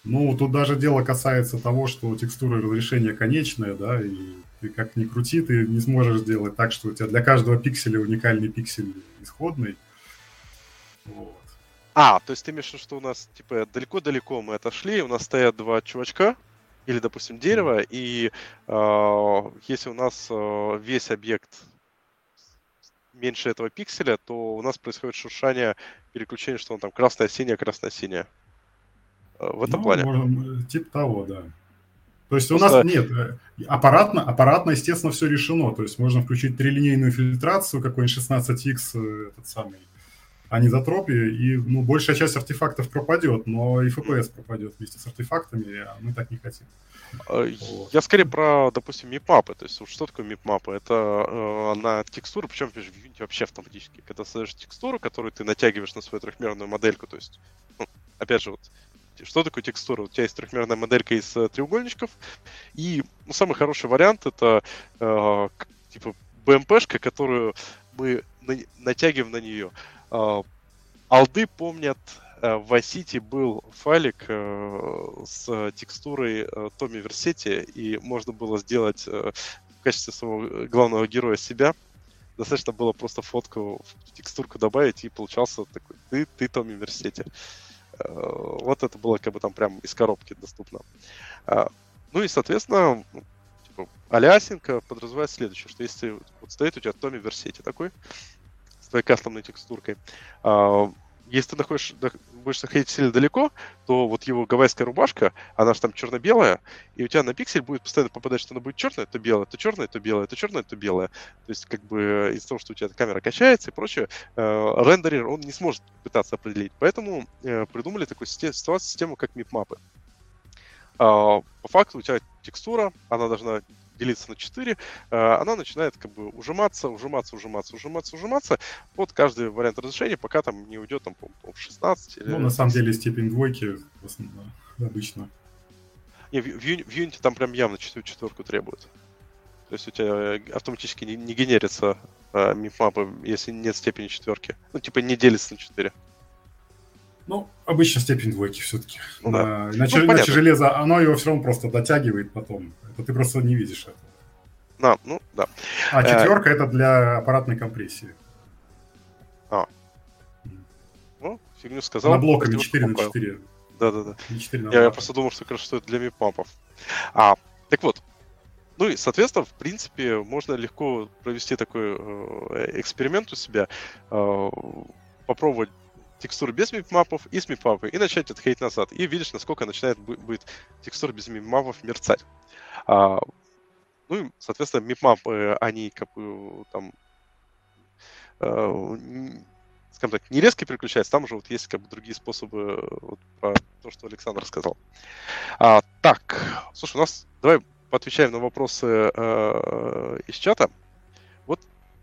Ну, тут даже дело касается того, что текстура разрешения конечная, да, и ты как ни крути, ты не сможешь сделать так, что у тебя для каждого пикселя уникальный пиксель исходный. Вот. А, то есть ты имеешь в виду, что у нас, типа, далеко-далеко мы отошли, у нас стоят два чувачка, или, допустим, дерево, и э, если у нас э, весь объект меньше этого пикселя, то у нас происходит шуршание, переключение, что он там красное-синее, красное-синее. Э, в этом ну, плане. Можно, типа того, да. То есть Просто... у нас нет, э, аппаратно, аппаратно, естественно, все решено. То есть можно включить трилинейную фильтрацию, какой-нибудь 16x, э, этот самый, анизотропии, и ну, большая часть артефактов пропадет, но и FPS пропадет вместе с артефактами, а мы так не хотим. А, я скорее про, допустим, мипмапы. То есть, что такое мипмапы? Это э, на текстуру, причем в Unity вообще автоматически. Когда создаешь текстуру, которую ты натягиваешь на свою трехмерную модельку, то есть, ну, опять же, вот, что такое текстура? У тебя есть трехмерная моделька из э, треугольничков, и ну, самый хороший вариант это э, типа BMP-шка, которую мы на, натягиваем на нее. Э, алды помнят Э, в Vice был файлик э, с текстурой э, Томми Версети, и можно было сделать в качестве своего главного героя себя. Достаточно было просто фотку текстурку добавить, и получался такой ты, ты Томми Версети. Вот это было как бы там прям из коробки доступно. Ну и, соответственно, ну, типа, алясинг подразумевает следующее, что если вот стоит у тебя Томми Версети такой, с твоей кастомной текстуркой, если ты находишь, будешь находиться сильно далеко, то вот его гавайская рубашка, она же там черно-белая, и у тебя на пиксель будет постоянно попадать, что она будет черная, то белая, то черная, то белая, то черная, то белая. То есть, как бы из-за того, что у тебя камера качается и прочее, э, рендерер он не сможет пытаться определить. Поэтому э, придумали такую ситуацию, систему, как мипмапы. Э, по факту у тебя текстура, она должна делиться на 4, э, она начинает как бы ужиматься, ужиматься, ужиматься, ужиматься, ужиматься под каждый вариант разрешения, пока там не уйдет там, по 16. Или... Ну, на самом деле, степень двойки обычно. Не, в, в, в Unity там прям явно четверку требует. То есть у тебя автоматически не, не генерится а, мипмапы, если нет степени четверки. Ну, типа не делится на 4. Ну, обычно степень двойки все-таки. Ну, да. иначе, ну, иначе железо, оно его все равно просто дотягивает потом. Это ты просто не видишь этого. Да, ну, да. А четверка э... это для аппаратной компрессии. А. Ну, фигню сказал. На блоками 4 на 4. Да-да-да. Я, я просто думал, что, как что это для мипмапов. А, так вот, ну и, соответственно, в принципе, можно легко провести такой э, эксперимент у себя, э, попробовать текстуры без мипмапов и с мипмапами, и начать отходить назад. И видишь, насколько начинает будет текстура без мипмапов мерцать. А, ну и, соответственно, мипмапы, они как бы там э, скажем так, не резко переключаются, там уже вот есть как бы другие способы вот, про то, что Александр сказал. А, так, слушай, у нас давай поотвечаем на вопросы э, из чата.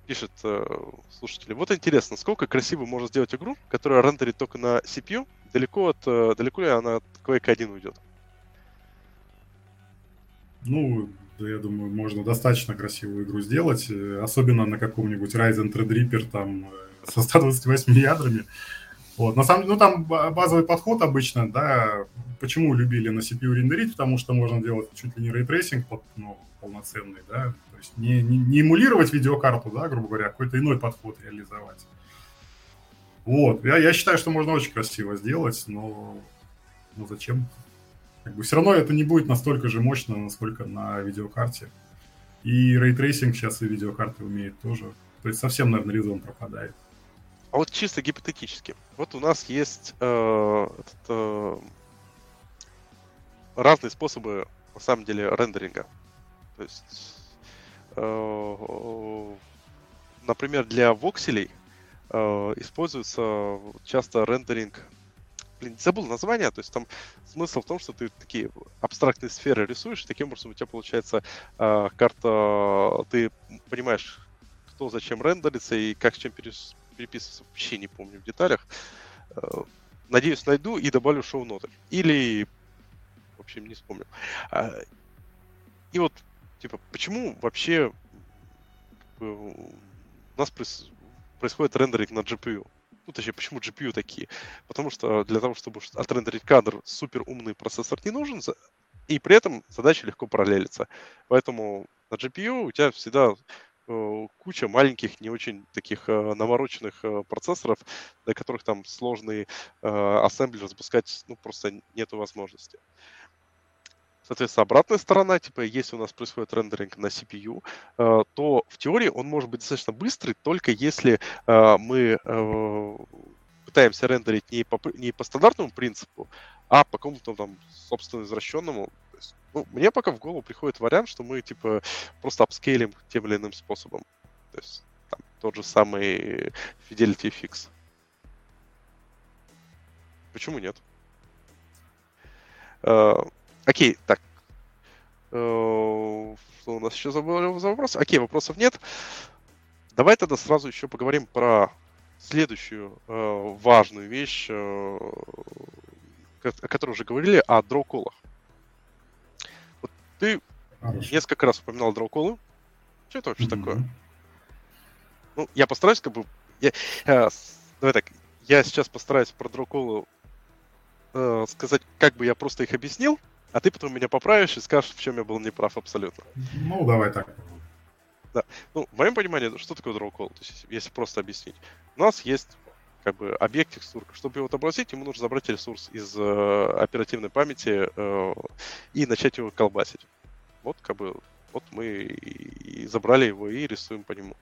Пишет э, слушатели. Вот интересно, сколько красиво можно сделать игру, которая рендерит только на CPU, далеко от э, далеко ли она от Quake 1 уйдет? Ну, я думаю, можно достаточно красивую игру сделать, э, особенно на каком-нибудь Ryzen Threadripper там э, со 128 ядрами. Вот. На самом деле, ну там базовый подход обычно, да, почему любили на CPU рендерить, потому что можно делать чуть ли не ray tracing ну, полноценный, да, есть не, не, не эмулировать видеокарту, да, грубо говоря, а какой-то иной подход реализовать. Вот, я, я считаю, что можно очень красиво сделать, но ну зачем? Как бы все равно это не будет настолько же мощно, насколько на видеокарте. И ray tracing сейчас и видеокарты умеет тоже. То есть совсем, наверное, резон пропадает. А вот чисто гипотетически. Вот у нас есть э, этот, э, разные способы, на самом деле, рендеринга. То есть, например, для вокселей э, используется часто рендеринг блин, забыл название, то есть там смысл в том, что ты такие абстрактные сферы рисуешь, таким образом у тебя получается э, карта, ты понимаешь, кто зачем рендерится и как с чем перес, переписываться, вообще не помню в деталях. Э, надеюсь, найду и добавлю шоу-ноты. Или, в общем, не вспомню. И вот, типа, почему вообще у нас происходит рендеринг на GPU? Ну, точнее, почему GPU такие? Потому что для того, чтобы отрендерить кадр, супер умный процессор не нужен, и при этом задача легко параллелится. Поэтому на GPU у тебя всегда Э, куча маленьких, не очень таких э, навороченных э, процессоров, для которых там сложный ассемблер запускать ну, просто нету возможности. Соответственно, обратная сторона, типа, если у нас происходит рендеринг на CPU, то в теории он может быть достаточно быстрый, только если мы пытаемся рендерить не по, не по стандартному принципу, а по какому-то там собственно извращенному, есть, ну, мне пока в голову приходит вариант, что мы типа просто апскейлим тем или иным способом. То есть там тот же самый Fidelity Fix. Почему нет? Э, окей, так. Э, что у нас еще забыл за вопрос? Окей, вопросов нет. Давай тогда сразу еще поговорим про следующую э, важную вещь, э, о которой уже говорили, о дроу-колах. Вот ты Хорошо. несколько раз упоминал дроу-колы. Что это вообще mm-hmm. такое? Ну, я постараюсь как бы... Я, э, давай так, я сейчас постараюсь про дроу-колы э, сказать, как бы я просто их объяснил, а ты потом меня поправишь и скажешь, в чем я был неправ абсолютно. Ну, давай так. Да. Ну, в моем понимании, что такое draw call? То есть, если просто объяснить. У нас есть как бы объект текстурка. Чтобы его отобразить, ему нужно забрать ресурс из э, оперативной памяти э, и начать его колбасить. Вот как бы вот мы и забрали его и рисуем по нему.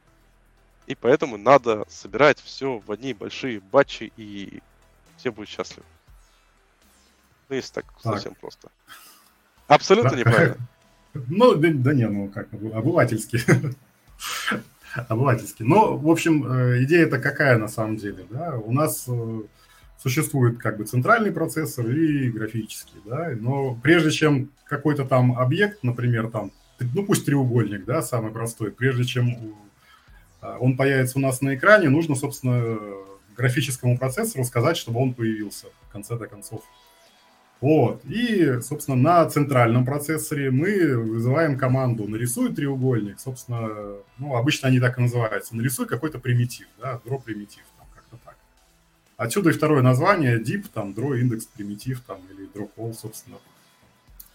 И поэтому надо собирать все в одни большие батчи, и все будут счастливы. Ну, если так, так. совсем просто. Абсолютно неправильно. Ну, да, да не, ну как, обывательски. обывательски. Но, в общем, э, идея-то какая на самом деле, да? У нас э, существует как бы центральный процессор и графический, да, но прежде чем какой-то там объект, например, там, ну пусть треугольник, да, самый простой, прежде чем а, он появится у нас на экране, нужно, собственно, графическому процессору сказать, чтобы он появился в конце-то концов. Вот. И, собственно, на центральном процессоре мы вызываем команду «нарисуй треугольник». Собственно, ну, обычно они так и называются. «Нарисуй какой-то примитив», да, draw примитив, там, как-то так. Отсюда и второе название deep, там, draw индекс примитив, там, или draw call, собственно.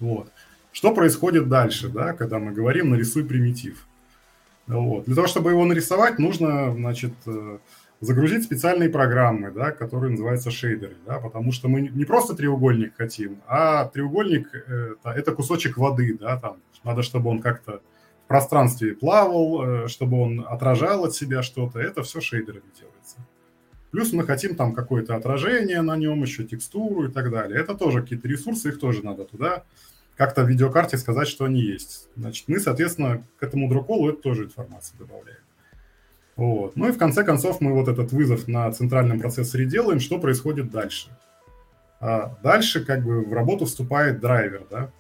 Вот. Что происходит дальше, да, когда мы говорим «нарисуй примитив»? Вот. Для того, чтобы его нарисовать, нужно, значит, э, загрузить специальные программы, да, которые называются шейдеры, да, потому что мы не просто треугольник хотим, а треугольник это, это кусочек воды, да, там надо, чтобы он как-то в пространстве плавал, э, чтобы он отражал от себя что-то, это все шейдерами делается. Плюс мы хотим там какое-то отражение на нем, еще текстуру и так далее. Это тоже какие-то ресурсы, их тоже надо туда как-то в видеокарте сказать, что они есть. Значит, мы, соответственно, к этому дроколу это тоже информацию добавляем. Вот. Ну и в конце концов мы вот этот вызов на центральном процессоре делаем. Что происходит дальше? А дальше как бы в работу вступает драйвер, да.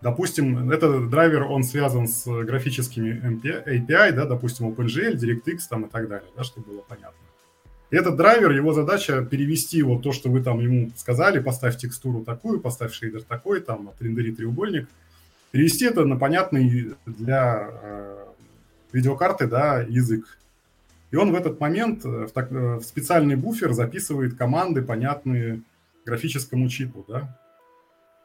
Допустим, этот драйвер, он связан с графическими API, да, допустим, OpenGL, DirectX там и так далее, да, чтобы было понятно. И этот драйвер, его задача перевести вот то, что вы там ему сказали, поставь текстуру такую, поставь шейдер такой, там, отрендери треугольник, перевести это на понятный для э, видеокарты, да, язык. Он в этот момент э, в, так, э, в специальный буфер записывает команды, понятные графическому чипу, да.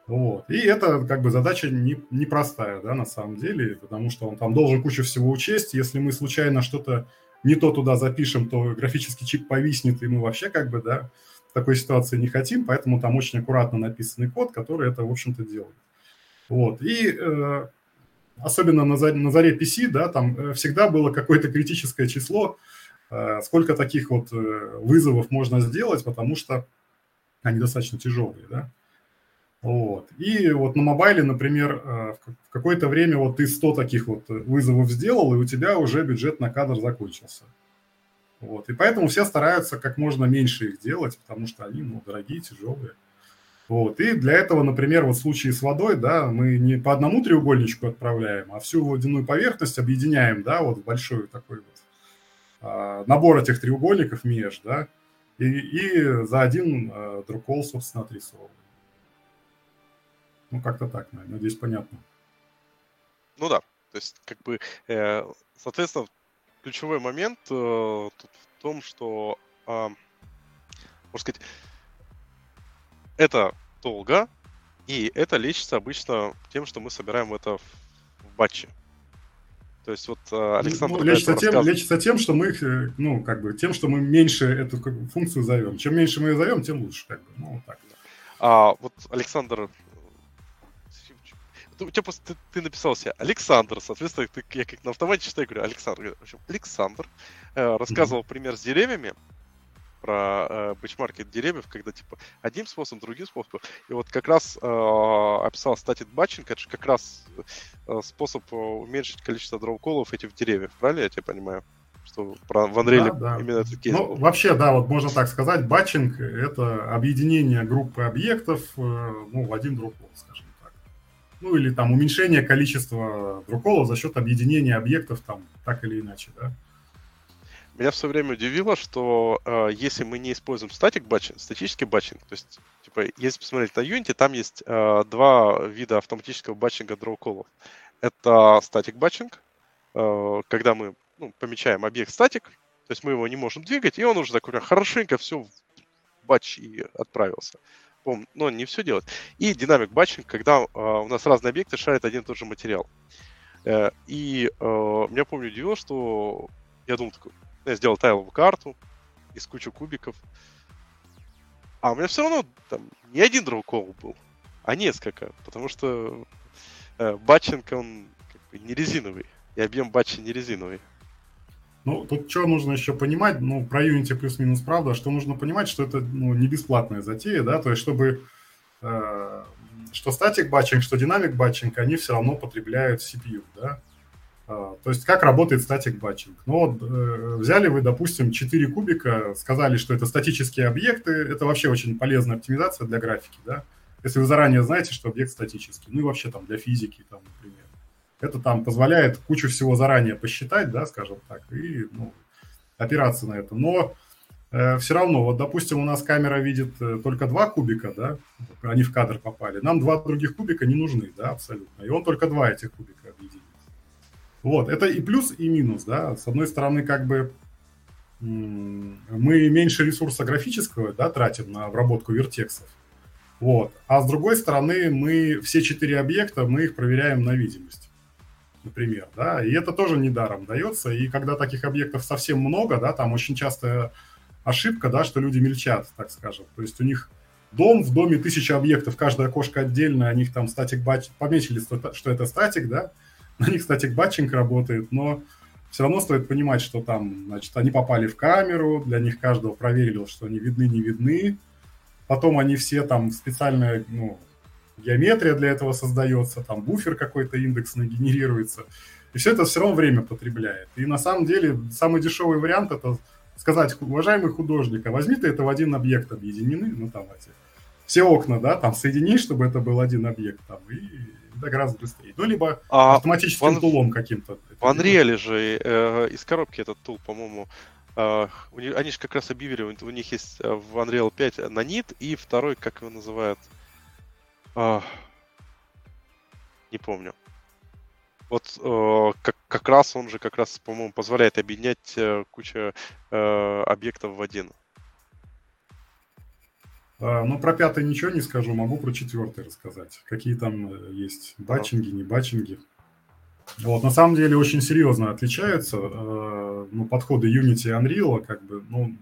Вот. И это как бы задача не, непростая, да, на самом деле, потому что он там должен кучу всего учесть. Если мы случайно что-то не то туда запишем, то графический чип повиснет, и мы вообще как бы, да, такой ситуации не хотим, поэтому там очень аккуратно написанный код, который это, в общем-то, делает. Вот. И э, особенно на, на заре PC, да, там э, всегда было какое-то критическое число, сколько таких вот э, вызовов можно сделать, потому что они достаточно тяжелые, да. Вот. И вот на мобайле, например, в какое-то время вот ты 100 таких вот вызовов сделал, и у тебя уже бюджет на кадр закончился. Вот. И поэтому все стараются как можно меньше их делать, потому что они, ну, дорогие, тяжелые. Вот. И для этого, например, вот в случае с водой, да, мы не по одному треугольничку отправляем, а всю водяную поверхность объединяем, да, вот в большой такой вот набор этих треугольников меж, да, и, и за один а, друкол, собственно, отрисовываем. Ну, как-то так, надеюсь, понятно. Ну да, то есть, как бы, э, соответственно, ключевой момент э, тут в том, что, э, можно сказать, это долго, и это лечится обычно тем, что мы собираем это в батче. То есть вот э, Александр... Ну, лечится, тем, лечится тем, что мы, э, ну, как бы, тем, что мы меньше эту функцию зовем. Чем меньше мы ее зовем, тем лучше, как бы, ну, вот так. А, вот Александр у тебя просто ты, ты написал себе Александр, соответственно, ты, я как на автомате читаю, говорю Александр. В общем, Александр э, рассказывал mm-hmm. пример с деревьями, про э, бенчмарки деревьев, когда типа одним способом, другим способом. И вот как раз э, описал static batching, это же как раз э, способ э, уменьшить количество draw call ов этих деревьев, правильно я тебя понимаю? что про, в Unreal да, да. именно этот кейс Ну, вообще, да, вот можно так сказать, batching – это объединение группы объектов э, ну, в один draw call, скажем так. Ну, или там уменьшение количества draw call ов за счет объединения объектов там так или иначе, да. Меня в свое время удивило, что э, если мы не используем static batching, статический batching, то есть, типа, если посмотреть на Unity, там есть э, два вида автоматического batching а draw call ов. Это static batching, э, когда мы ну, помечаем объект static, то есть мы его не можем двигать, и он уже такой хорошенько все в batch и отправился. Пом- Но не все делает. И dynamic batching, когда э, у нас разные объекты шарят один и тот же материал. Э, И э, меня, помню, удивило, что я думал такой, я сделал тайловую карту из кучи кубиков. А у меня все равно там не один draw call был, а несколько. Потому что э, batching, он как бы не резиновый. И объем batch а не резиновый. Ну, тут что нужно еще понимать, ну, про Unity плюс-минус правда, что нужно понимать, что это ну, не бесплатная затея, да, то есть чтобы э, что static batching, что dynamic batching, они все равно потребляют CPU, да. А, то есть как работает static batching? Ну вот э, взяли вы, допустим, 4 кубика, сказали, что это статические объекты, это вообще очень полезная оптимизация для графики, да. Если вы заранее знаете, что объект статический, ну и вообще там для физики, там, например. Это там позволяет кучу всего заранее посчитать, да, скажем так, и ну, опираться на это. Но э, все равно, вот, допустим, у нас камера видит э, только два кубика, да, они в кадр попали. Нам два других кубика не нужны, да, абсолютно. И он только два этих кубика объединит. Вот, это и плюс, и минус, да. С одной стороны, как бы мы меньше ресурса графического, да, тратим на обработку вертексов. Вот. А с другой стороны, мы все четыре объекта, мы их проверяем на видимость например, да, и это тоже недаром дается, и когда таких объектов совсем много, да, там очень частая ошибка, да, что люди мельчат, так скажем, то есть у них дом, в доме тысяча объектов, каждая окошко отдельно, о них там статик батч, пометили, что это статик, да, на них статик батчинг работает, но все равно стоит понимать, что там, значит, они попали в камеру, для них каждого проверили, что они видны, не видны, потом они все там специально, ну, геометрия для этого создается, там буфер какой-то индексный генерируется. И все это все равно время потребляет. И на самом деле самый дешевый вариант это сказать, уважаемый художник, а возьми ты это в один объект объединены, ну там эти, все окна, да, там соедини, чтобы это был один объект, там, и гораздо быстрее. Ну, либо а автоматическим в, тулом каким-то. В Unreal же э, из коробки этот тул, по-моему, э, они же как раз объявили, у них есть э, в Unreal 5 нанит и второй, как его называют, а, не помню. Вот э, как, как раз он же как раз, по-моему, позволяет объединять э, кучу э, объектов в один. А, ну, про пятый ничего не скажу, могу про четвертый рассказать. Какие там э, есть батчинги, не батчинги. Вот, на самом деле очень серьезно отличаются э, ну, подходы Unity и Unreal, как бы, ну,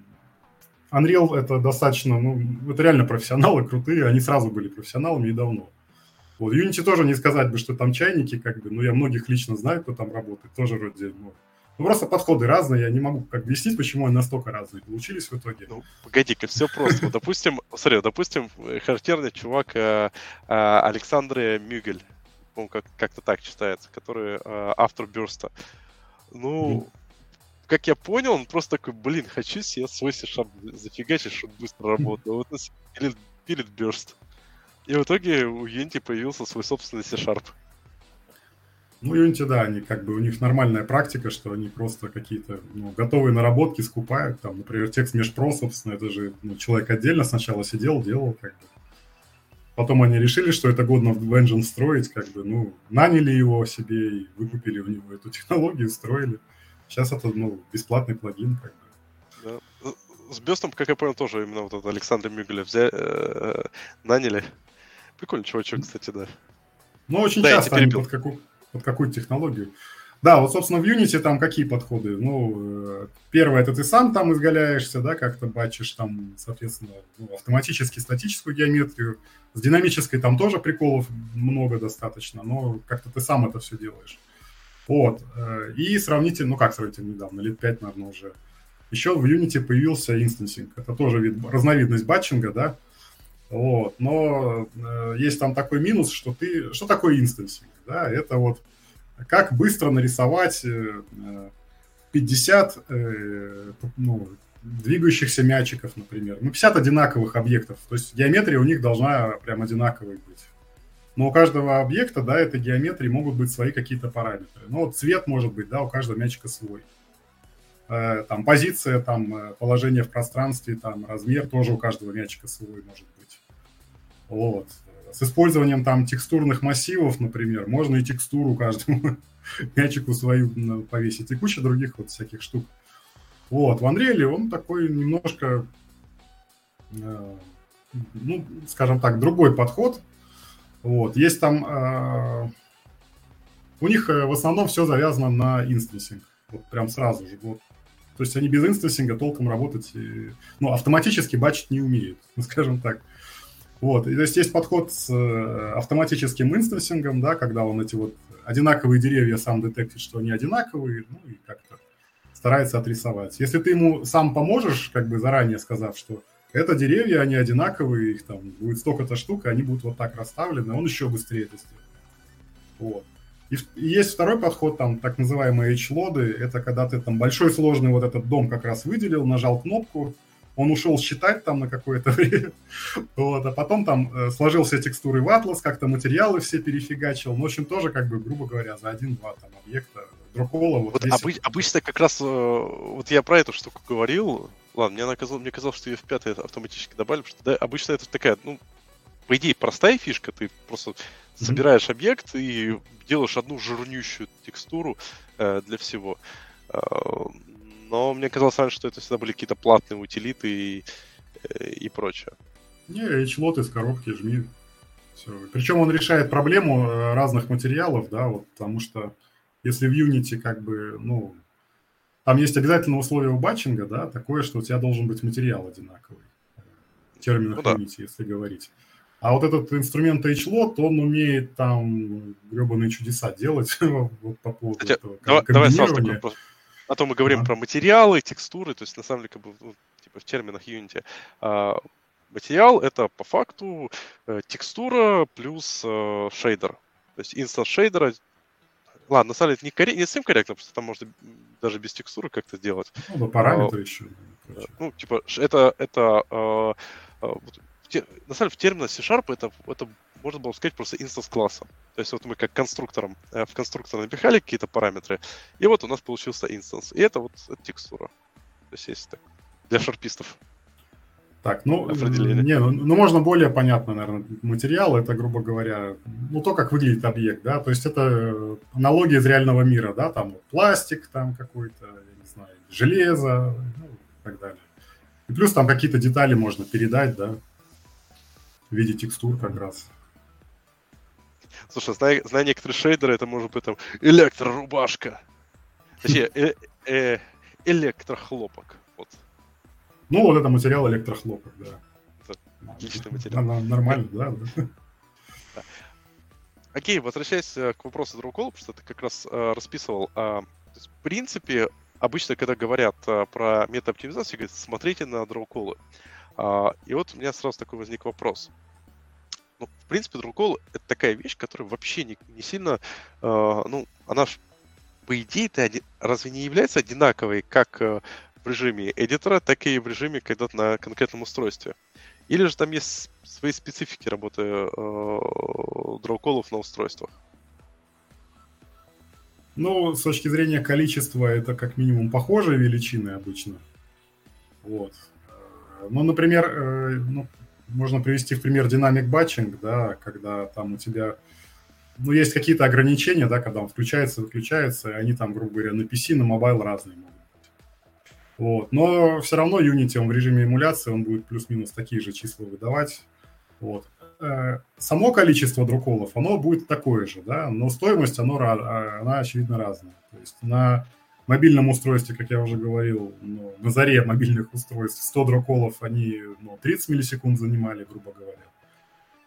Unreal это достаточно, ну, это реально профессионалы крутые, они сразу были профессионалами и давно. Вот, Unity тоже не сказать бы, что там чайники, как бы, ну, я многих лично знаю, кто там работает, тоже вроде, ну, ну, просто подходы разные, я не могу как объяснить, почему они настолько разные получились в итоге. Ну, погоди-ка, все просто. Допустим, смотри, допустим, характерный чувак э, э, Александр Мюгель, по как, как-то так читается, который э, автор Бюрста. Ну, как я понял, он просто такой, блин, хочу себе свой C-Sharp зафигачить, чтобы быстро работал. Вот нас пилит, пилит Burst. И в итоге у Unity появился свой собственный C-Sharp. Ну, Unity, да, они как бы, у них нормальная практика, что они просто какие-то ну, готовые наработки скупают. Там, например, текст Mesh собственно, это же ну, человек отдельно сначала сидел, делал как бы. Потом они решили, что это годно в Engine строить, как бы, ну, наняли его себе и выкупили у него эту технологию, строили. Сейчас это, ну, бесплатный плагин, как бы. Да. С Бестом, как я понял, тоже именно вот этот Александр Мюгеля взяли, э, наняли. Прикольный чувачок, кстати, да. Ну, очень да, часто они под, какую, под какую технологию. Да, вот, собственно, в Unity там какие подходы? Ну, э, первое, это ты сам там изгаляешься, да, как-то бачишь там, соответственно, ну, автоматически статическую геометрию. С динамической там тоже приколов много достаточно, но как-то ты сам это все делаешь. Вот. Э, и сравнительно, ну как сравнительно недавно, лет 5, наверное, уже. Еще в Unity появился инстансинг. Это тоже вид, разновидность батчинга, да. Вот. Но э, есть там такой минус, что ты... Что такое инстансинг? Да? Это вот как быстро нарисовать э, 50 э, ну, двигающихся мячиков, например. Ну, 50 одинаковых объектов. То есть геометрия у них должна прям одинаковой быть. Но у каждого объекта, да, этой геометрии могут быть свои какие-то параметры. Ну, вот цвет может быть, да, у каждого мячика свой. Э, там позиция, там э, положение в пространстве, там размер тоже у каждого мячика свой может быть. Вот. С использованием там текстурных массивов, например, можно и текстуру каждому мячику свою повесить, и куча других вот всяких штук. Вот, в Unreal он такой немножко, э, ну, скажем так, другой подход. Вот, есть там, э, у них э, в основном все завязано на инстансинг, вот прям сразу же. Вот. То есть они без инстансинга толком работать, ну, автоматически бачить не умеют, скажем так. Вот, и, то есть есть подход с автоматическим инстансингом, да, когда он эти вот одинаковые деревья сам детектит, что они одинаковые, ну и как-то старается отрисовать. Если ты ему сам поможешь, как бы заранее сказав, что это деревья, они одинаковые, их там будет столько-то штук, и они будут вот так расставлены, он еще быстрее это сделает. Вот. И, и есть второй подход, там, так называемые H-лоды, это когда ты там большой сложный вот этот дом как раз выделил, нажал кнопку, он ушел считать там на какое-то время, вот, а потом там э, сложил все текстуры в атлас, как-то материалы все перефигачил, ну, в общем, тоже, как бы, грубо говоря, за один-два там объекта Дропола. Вот, вот обы- обычно как раз, э, вот я про эту штуку говорил, ладно, мне, наказал, мне казалось, что ее в пятый автоматически добавили, потому что да, обычно это такая, ну, по идее, простая фишка, ты просто mm-hmm. собираешь объект и делаешь одну жирнющую текстуру э, для всего. Э, но мне казалось раньше, что это всегда были какие-то платные утилиты и, э, и прочее. Не, HLOT из коробки жми. Все. Причем он решает проблему э, разных материалов, да, вот, потому что если в Unity как бы, ну, там есть обязательное условие у батчинга, да, такое, что у тебя должен быть материал одинаковый. В терминах ну, да. Unity, если говорить. А вот этот инструмент HLOT, он умеет там гребаные чудеса делать вот по поводу Кстати, этого давай, давай сразу такой, а то мы говорим про материалы, текстуры, то есть на самом деле как бы ну, типа в терминах Unity. А, материал это по факту э, текстура плюс э, шейдер. То есть инстанс шейдера Ладно, на самом деле это не, не совсем корректно, потому что там можно даже без текстуры как-то сделать. Ну, параметры а, еще. Ну, типа, это, это э, э, на самом деле в терминах C-Sharp это, это можно было сказать просто instance класса. То есть вот мы как конструктором, э, в конструктор напихали какие-то параметры, и вот у нас получился instance. И это вот текстура. То есть есть так, для шарпистов. Так, ну, не, ну, ну, можно более понятно, наверное, материал, это, грубо говоря, ну, то, как выглядит объект, да, то есть это аналогия из реального мира, да, там пластик там какой-то, я не знаю, железо, ну, и так далее. И плюс там какие-то детали можно передать, да, в виде текстур как раз. Слушай, зная, зная некоторые шейдеры, это может быть там электрорубашка. Точнее, э, э, электрохлопок. Вот. Ну, вот это материал электрохлопок, да. Отличный материал. Нормально, да. да. Окей, возвращаясь э, к вопросу Дроукола, потому что ты как раз э, расписывал. Э, есть, в принципе, обычно, когда говорят э, про метаоптимизацию, говорят, смотрите на дроуколы. Э, и вот у меня сразу такой возник вопрос. Ну, в принципе, дроукол — это такая вещь, которая вообще не, не сильно... Э, ну, она ж, по идее-то, разве не является одинаковой, как э, в режиме эдитора, так и в режиме когда-то на конкретном устройстве. Или же там есть свои специфики работы э, draw call ов на устройствах? Ну, с точки зрения количества, это как минимум похожие величины обычно. Вот. Э, ну, например, э, ну, можно привести в пример dynamic batching, да, когда там у тебя ну, есть какие-то ограничения, да, когда он включается, выключается, и они там, грубо говоря, на PC, на mobile разные могут вот. Но все равно Unity он в режиме эмуляции, он будет плюс-минус такие же числа выдавать. Вот. Э, само количество друколов, оно будет такое же, да, но стоимость, оно, а, она, очевидно, разная. То есть на мобильном устройстве, как я уже говорил, ну, на заре мобильных устройств 100 дроколов, они ну, 30 миллисекунд занимали, грубо говоря.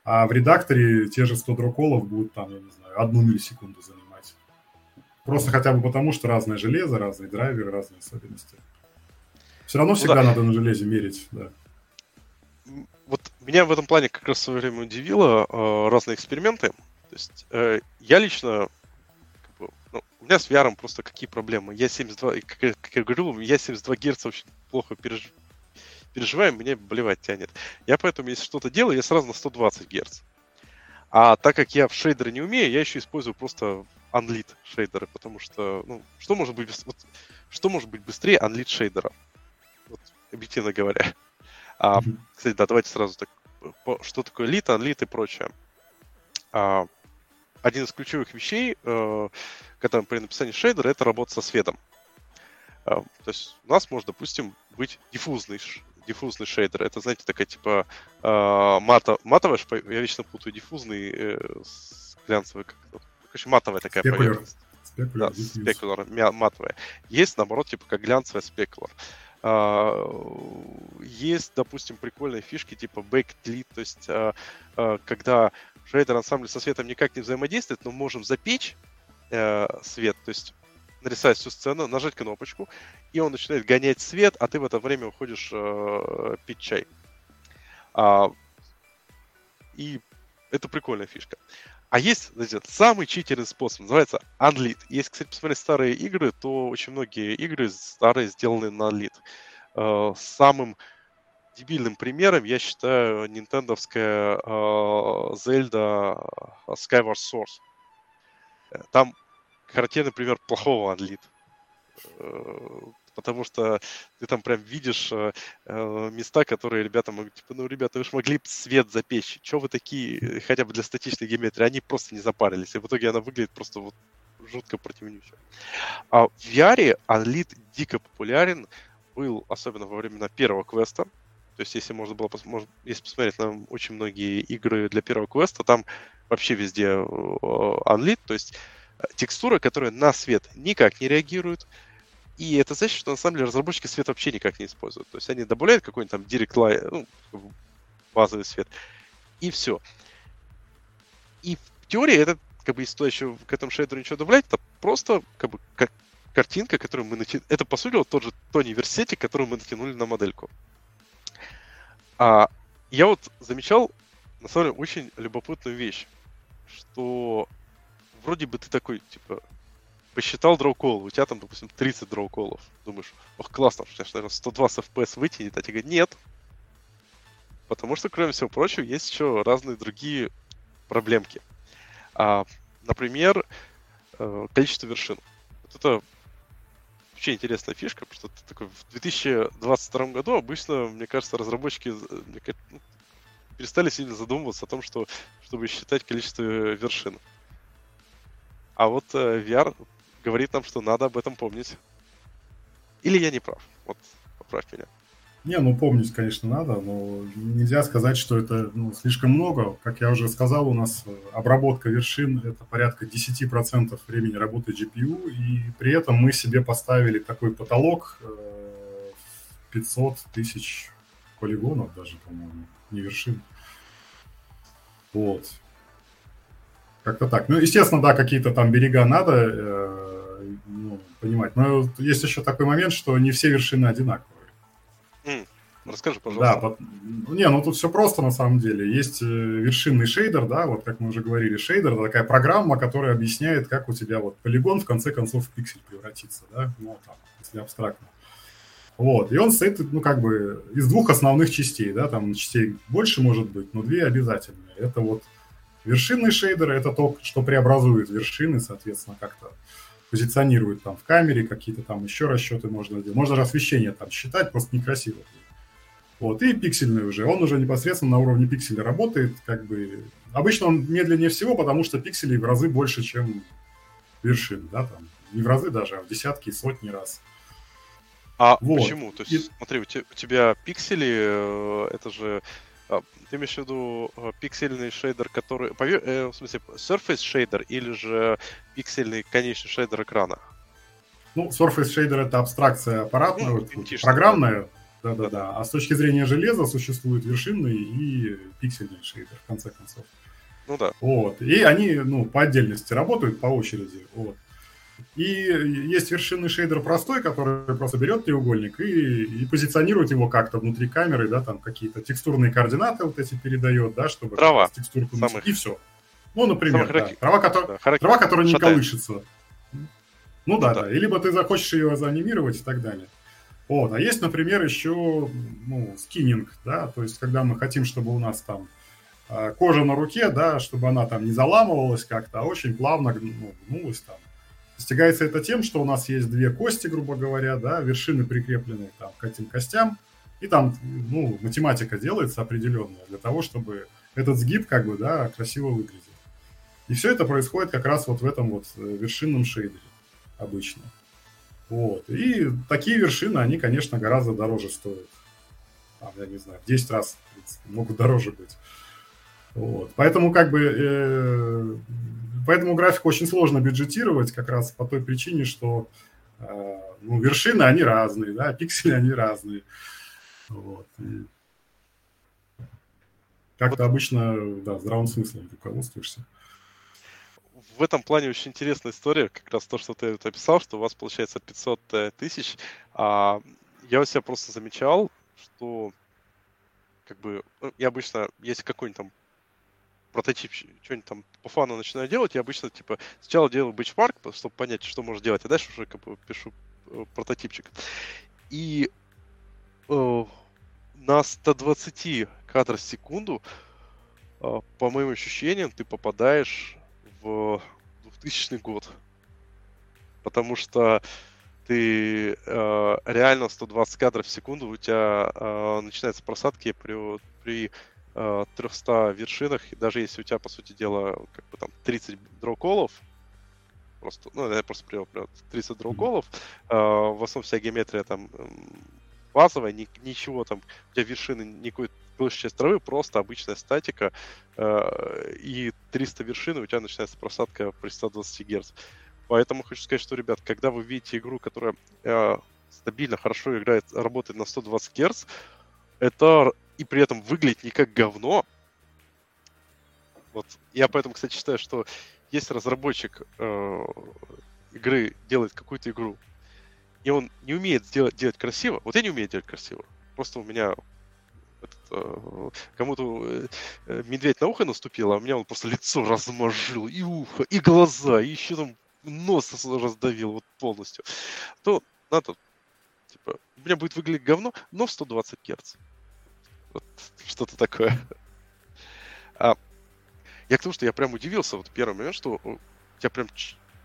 А в редакторе те же 100 дроколов будут там, я не знаю, одну миллисекунду занимать. Просто хотя бы потому, что разное железо, разные драйверы, разные особенности. Все равно всегда ну, да. надо на железе мерить, да. Вот меня в этом плане как раз в свое время удивило э, разные эксперименты. То есть э, я лично, ну, у меня с VR просто какие проблемы. Я 72, как, как я говорил, я 72 Гц очень плохо переж... переживаю, мне болевать тянет. Я поэтому, если что-то делаю, я сразу на 120 Гц. А так как я в шейдеры не умею, я еще использую просто Unlit шейдеры, потому что, ну, что может быть, вот, что может быть быстрее Unlit шейдера? Вот, объективно говоря. А, кстати, да, давайте сразу так, что такое Lit, Unlit и прочее. А, один из ключевых вещей, э, когда при написании шейдера, это работа со светом. Э, то есть у нас может, допустим, быть диффузный, диффузный шейдер. Это, знаете, такая типа э, мата, матовая, я вечно путаю диффузный э, с глянцевой, как Короче, матовая такая спекуляр. поверхность. Спекуляр, да, спекуляр, матовая. Есть, наоборот, типа как глянцевая спекуляр. Есть, допустим, прикольные фишки типа backlit, то есть когда шейдер ансамбль со светом никак не взаимодействует, но можем запечь э, свет, то есть нарисовать всю сцену, нажать кнопочку, и он начинает гонять свет, а ты в это время уходишь э, пить чай. А, и это прикольная фишка. А есть, знаете, самый читерный способ, называется Unlit. Если, кстати, посмотреть старые игры, то очень многие игры старые сделаны на Unlit. Э, самым дебильным примером я считаю нинтендовская э, Zelda Skyward Source. Э, там характерный пример плохого. Э, потому что ты там прям видишь э, э, места, которые ребята могут, типа, ну, ребята, вы же могли свет запечь. Че вы такие, хотя бы для статичной геометрии? Они просто не запарились. И в итоге она выглядит просто вот жутко противнючая. А в VR Unlit дико популярен был, особенно во времена первого квеста. То есть, если можно было, может, если посмотреть на очень многие игры для первого квеста, там вообще везде э, Unlit, то есть э, текстура, которая на свет никак не реагирует, и это значит, что на самом деле разработчики свет вообще никак не используют. То есть они добавляют какой-нибудь там Direct Light, ну, базовый свет, и все. И в теории это, как бы, если туда еще к этому шейдеру ничего добавлять, это просто, как бы, как картинка, которую мы натянули. Это, по сути, вот тот же Тони Версетик, который мы натянули на модельку. А я вот замечал, на самом деле, очень любопытную вещь, что вроде бы ты такой, типа, посчитал дроу-колл, у тебя там, допустим, 30 дроу-коллов. Думаешь, ох, классно, что, наверное, 120 FPS вытянет, а тебе говорят, нет. Потому что, кроме всего прочего, есть еще разные другие проблемки. А, например, э, количество вершин. Вот это вообще интересная фишка, что ты такой в 2022 году обычно, мне кажется, разработчики мне кажется, ну, перестали сильно задумываться о том, что, чтобы считать количество вершин. А вот э, VR говорит нам, что надо об этом помнить. Или я не прав? Вот, поправь меня. Не, ну помнить, конечно, надо, но нельзя сказать, что это ну, слишком много. Как я уже сказал, у нас э, обработка вершин – это порядка 10% времени работы GPU, и при этом мы себе поставили такой потолок 500 э, тысяч полигонов даже, по-моему, не вершин. Вот. Как-то так. Ну, естественно, да, какие-то там берега надо э, ну, понимать. Но есть еще такой момент, что не все вершины одинаковые. Расскажи, пожалуйста. Да, не, ну тут все просто на самом деле. Есть э, вершинный шейдер, да, вот как мы уже говорили, шейдер, это такая программа, которая объясняет, как у тебя вот полигон в конце концов в пиксель превратится, да, ну там, если абстрактно. Вот, и он состоит, ну, как бы, из двух основных частей, да, там частей больше может быть, но две обязательные. Это вот вершинный шейдер, это то, что преобразует вершины, соответственно, как-то позиционирует там в камере, какие-то там еще расчеты можно делать. Можно же освещение там считать, просто некрасиво. Вот, и пиксельный уже. Он уже непосредственно на уровне пикселя работает. Как бы... Обычно он медленнее всего, потому что пикселей в разы больше, чем вершин. Да, там. Не в разы даже, а в десятки, сотни раз. А вот. почему? То есть, и... смотри, у тебя, у тебя пиксели, э, это же... А, ты имеешь в виду э, пиксельный шейдер, который... Э, в смысле, Surface шейдер или же пиксельный конечный шейдер экрана? Ну, Surface шейдер это абстракция аппаратная, ну, вот, программная. Да да-да-да. А с точки зрения железа существует вершинный и пиксельный шейдер, в конце концов. Ну да. Вот. И они, ну, по отдельности работают, по очереди. Вот. И есть вершинный шейдер простой, который просто берет треугольник и, и позиционирует его как-то внутри камеры, да, там какие-то текстурные координаты вот эти передает, да, чтобы трава. текстурку Самых... и все. Ну, например, да. трава, который... да, характер... трава, которая не Шатает. колышется. Ну да, да. И либо ты захочешь ее заанимировать и так далее. Вот. А есть, например, еще ну, скиннинг, да, то есть когда мы хотим, чтобы у нас там э, кожа на руке, да, чтобы она там не заламывалась как-то, а очень плавно ну, гнулась там. Достигается это тем, что у нас есть две кости, грубо говоря, да, вершины прикреплены там к этим костям, и там, ну, математика делается определенная для того, чтобы этот сгиб, как бы, да, красиво выглядел. И все это происходит как раз вот в этом вот э, вершинном шейдере обычно. Вот. И такие вершины, они, конечно, гораздо дороже стоят. Там, я не знаю, в 10 раз в принципе, могут дороже быть. Вот. Поэтому как бы э, поэтому график очень сложно бюджетировать как раз по той причине, что э, ну, вершины они разные, да, пиксели они разные. Вот. Как-то обычно, да, здравым смыслом руководствуешься в этом плане очень интересная история, как раз то, что ты описал, что у вас получается 500 э, тысяч. А, я у себя просто замечал, что как бы ну, я обычно, если какой-нибудь там прототип, что-нибудь там по фану начинаю делать, я обычно типа сначала делаю бенчмарк, чтобы понять, что можно делать, а дальше уже как бы пишу э, прототипчик. И э, на 120 кадров в секунду, э, по моим ощущениям, ты попадаешь в 2000 год. Потому что ты э, реально 120 кадров в секунду, у тебя э, начинаются просадки при, при э, 300 вершинах, и даже если у тебя, по сути дела, как бы там 30 дроуколов, просто, ну, я просто привел, 30 дроуколов, э, в основном вся геометрия там базовая, ни, ничего там, у тебя вершины никакой большая часть травы, просто обычная статика, э, и 300 вершин, у тебя начинается просадка при 120 Гц. Поэтому хочу сказать, что, ребят, когда вы видите игру, которая э, стабильно, хорошо играет, работает на 120 Гц, это и при этом выглядит не как говно. Вот. Я поэтому, кстати, считаю, что если разработчик э, игры делает какую-то игру, и он не умеет сделать, делать красиво, вот я не умею делать красиво. Просто у меня Э, кому-то э, медведь на ухо наступил, а у меня он просто лицо размажил, и ухо, и глаза, и еще там нос раздавил вот полностью, то надо, типа, у меня будет выглядеть говно, но в 120 Гц. Вот что-то такое. А, я к тому, что я прям удивился, вот первый момент, что у тебя прям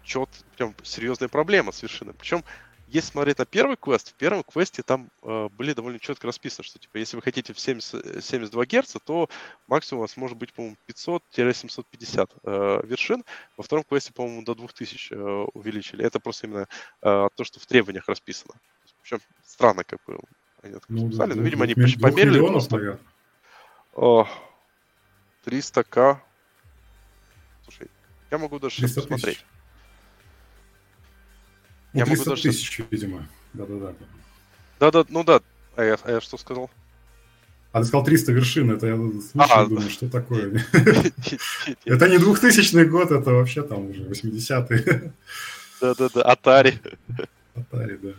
чет, прям серьезная проблема с вершиной. Причем если смотреть на первый квест, в первом квесте там э, были довольно четко расписано, что типа если вы хотите в 70, 72 Гц, то максимум у вас может быть, по-моему, 500-750 э, вершин. Во втором квесте, по-моему, до 2000 э, увеличили. Это просто именно э, то, что в требованиях расписано. Причем странно, как бы они так ну, написали, но, видимо, они померили просто. О, 300к. Слушай, я могу даже сейчас посмотреть. Ну, я могу даже... тысяч, видимо. Да-да-да. Да-да, ну да. А я, а я что сказал? А ты сказал 300 вершин, это я слушаю, а, думаю, что такое? Это не 2000 год, это вообще там уже 80-е. Да-да-да, Атари. Атари, да.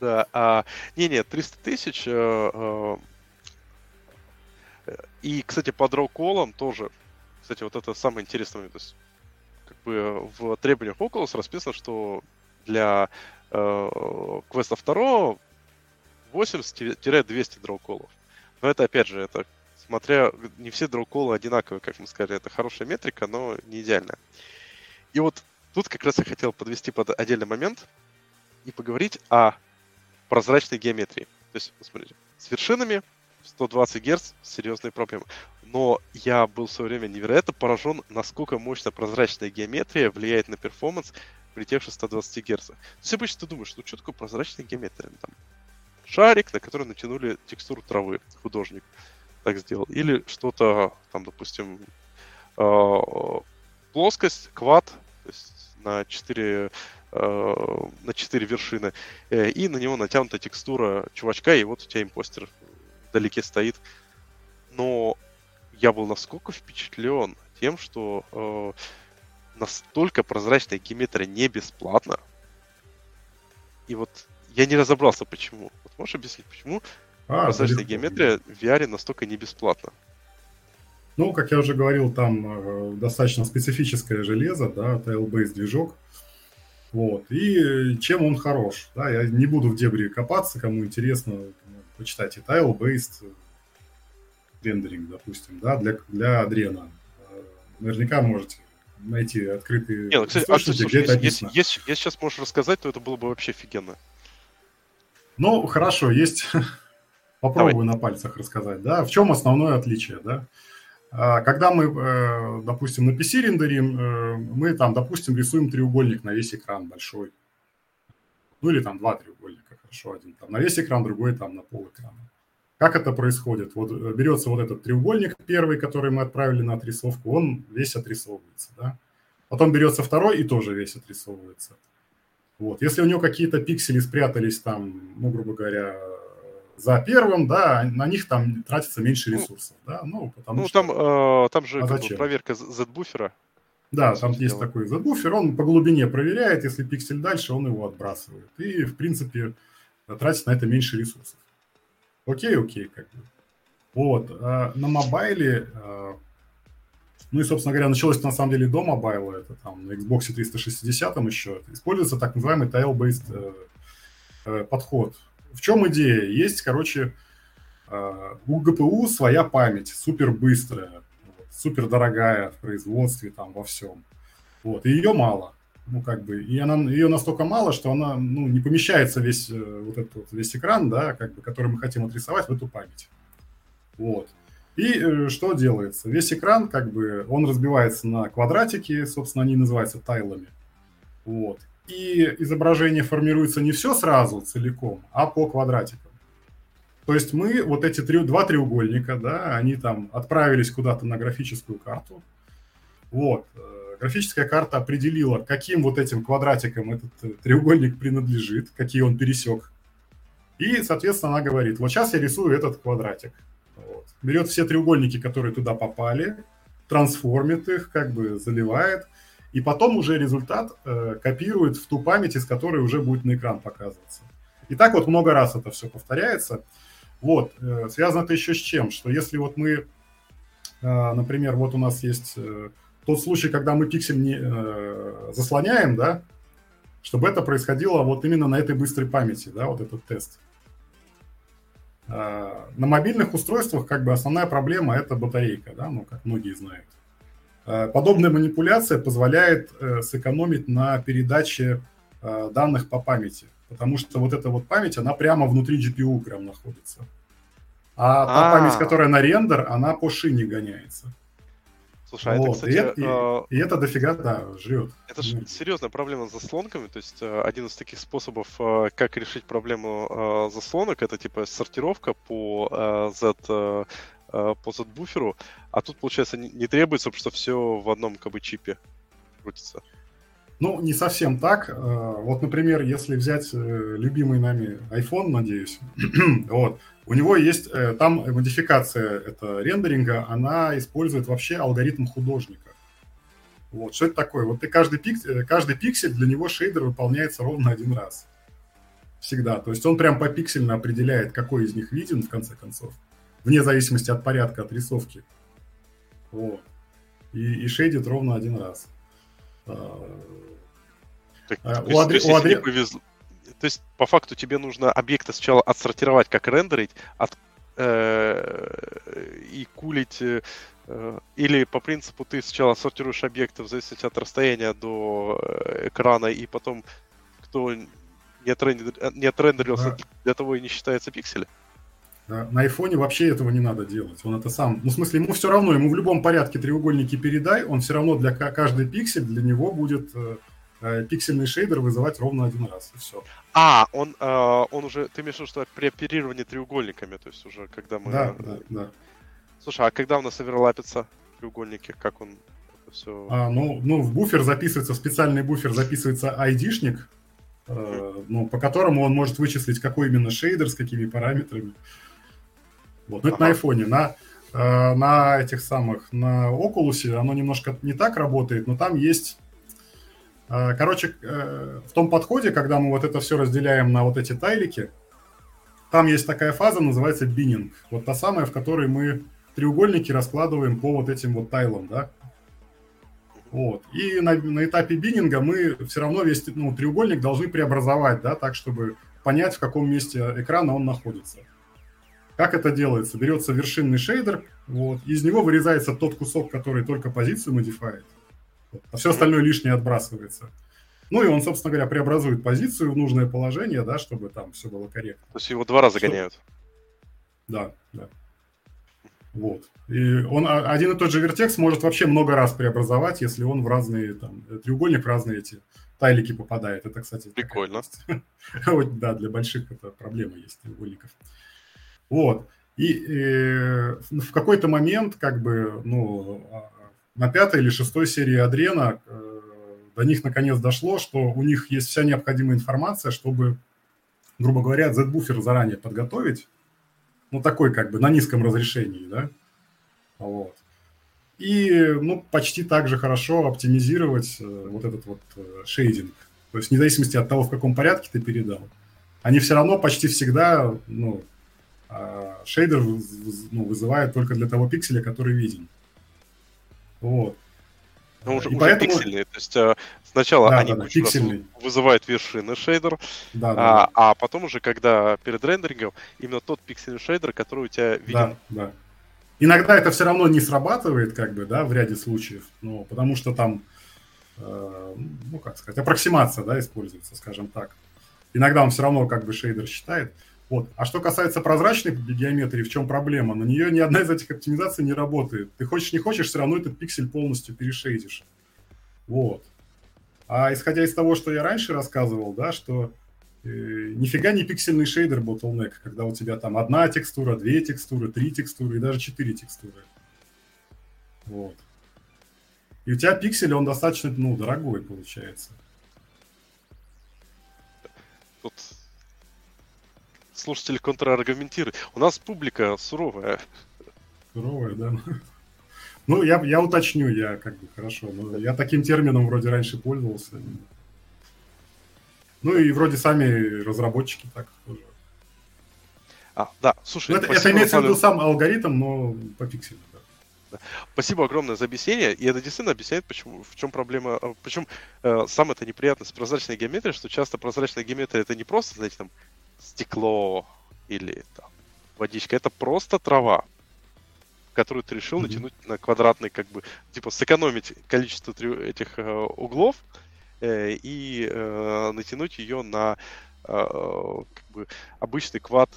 Да, а, не-не, 300 тысяч. Э, э, и, кстати, под ролл тоже, кстати, вот это самое интересное, то есть, как бы в требованиях Oculus расписано, что для э, квеста второго 80-200 дроуколов. Но это, опять же, это смотря... Не все дроуколы одинаковые, как мы сказали. Это хорошая метрика, но не идеальная. И вот тут как раз я хотел подвести под отдельный момент и поговорить о прозрачной геометрии. То есть, смотрите, с вершинами 120 Гц серьезные проблемы. Но я был в свое время невероятно поражен, насколько мощно прозрачная геометрия влияет на перформанс при тех же 120 Гц. То есть обычно ты думаешь, ну что такое прозрачная геометрия? Ну, там, шарик, на который натянули текстуру травы, художник так сделал. Или что-то, там, допустим, э, плоскость, квад, то есть на 4, э, на 4 вершины, э, и на него натянута текстура чувачка, и вот у тебя импостер вдалеке стоит. Но я был насколько впечатлен тем, что настолько прозрачная геометрия не бесплатна. И вот я не разобрался, почему. Вот можешь объяснить, почему а, прозрачная геометрия в VR настолько не бесплатна? Ну, как я уже говорил, там э, достаточно специфическое железо, да, tail-based движок. Вот. И чем он хорош. Да, я не буду в дебри копаться, кому интересно, почитайте tile-based рендеринг, допустим, да, для, для Адрена. Наверняка можете найти открытые Не, ну, кстати, а, слушай, где это если, если, если сейчас можешь рассказать, то это было бы вообще офигенно. Ну, хорошо, есть... Попробую Давай. на пальцах рассказать, да. В чем основное отличие, да? А, когда мы, э, допустим, на PC рендерим, э, мы там, допустим, рисуем треугольник на весь экран большой. Ну или там два треугольника, хорошо, один там на весь экран, другой там на пол экрана. Как это происходит? Вот э, берется вот этот треугольник первый, который мы отправили на отрисовку, он весь отрисовывается, да. Потом берется второй и тоже весь отрисовывается. Вот. Если у него какие-то пиксели спрятались там, ну, грубо говоря, за первым, да, на них там тратится меньше ну, ресурсов, да, ну, потому ну, что... там, э, там же а бы, проверка Z-буфера. Да, там есть дело. такой Z-буфер, он по глубине проверяет, если пиксель дальше, он его отбрасывает. И, в принципе, тратит на это меньше ресурсов. Окей, окей, как бы. Вот, а на мобайле, а, ну и, собственно говоря, началось на самом деле до мобайла, это там на Xbox 360 еще, используется так называемый tile-based э, э, подход в чем идея? Есть, короче, а, у ГПУ своя память, супер быстрая, супер дорогая в производстве, там, во всем. Вот, и ее мало. Ну, как бы, и она, ее настолько мало, что она, ну, не помещается весь э, вот этот весь экран, да, как бы, который мы хотим отрисовать в эту память. Вот. И э, что делается? Весь экран, как бы, он разбивается на квадратики, собственно, они называются тайлами. Вот и изображение формируется не все сразу целиком, а по квадратикам. То есть мы вот эти три, два треугольника, да, они там отправились куда-то на графическую карту. Вот. Э, графическая карта определила, каким вот этим квадратикам этот э, треугольник принадлежит, какие он пересек. И, соответственно, она говорит, вот сейчас я рисую этот квадратик. Вот. Берет все треугольники, которые туда попали, трансформит их, как бы заливает – и потом уже результат э, копирует в ту память, из которой уже будет на экран показываться. И так вот много раз это все повторяется. Вот, э, связано это еще с чем? Что если вот мы, э, например, вот у нас есть э, тот случай, когда мы пиксель не э, заслоняем, да, чтобы это происходило вот именно на этой быстрой памяти, да, вот этот тест. Э, на мобильных устройствах как бы основная проблема это батарейка, да, ну, как многие знают. Э, подобная манипуляция позволяет э, сэкономить на передаче э, данных по памяти, потому что вот эта вот память, она прямо внутри GPU прям находится. А та а. память, которая на рендер, она по шине гоняется. Слушай, а вот. это, кстати... И, это, и, и это дофига, да, жрет. Это же серьезная проблема с заслонками, то есть один из таких способов, как решить проблему заслонок, это типа сортировка по Z Э, по Z-буферу, а тут, получается, не, требуется, потому что все в одном как бы чипе крутится. Ну, не совсем так. Э, вот, например, если взять э, любимый нами iPhone, надеюсь, вот, у него есть там модификация это рендеринга, она использует вообще алгоритм художника. Вот, что это такое? Вот ты каждый, пик, каждый пиксель, для него шейдер выполняется ровно один раз. Всегда. То есть он прям по попиксельно определяет, какой из них виден, в конце концов вне зависимости от порядка отрисовки. Вот. И, и шейдит ровно один раз. А, так, а, у Адри... у Адри... повезло... То есть, по факту, тебе нужно объекты сначала отсортировать, как рендерить, от, э, и кулить, э, или по принципу ты сначала сортируешь объекты в зависимости от расстояния до э, экрана, и потом кто не, отрендер... не отрендерился, да. для того и не считается пиксели? Да? На айфоне вообще этого не надо делать. Он это сам... Ну, в смысле, ему все равно, ему в любом порядке треугольники передай, он все равно для каждый пиксель, для него будет э, э, пиксельный шейдер вызывать ровно один раз, и все. А, он, э, он уже... Ты имеешь в виду, что при оперировании треугольниками, то есть уже когда мы... Да, да, да. Слушай, а когда у нас оверлапятся треугольники, как он все... А, ну, ну, в буфер записывается, в специальный буфер записывается айдишник, э, ну, по которому он может вычислить, какой именно шейдер, с какими параметрами. Вот. Но ага. это на айфоне. На, э, на этих самых, на Oculus оно немножко не так работает, но там есть... Э, короче, э, в том подходе, когда мы вот это все разделяем на вот эти тайлики, там есть такая фаза, называется биннинг. Вот та самая, в которой мы треугольники раскладываем по вот этим вот тайлам, да? Вот. И на, на этапе биннинга мы все равно весь ну, треугольник должны преобразовать, да, так, чтобы понять, в каком месте экрана он находится. Как это делается? Берется вершинный шейдер, вот, из него вырезается тот кусок, который только позицию модифает, вот, а все остальное лишнее отбрасывается. Ну и он, собственно говоря, преобразует позицию в нужное положение, да, чтобы там все было корректно. То есть его два раза что... гоняют? Да, да. Вот. И он один и тот же вертекс может вообще много раз преобразовать, если он в разные, там, треугольник в разные эти тайлики попадает. Это, кстати... Прикольно. вот, да, для больших это проблема есть треугольников. Вот. И, и в какой-то момент, как бы, ну, а, на пятой или шестой серии Адрена э, до них наконец дошло, что у них есть вся необходимая информация, чтобы, грубо говоря, Z-буфер заранее подготовить, ну, такой как бы на низком разрешении, да, вот. И, ну, почти так же хорошо оптимизировать э, вот этот вот э, шейдинг. То есть, вне зависимости от того, в каком порядке ты передал, они все равно почти всегда, ну, а, шейдер ну, вызывает только для того пикселя, который виден. Вот. Ну, уже, и уже поэтому... пиксельные. То есть э, сначала да, они да, да, вызывают вершины шейдер, да, да, а, да. а потом уже, когда перед рендерингом, именно тот пиксельный шейдер, который у тебя виден. Да, да. Иногда это все равно не срабатывает, как бы, да, в ряде случаев, ну, потому что там, э, ну, как сказать, аппроксимация, да, используется, скажем так. Иногда он все равно как бы шейдер считает. Вот. А что касается прозрачной геометрии, в чем проблема? На нее ни одна из этих оптимизаций не работает. Ты хочешь, не хочешь, все равно этот пиксель полностью перешейдишь. Вот. А исходя из того, что я раньше рассказывал, да, что э, нифига не пиксельный шейдер bottleneck, когда у тебя там одна текстура, две текстуры, три текстуры и даже четыре текстуры. Вот. И у тебя пиксель, он достаточно, ну, дорогой получается. Тут слушатели контраргументируют. У нас публика суровая. Суровая, да. Ну, я, я уточню, я как бы хорошо. Но я таким термином вроде раньше пользовался. Ну и вроде сами разработчики так тоже. А, да, слушай. Ну, это, это имеется в виду сам алгоритм, но по пикселю. Да. Спасибо огромное за объяснение. И это действительно объясняет, почему, в чем проблема. А, Причем э, сам это неприятность прозрачной геометрии, что часто прозрачная геометрия это не просто, знаете, там стекло или там, водичка. Это просто трава, которую ты решил mm-hmm. натянуть на квадратный, как бы, типа, сэкономить количество этих э, углов э, и э, натянуть ее на э, как бы, обычный квад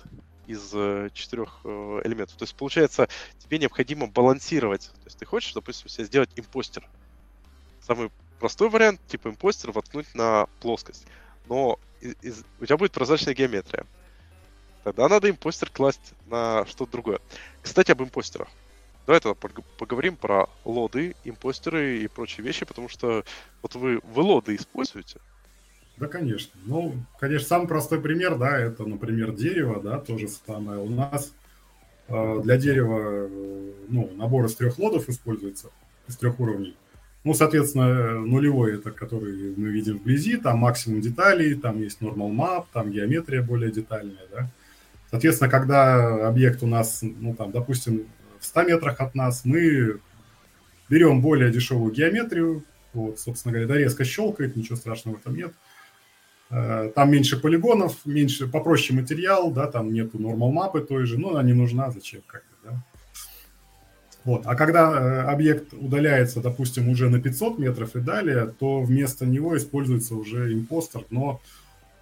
из э, четырех э, элементов. То есть, получается, тебе необходимо балансировать. То есть, ты хочешь, допустим, себе сделать импостер. Самый простой вариант, типа импостер, воткнуть на плоскость. Но из, у тебя будет прозрачная геометрия. Тогда надо импостер класть на что-то другое. Кстати, об импостерах. Давай тогда поговорим про лоды, импостеры и прочие вещи, потому что вот вы, вы лоды используете? Да, конечно. Ну, конечно, самый простой пример, да, это, например, дерево, да, тоже самое. У нас э, для дерева, э, ну, набор из трех лодов используется, из трех уровней. Ну, соответственно, нулевой это который мы видим вблизи, там максимум деталей, там есть normal map, там геометрия более детальная, да. Соответственно, когда объект у нас, ну, там, допустим, в 100 метрах от нас, мы берем более дешевую геометрию, вот, собственно говоря, да, резко щелкает, ничего страшного в этом нет. Э, там меньше полигонов, меньше, попроще материал, да, там нету normal мапы той же, но она не нужна, зачем, как. Вот. А когда э, объект удаляется, допустим, уже на 500 метров и далее, то вместо него используется уже импостер. Но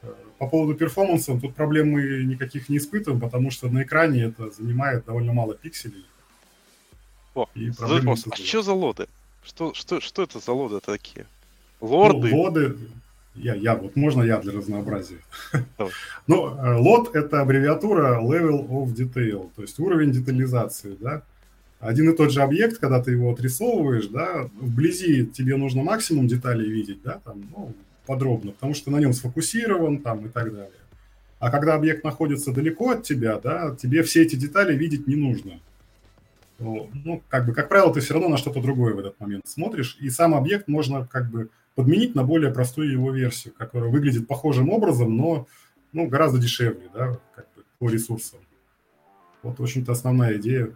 э, по поводу перформанса тут проблем мы никаких не испытываем, потому что на экране это занимает довольно мало пикселей. О, и вопрос. А что за лоды? Что, что, что это за лоды такие? Лорды? Ну, лоды, я, я, вот можно я для разнообразия. Ну, э, лот – это аббревиатура Level of Detail, то есть уровень детализации, да один и тот же объект, когда ты его отрисовываешь, да, вблизи тебе нужно максимум деталей видеть, да, там, ну, подробно, потому что на нем сфокусирован там и так далее. А когда объект находится далеко от тебя, да, тебе все эти детали видеть не нужно. Ну, как бы, как правило, ты все равно на что-то другое в этот момент смотришь, и сам объект можно как бы подменить на более простую его версию, которая выглядит похожим образом, но ну, гораздо дешевле, да, как бы по ресурсам. Вот, в общем-то, основная идея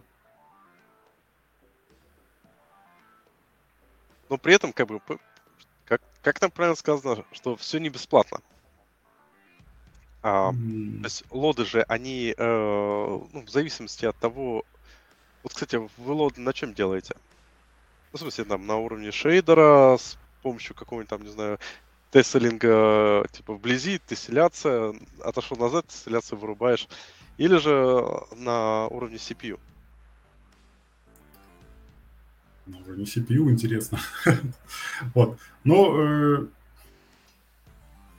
но при этом, как бы, как, как там правильно сказано, что все не бесплатно. А, mm. То есть лоды же, они, э, ну, в зависимости от того... Вот, кстати, вы лоды на чем делаете? Ну, в смысле, там, на уровне шейдера, с помощью какого-нибудь там, не знаю, тесселинга, типа, вблизи, тесселяция, отошел назад, тесселяцию вырубаешь. Или же на уровне CPU. На уровне CPU, интересно. вот. Но э,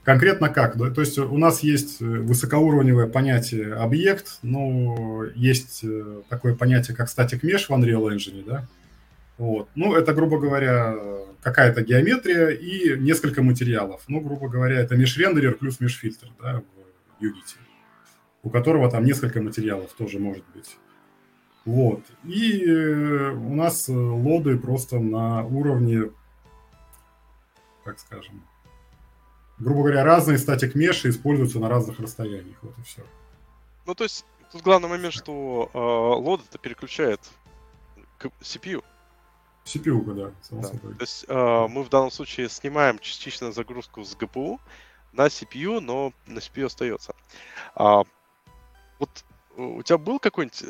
конкретно как? То есть у нас есть высокоуровневое понятие объект, но есть э, такое понятие, как static mesh в Unreal Engine, да? Вот. Ну, это, грубо говоря, какая-то геометрия и несколько материалов. Ну, грубо говоря, это межрендерер плюс межфильтр да, в Unity, у которого там несколько материалов тоже может быть. Вот. И э, у нас лоды просто на уровне, как скажем, грубо говоря, разные статик меши используются на разных расстояниях. Вот и все. Ну, то есть, тут главный момент, что э, лод это переключает к CPU. CPU, да, само да. собой. То есть э, мы в данном случае снимаем частичную загрузку с GPU на CPU, но на CPU остается. А, вот у тебя был какой-нибудь...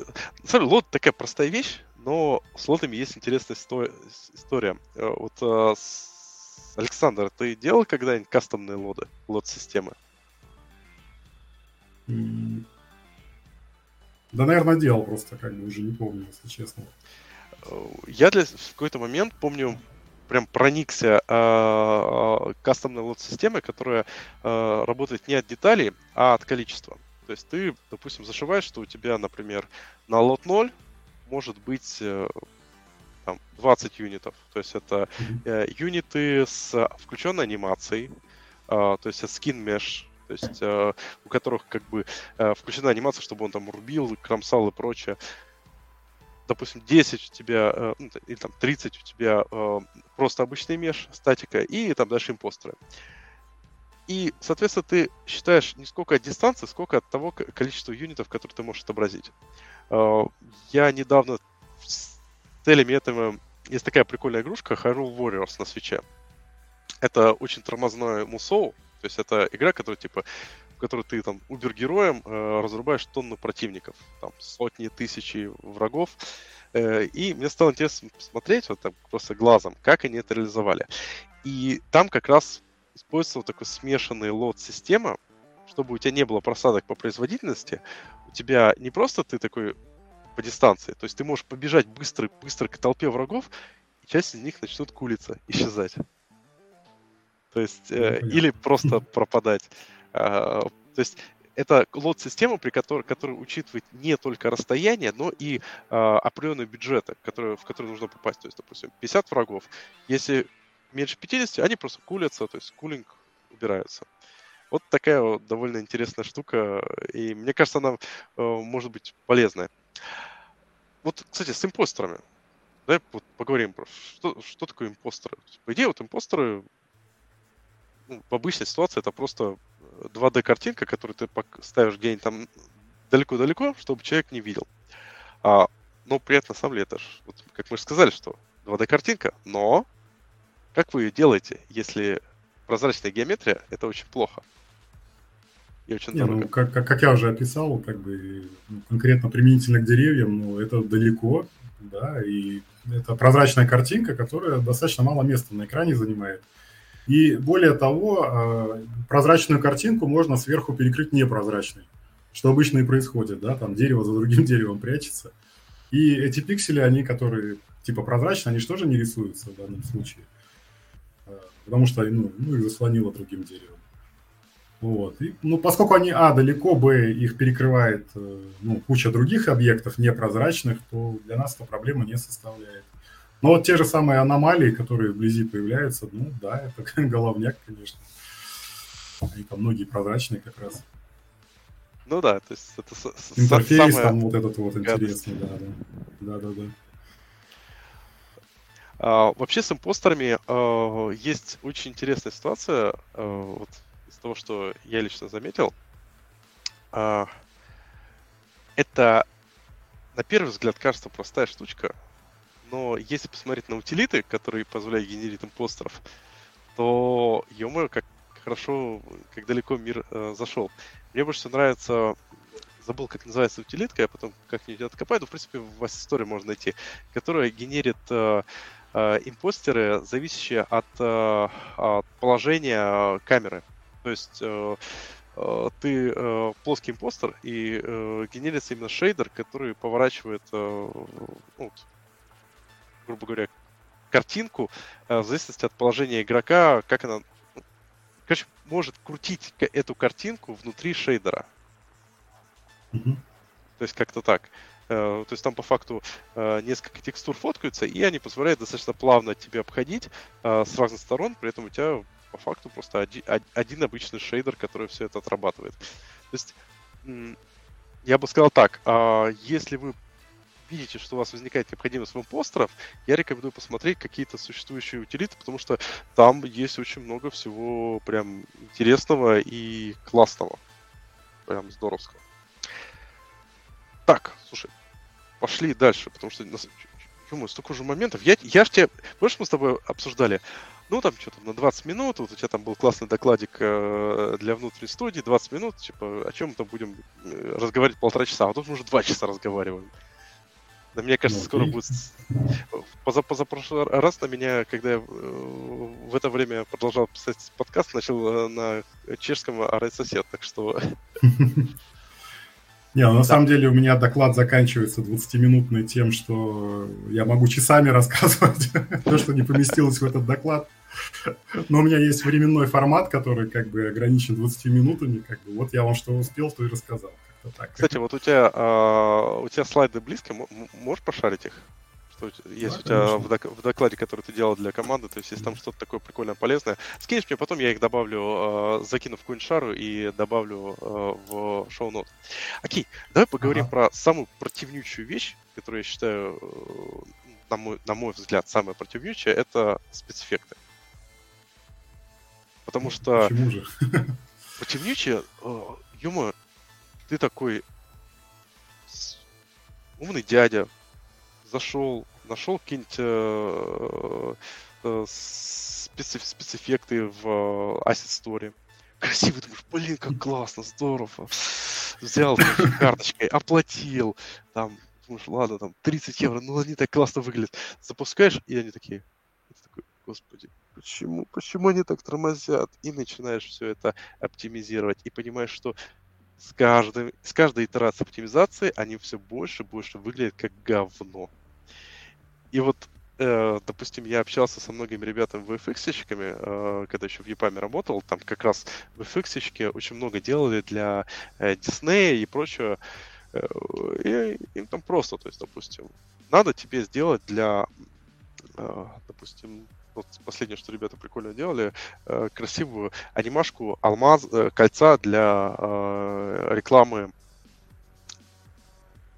Смотри, лот такая простая вещь, но с лотами есть интересная история. Э, вот э, Александр, ты делал когда-нибудь кастомные лоды, лот-системы? Да, наверное, делал просто, как бы уже не помню, если честно. Я для в какой-то момент помню, прям проникся э, кастомной лот-системой, которая э, работает не от деталей, а от количества. То есть ты, допустим, зашиваешь, что у тебя, например, на лот 0 может быть э, там, 20 юнитов. То есть это э, юниты с включенной анимацией, э, то есть это skin mesh, то есть э, у которых как бы э, включена анимация, чтобы он там рубил, кромсал и прочее допустим, 10 у тебя, э, ну, или там 30 у тебя э, просто обычный меш, статика, и там дальше импостеры. И, соответственно, ты считаешь не сколько от дистанции, сколько от того количества юнитов, которые ты можешь отобразить. Э, я недавно с целями этого... Есть такая прикольная игрушка Hyrule Warriors на свече. Это очень тормозной мусоу, то есть это игра, которая типа которой ты там убер-героем э, разрубаешь тонны противников, там сотни, тысячи врагов. Э, и мне стало интересно посмотреть вот так просто глазом, как они это реализовали. И там как раз используется вот такой смешанный лот-система, чтобы у тебя не было просадок по производительности, у тебя не просто ты такой по дистанции, то есть ты можешь побежать быстро, быстро к толпе врагов, и часть из них начнут кулиться, исчезать. То есть, э, или просто пропадать. А, то есть это лот-система, при которой, которая учитывает не только расстояние, но и э, определенные бюджеты, которые, в которые нужно попасть. То есть, допустим, 50 врагов. Если меньше 50, они просто кулятся, то есть кулинг убирается. Вот такая вот довольно интересная штука, и мне кажется, она э, может быть полезная. Вот, кстати, с импостерами. Давай вот поговорим про что, что такое импостеры. По идее, вот импостеры ну, в обычной ситуации это просто 2D-картинка, которую ты ставишь где-нибудь там далеко-далеко, чтобы человек не видел. А, но при этом, на самом деле, это ж, вот, как мы же сказали, что 2D-картинка, но как вы ее делаете, если прозрачная геометрия, это очень плохо. И очень не, ну, как, как, как я уже описал, как бы ну, конкретно применительно к деревьям, ну, это далеко, да, и это прозрачная картинка, которая достаточно мало места на экране занимает. И более того, а, прозрачную картинку можно сверху перекрыть непрозрачной, что обычно и происходит, да, там дерево за другим деревом прячется. И эти пиксели, они, которые типа прозрачные, они же тоже не рисуются в данном случае, потому что ну, ну, их заслонило другим деревом. Вот. И, ну, поскольку они, а, далеко, б, их перекрывает э, ну, куча других объектов непрозрачных, то для нас это проблема не составляет. Но вот те же самые аномалии, которые вблизи появляются, ну да, это головняк, конечно. Они там многие прозрачные как раз. Ну да, то есть это Интерфейс самое... там вот этот вот интересный, да, да. Да, да, да. А, вообще с импостерами а, есть очень интересная ситуация, а, вот из того, что я лично заметил. Это на первый взгляд кажется простая штучка, но если посмотреть на утилиты, которые позволяют генерить импостеров, то, ё как хорошо, как далеко мир э, зашел. Мне больше всего нравится, забыл, как называется утилитка, я потом как-нибудь откопаю, но, в принципе, в вас истории можно найти, которая генерит э, э, импостеры, зависящие от, э, от положения камеры. То есть э, э, ты э, плоский импостер, и э, генерится именно шейдер, который поворачивает, э, ну, грубо говоря, картинку э, в зависимости от положения игрока, как она короче, может крутить эту картинку внутри шейдера. Mm-hmm. То есть как-то так. Э, то есть там по факту э, несколько текстур фоткаются, и они позволяют достаточно плавно тебе обходить э, с разных сторон, при этом у тебя по факту просто один, один обычный шейдер, который все это отрабатывает. То есть я бы сказал так, а если вы видите, что у вас возникает необходимость в импостеров, я рекомендую посмотреть какие-то существующие утилиты, потому что там есть очень много всего прям интересного и классного. Прям здоровского. Так, слушай, пошли дальше, потому что Ё, столько уже моментов. Я, я ж тебе... Помнишь, мы с тобой обсуждали? Ну, там что-то на 20 минут, вот у тебя там был классный докладик э, для внутренней студии, 20 минут, типа, о чем мы там будем э, разговаривать полтора часа, а тут мы уже два часа разговариваем. Да, мне кажется, ну, скоро будет... Поза позапрошлый раз на меня, когда я э, в это время продолжал писать подкаст, начал э, на чешском орать сосед, так что... Не, ну, на самом деле у меня доклад заканчивается 20-минутный тем, что я могу часами рассказывать то, что не поместилось в этот доклад. Но у меня есть временной формат, который как бы ограничен 20 минутами. Как бы, вот я вам что успел, то и рассказал так. Кстати, вот у тебя, а, у тебя слайды близко, можешь пошарить их? Что есть да, у тебя в, док- в докладе, который ты делал для команды, то есть если там что-то такое прикольное, полезное, скинешь мне, потом я их добавлю, э, закину в какую-нибудь шару и добавлю э, в шоу-нот. Окей, давай поговорим ага. про самую противнючую вещь, которую я считаю, э, на мой, на мой взгляд, самая противнючая, это спецэффекты. Потому что... Почему же? Противнючая, э, ё ты такой умный дядя, зашел, нашел какие-нибудь э, э, специ- спецэффекты в э, Asset Story. Красивый, думаешь, блин, как классно, здорово. Взял карточкой, оплатил, там, думаешь, ладно, там 30 евро, ну они так классно выглядят. Запускаешь, и они такие, господи, почему, почему они так тормозят? И начинаешь все это оптимизировать, и понимаешь, что с, каждым, с каждой итерацией оптимизации они все больше и больше выглядят как говно. И вот, э, допустим, я общался со многими ребятами VFX-щиками, э, когда еще в EPAM работал, там как раз VFX-щики очень много делали для э, Disney и прочего. Э, и им там просто, то есть, допустим, надо тебе сделать для, э, допустим, вот последнее, что ребята прикольно делали, э, красивую анимашку алмаз, кольца для рекламы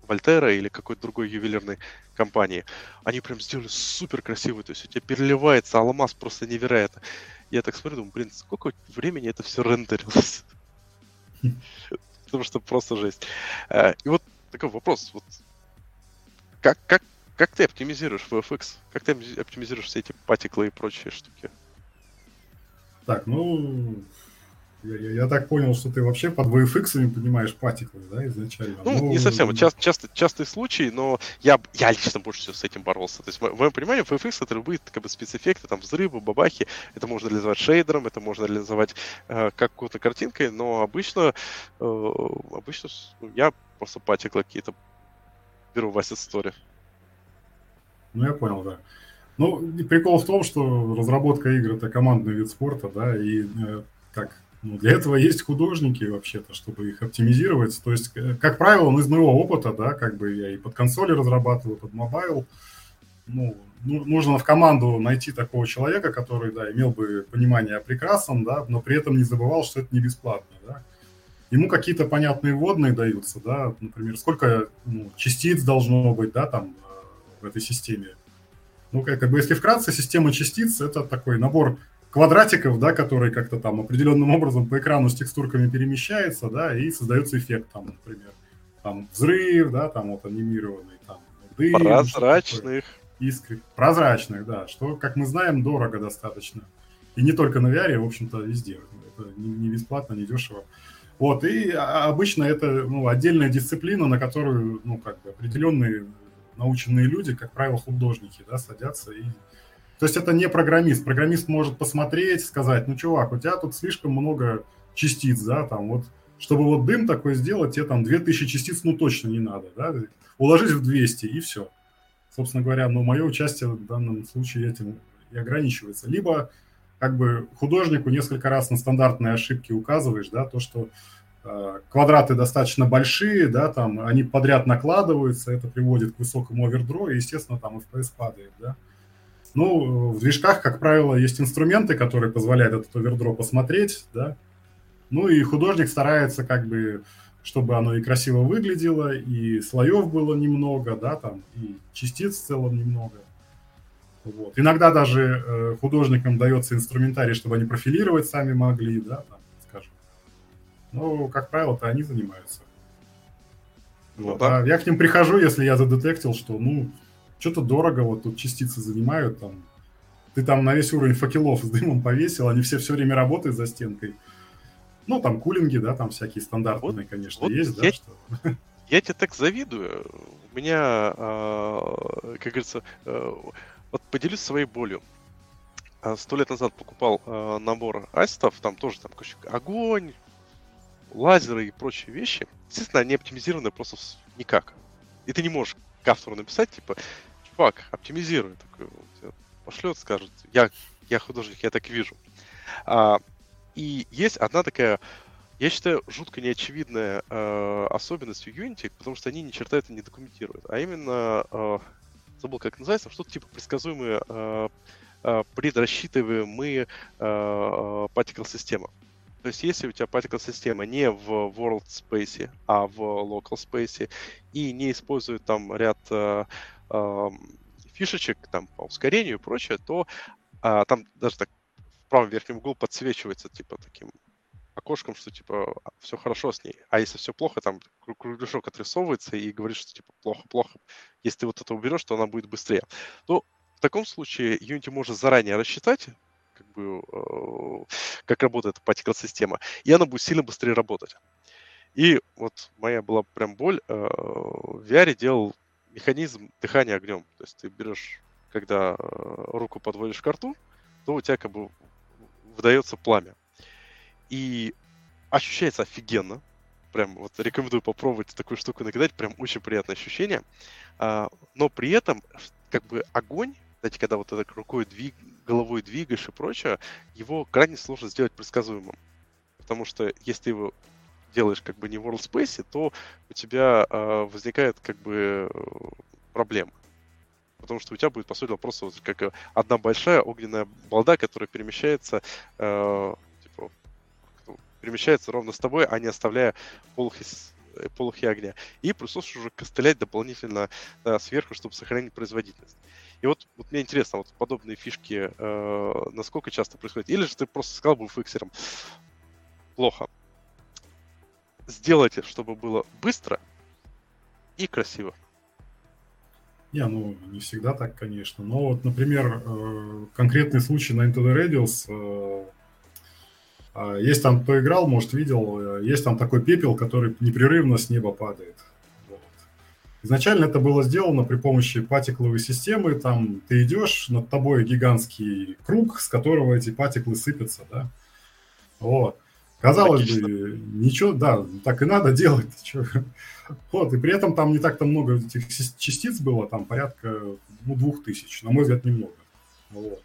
Вольтера или какой-то другой ювелирной компании. Они прям сделали супер красивый, то есть у тебя переливается алмаз просто невероятно. Я так смотрю, думаю, блин, сколько времени это все рендерилось. Потому что просто жесть. Э, и вот такой вопрос. Вот как, как как ты оптимизируешь VFX? Как ты оптимизируешь все эти патиклы и прочие штуки? Так, ну, я, я, я так понял, что ты вообще под VFX понимаешь патиклы, да, изначально? Ну, ну не совсем. Ну, часто, частый случай, но я, я лично больше всего с этим боролся. То есть, в моем понимании, VFX это любые как бы, спецэффекты, там, взрывы, бабахи. Это можно реализовать шейдером, это можно реализовать э, как какой-то картинкой, но обычно, э, обычно ну, я просто particle ы какие-то беру в Asset Store. Ну, я понял, да. Ну, прикол в том, что разработка игр – это командный вид спорта, да, и э, как ну, для этого есть художники вообще-то, чтобы их оптимизировать. То есть, э, как правило, ну, из моего опыта, да, как бы я и под консоли разрабатываю, под mobile, ну, ну, нужно в команду найти такого человека, который, да, имел бы понимание о прекрасном, да, но при этом не забывал, что это не бесплатно, да. Ему какие-то понятные вводные даются, да, например, сколько ну, частиц должно быть, да, там, в этой системе. Ну, как бы, если вкратце, система частиц – это такой набор квадратиков, да, который как-то там определенным образом по экрану с текстурками перемещается, да, и создается эффект, там, например, там взрыв, да, там вот анимированный, там дым. Прозрачных искры, прозрачных, да, что, как мы знаем, дорого достаточно. И не только на VR, в общем-то, везде. Это не бесплатно, не дешево. Вот, и обычно это ну, отдельная дисциплина, на которую ну, как бы определенные наученные люди, как правило, художники, да, садятся и... То есть это не программист. Программист может посмотреть, сказать, ну, чувак, у тебя тут слишком много частиц, да, там вот, чтобы вот дым такой сделать, тебе там 2000 частиц, ну, точно не надо, да, уложись в 200 и все. Собственно говоря, но мое участие в данном случае этим и ограничивается. Либо как бы художнику несколько раз на стандартные ошибки указываешь, да, то, что э, квадраты достаточно большие, да, там они подряд накладываются, это приводит к высокому овердро, и, естественно, там FPS падает, да. Ну, в движках, как правило, есть инструменты, которые позволяют этот овердро посмотреть, да. Ну и художник старается как бы, чтобы оно и красиво выглядело, и слоев было немного, да, там, и частиц в целом немного. Вот. Иногда даже э, художникам дается инструментарий, чтобы они профилировать сами могли, да, там, скажем. Но, как правило-то, они занимаются. Ну вот. Да. А я к ним прихожу, если я задетектил, что, ну, что-то дорого, вот тут частицы занимают, там, ты там на весь уровень факелов с дымом повесил, они все все время работают за стенкой. Ну, там кулинги, да, там всякие стандартные, вот, конечно, вот есть, я, да, что... Я тебе так завидую. У меня, э, как говорится, э, вот поделюсь своей болью. А, сто лет назад покупал э, набор астов, там тоже там огонь, лазеры и прочие вещи. Естественно, они оптимизированы просто никак. И ты не можешь к автору написать, типа, чувак, оптимизируй. Такой, пошлет, скажет, я, я художник, я так вижу. А, и есть одна такая, я считаю, жутко неочевидная э, особенность у Unity, потому что они ни черта это не документируют. А именно э, забыл, как называется, что-то типа предсказуемые, э, э, предрасчитываемые э, particle система. То есть, если у тебя particle система не в world space, а в local space, и не использует там ряд э, фишечек там, по ускорению и прочее, то э, там даже так в правом верхнем углу подсвечивается типа таким окошком, что типа все хорошо с ней. А если все плохо, там кругляшок отрисовывается и говорит, что типа плохо-плохо. Если ты вот это уберешь, то она будет быстрее. То в таком случае Unity может заранее рассчитать, как бы, э, как работает particle система, и она будет сильно быстрее работать. И вот моя была прям боль. Э, в VR делал механизм дыхания огнем. То есть ты берешь, когда э, руку подводишь к рту, то у тебя как бы выдается пламя. И ощущается офигенно. Прям вот рекомендую попробовать такую штуку накидать. Прям очень приятное ощущение. А, но при этом, как бы огонь, знаете, когда вот это рукой двиг, головой двигаешь и прочее, его крайне сложно сделать предсказуемым. Потому что если ты его делаешь как бы не в World Space, то у тебя э, возникает как бы проблема. Потому что у тебя будет, по сути, просто вот как одна большая огненная балда, которая перемещается э, перемещается ровно с тобой, а не оставляя полухи, э, полухи огня. И пришлось уже костылять дополнительно да, сверху, чтобы сохранить производительность. И вот, вот мне интересно, вот подобные фишки э, насколько часто происходят? Или же ты просто сказал бы фиксером, плохо. Сделайте, чтобы было быстро и красиво. Не, ну, не всегда так, конечно. Но вот, например, э, конкретный случай на Into the Radius, э, а, есть там, кто играл, может, видел, э, есть там такой пепел, который непрерывно с неба падает. Вот. Изначально это было сделано при помощи патикловой системы. Там ты идешь, над тобой гигантский круг, с которого эти патиклы сыпятся, да. Вот. Казалось Логично. бы, ничего, да, так и надо делать. Вот, и при этом там не так-то много этих частиц было, там порядка, ну, двух тысяч, на мой взгляд, немного. Вот.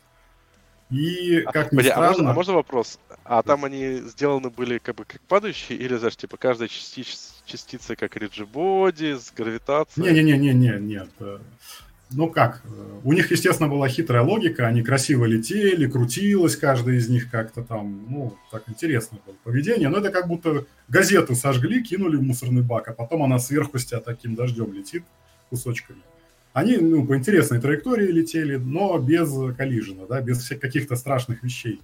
И, а, как ни странно... а, можно, а можно вопрос? А там они сделаны были как бы как падающие, или, знаешь, типа каждая частица, частица как риджибоди, с гравитацией? Не-не-не-не, нет. Ну как, у них, естественно, была хитрая логика, они красиво летели, крутилась каждая из них как-то там, ну, так интересно было поведение, но это как будто газету сожгли, кинули в мусорный бак, а потом она сверху с тебя таким дождем летит кусочками. Они ну, по интересной траектории летели, но без коллижена, да, без всех каких-то страшных вещей.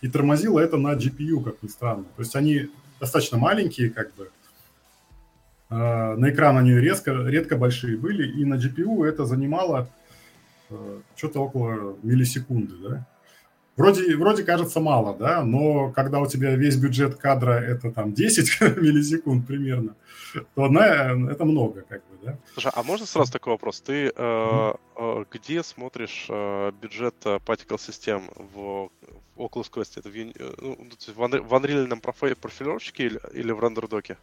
И тормозило это на GPU, как ни странно. То есть они достаточно маленькие, как бы. Э, на экран они резко, редко большие были, и на GPU это занимало э, что-то около миллисекунды, да. Вроде, вроде кажется мало, да, но когда у тебя весь бюджет кадра это там 10 миллисекунд примерно, то одна это много, как бы, да. Слушай, а можно сразу такой вопрос? Ты э, э, где смотришь э, бюджет э, Particle систем в, в Oculus Quest? Это в, э, ну, в, в Unreal профилировщике или, или в рендердоке?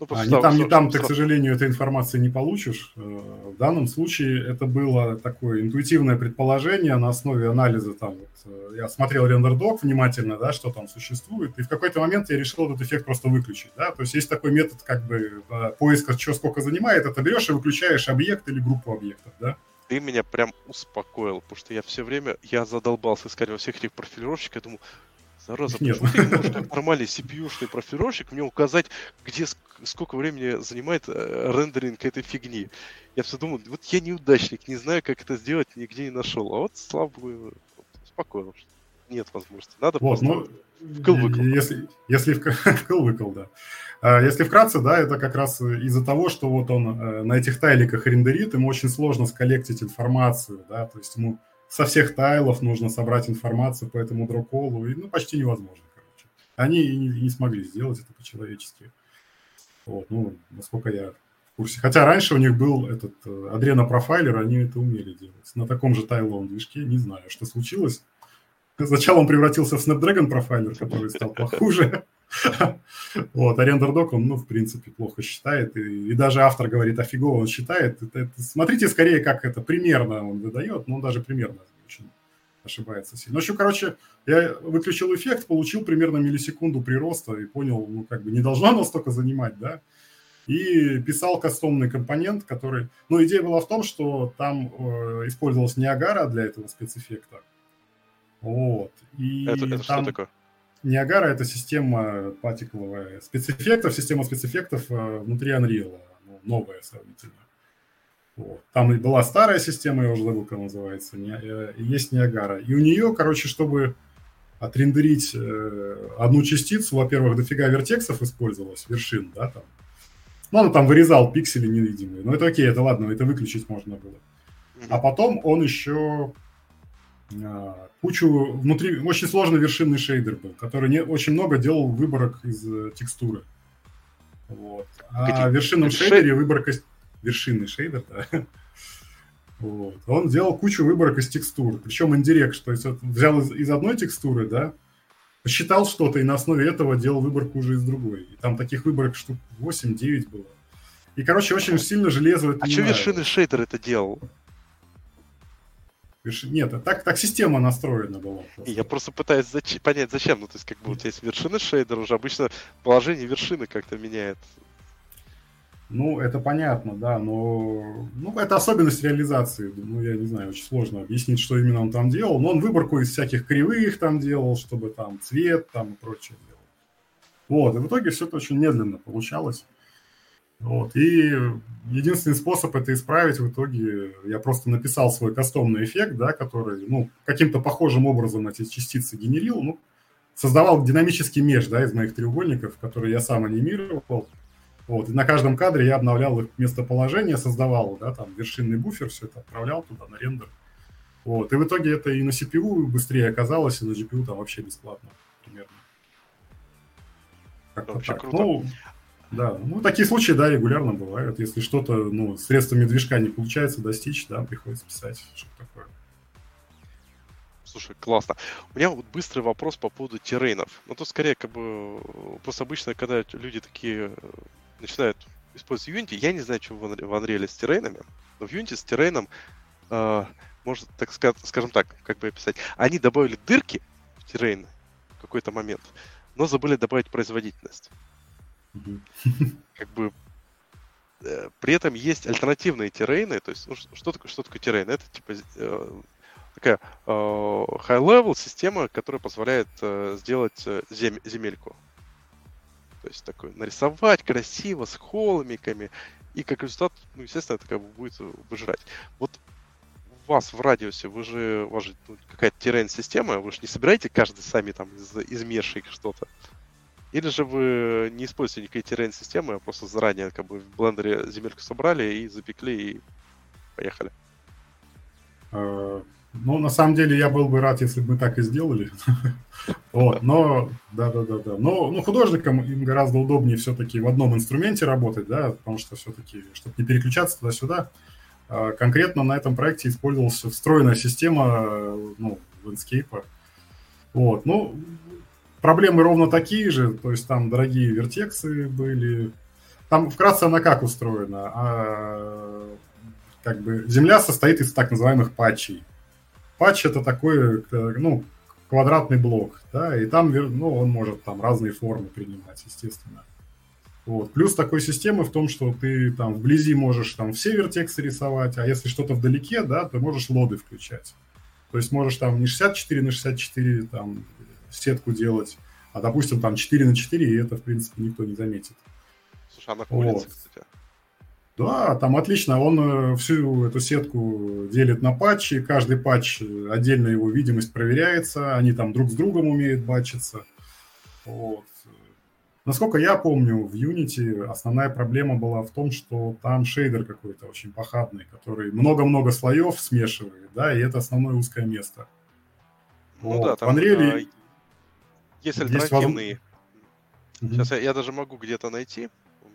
Ну, а, не там, не там ты, к сожалению, этой информации не получишь. Э, в данном случае это было такое интуитивное предположение на основе анализа. Там, вот, э, я смотрел рендердок внимательно, да, что там существует, и в какой-то момент я решил этот эффект просто выключить. Да? То есть есть такой метод как бы э, поиска, что сколько занимает, это берешь и выключаешь объект или группу объектов. Да? Ты меня прям успокоил, потому что я все время, я задолбался искать во всех этих профилировщиках, я думаю, Зараза, Нет. почему ты не можешь как нормальный CPU-шный профилировщик мне указать, где сколько времени занимает э, рендеринг этой фигни? Я все думаю, вот я неудачник, не знаю, как это сделать, нигде не нашел. А вот, слава богу, успокоил, что нет возможности. Надо вот, ну, вкл выкл. Если, если вкл выкл, да. А если вкратце, да, это как раз из-за того, что вот он э, на этих тайликах рендерит, ему очень сложно сколлектить информацию, да, то есть ему со всех тайлов нужно собрать информацию по этому дроколу, и ну, почти невозможно, короче. Они и не, не смогли сделать это по-человечески. Вот, ну, насколько я в курсе. Хотя раньше у них был этот э, профайлер, они это умели делать. На таком же тайловом движке, не знаю, что случилось. Сначала он превратился в Snapdragon профайлер, который стал похуже. Вот, а рендердок он, ну, в принципе, плохо считает. И, и даже автор говорит, офигово он считает. Это, это, смотрите скорее, как это примерно он выдает, но он даже примерно очень ошибается сильно. Ну, в общем, короче, я выключил эффект, получил примерно миллисекунду прироста и понял, ну, как бы не должно оно столько занимать, да. И писал кастомный компонент, который... Ну, идея была в том, что там э, использовалась Ниагара для этого спецэффекта. Вот. И это, это там... что такое? Niagara – это система particle овая спецэффектов, система спецэффектов э, внутри Unreal, ну, новая сравнительно. Вот. Там и была старая система, я уже забыл, как называется, э, есть Ниагара. И у нее, короче, чтобы отрендерить э, одну частицу, во-первых, дофига вертексов использовалось, вершин, да, там. Ну, он там вырезал пиксели невидимые. Ну, это окей, это ладно, это выключить можно было. А потом он еще кучу внутри очень сложный вершинный шейдер был, который не очень много делал выборок из э, текстуры. Вот. А в вершинном шейдере выборка вершинный шейдер, да. Вот. Он делал кучу выборок из текстур, причем индирект, то есть взял из, из одной текстуры, да, посчитал что-то и на основе этого делал выборку уже из другой. И там таких выборок штук 8-9 было. И, короче, очень сильно железо... А что вершинный шейдер это делал? Нет, так, так система настроена была. Просто. Я просто пытаюсь зач... понять, зачем. Ну, то есть, как бы у тебя есть вершины шейдер, уже обычно положение вершины как-то меняет. Ну, это понятно, да, но ну, это особенность реализации. Ну, я не знаю, очень сложно объяснить, что именно он там делал. Но он выборку из всяких кривых там делал, чтобы там цвет там и прочее делал. Вот, и в итоге все это очень медленно получалось. Вот. И единственный способ это исправить в итоге, я просто написал свой кастомный эффект, да, который ну, каким-то похожим образом эти частицы генерил, ну, создавал динамический меж да, из моих треугольников, которые я сам анимировал. Вот. И на каждом кадре я обновлял их местоположение, создавал да, там, вершинный буфер, все это отправлял туда на рендер. Вот. И в итоге это и на CPU быстрее оказалось, и на GPU там вообще бесплатно примерно. Как-то Вообще так. Круто. Ну, да, ну такие случаи, да, регулярно бывают. Если что-то, ну, средствами движка не получается достичь, да, приходится писать что-то такое. Слушай, классно. У меня вот быстрый вопрос по поводу террейнов. Ну, то скорее, как бы, просто обычно, когда люди такие э, начинают использовать Unity, я не знаю, что в Unreal с террейнами, но в Unity с террейном, э, может, так сказать, скажем так, как бы описать, они добавили дырки в террейн в какой-то момент, но забыли добавить производительность. Как бы э, при этом есть альтернативные террейны, то есть ну, что такое что такое террейн? Это типа э, такая э, high-level система, которая позволяет сделать зем, земельку. То есть такой нарисовать красиво с холмиками, и как результат, ну, естественно, это как бы будет выжрать. Вот у вас в радиусе, вы же, у вас же какая-то террейн-система, вы же не собираете каждый сами там из, из что-то. Или же вы не используете никакие террейн-системы, а просто заранее как бы в блендере земельку собрали и запекли и поехали. Э, ну, на самом деле, я был бы рад, если бы мы так и сделали. Вот, но, да, да, да, да. Но ну, художникам им гораздо удобнее все-таки в одном инструменте работать, да, потому что все-таки, чтобы не переключаться туда-сюда, а, конкретно на этом проекте использовалась встроенная система, ну, Landscape. Вот, ну, проблемы ровно такие же, то есть там дорогие вертексы были. Там вкратце она как устроена? А, как бы земля состоит из так называемых патчей. Патч это такой, ну, квадратный блок, да, и там, ну, он может там разные формы принимать, естественно. Вот. Плюс такой системы в том, что ты там вблизи можешь там все вертексы рисовать, а если что-то вдалеке, да, ты можешь лоды включать. То есть можешь там не 64 на 64 там сетку делать, а, допустим, там 4 на 4, и это, в принципе, никто не заметит. Слушай, она курится, вот. кстати. Да, там отлично. Он э, всю эту сетку делит на патчи. Каждый патч, отдельно его видимость проверяется. Они там друг с другом умеют батчиться. Вот. Насколько я помню, в Unity основная проблема была в том, что там шейдер какой-то очень похабный, который много-много слоев смешивает, да, и это основное узкое место. Ну вот. да, там Unreal... есть альтернативные. Воз... Сейчас я, я даже могу где-то найти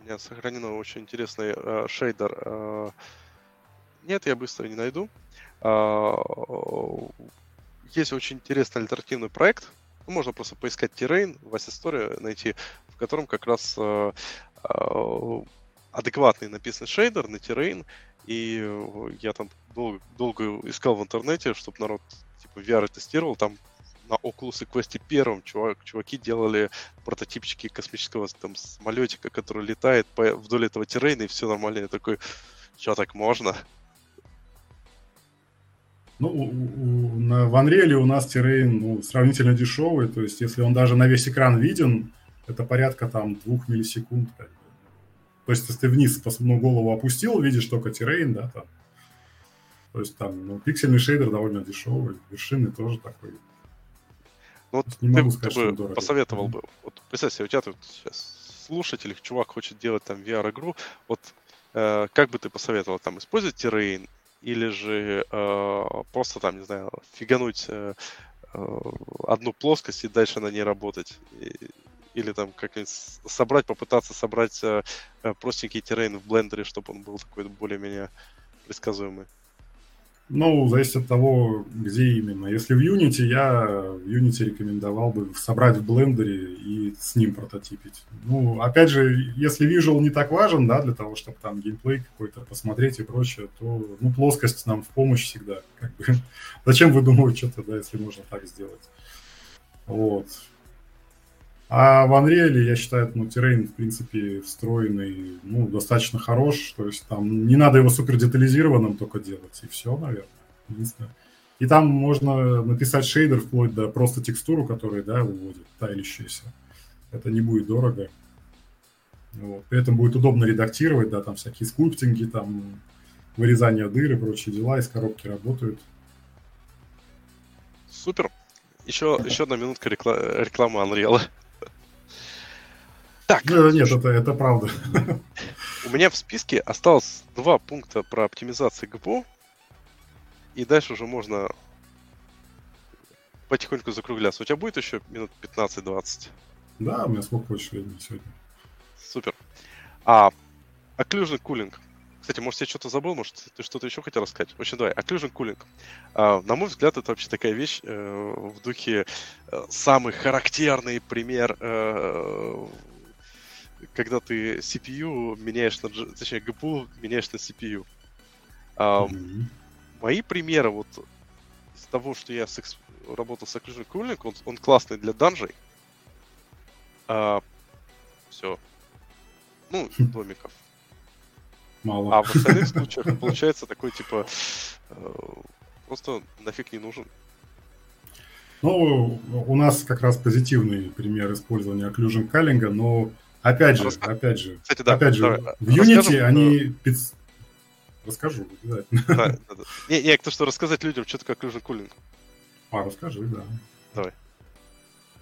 меня сохранено очень интересный э, шейдер. Э, нет, я быстро не найду. Э, есть очень интересный альтернативный проект. Ну, можно просто поискать Terrain в Asset найти, в котором как раз э, э, адекватный написан шейдер на Terrain. И я там долго, долго искал в интернете, чтобы народ типа VR тестировал. Там на Oculus Quest первом чувак, чуваки делали прототипчики космического там, самолетика, который летает по, вдоль этого террейна, и все нормально. Я такой, что так можно? Ну, у, у, на, в Unreal у нас террейн ну, сравнительно дешевый, то есть если он даже на весь экран виден, это порядка там двух миллисекунд. То есть если ты вниз ну, голову опустил, видишь только террейн, да, там. То есть там ну, пиксельный шейдер довольно дешевый, вершины тоже такой вот не могу ты, сказать, ты бы посоветовал бы, вот представь себе, у тебя тут сейчас слушатель, чувак хочет делать там VR-игру, вот э, как бы ты посоветовал там использовать террейн или же э, просто там, не знаю, фигануть э, э, одну плоскость и дальше на ней работать? И, или там как-нибудь собрать, попытаться собрать э, э простенький террейн в блендере, чтобы он был такой более-менее предсказуемый. Ну, зависит от того, где именно. Если в Unity, я в Unity рекомендовал бы собрать в блендере и с ним прототипить. Ну, опять же, если visual не так важен, да, для того, чтобы там геймплей какой-то посмотреть и прочее, то, ну, плоскость нам в помощь всегда. Как бы. Зачем выдумывать что-то, да, если можно так сделать? Вот. А в Unreal, я считаю, ну, террейн, в принципе, встроенный, ну, достаточно хорош. То есть там не надо его супер детализированным только делать, и все, наверное. Единственное. И там можно написать шейдер вплоть до просто текстуру, которая, да, выводит, тайлящаяся. Это не будет дорого. Вот. При этом будет удобно редактировать, да, там всякие скульптинги, там вырезание дыр и прочие дела из коробки работают. Супер. Еще, еще одна минутка рекла- рекламы Unreal. Так. Ну, нет, это, это правда. У меня в списке осталось два пункта про оптимизацию ГПУ. И дальше уже можно потихоньку закругляться. У тебя будет еще минут 15-20? Да, у меня сколько хочешь времени сегодня. Супер. А, occlusion cooling. Кстати, может, я что-то забыл, может, ты что-то еще хотел рассказать? В общем, давай, occlusion cooling. А, на мой взгляд, это вообще такая вещь э, в духе э, самый характерный пример э, когда ты CPU меняешь на, точнее, GPU меняешь на CPU. Um, mm-hmm. Мои примеры вот из того, что я с, работал с Occlusion Cooling, он, он классный для данжей. А, все. Ну, домиков. Мало. А в остальных случаях получается такой, типа, э, просто нафиг не нужен. Ну, у нас как раз позитивный пример использования occlusion каллинга, но Опять же, Раска... опять же, Кстати, да, опять же, давай, в Unity расскажем, они... Пиц... Расскажу, да. да, да, да. Не, не, то, что рассказать людям, что такое Occlusion Cooling. А, расскажи, да. Давай.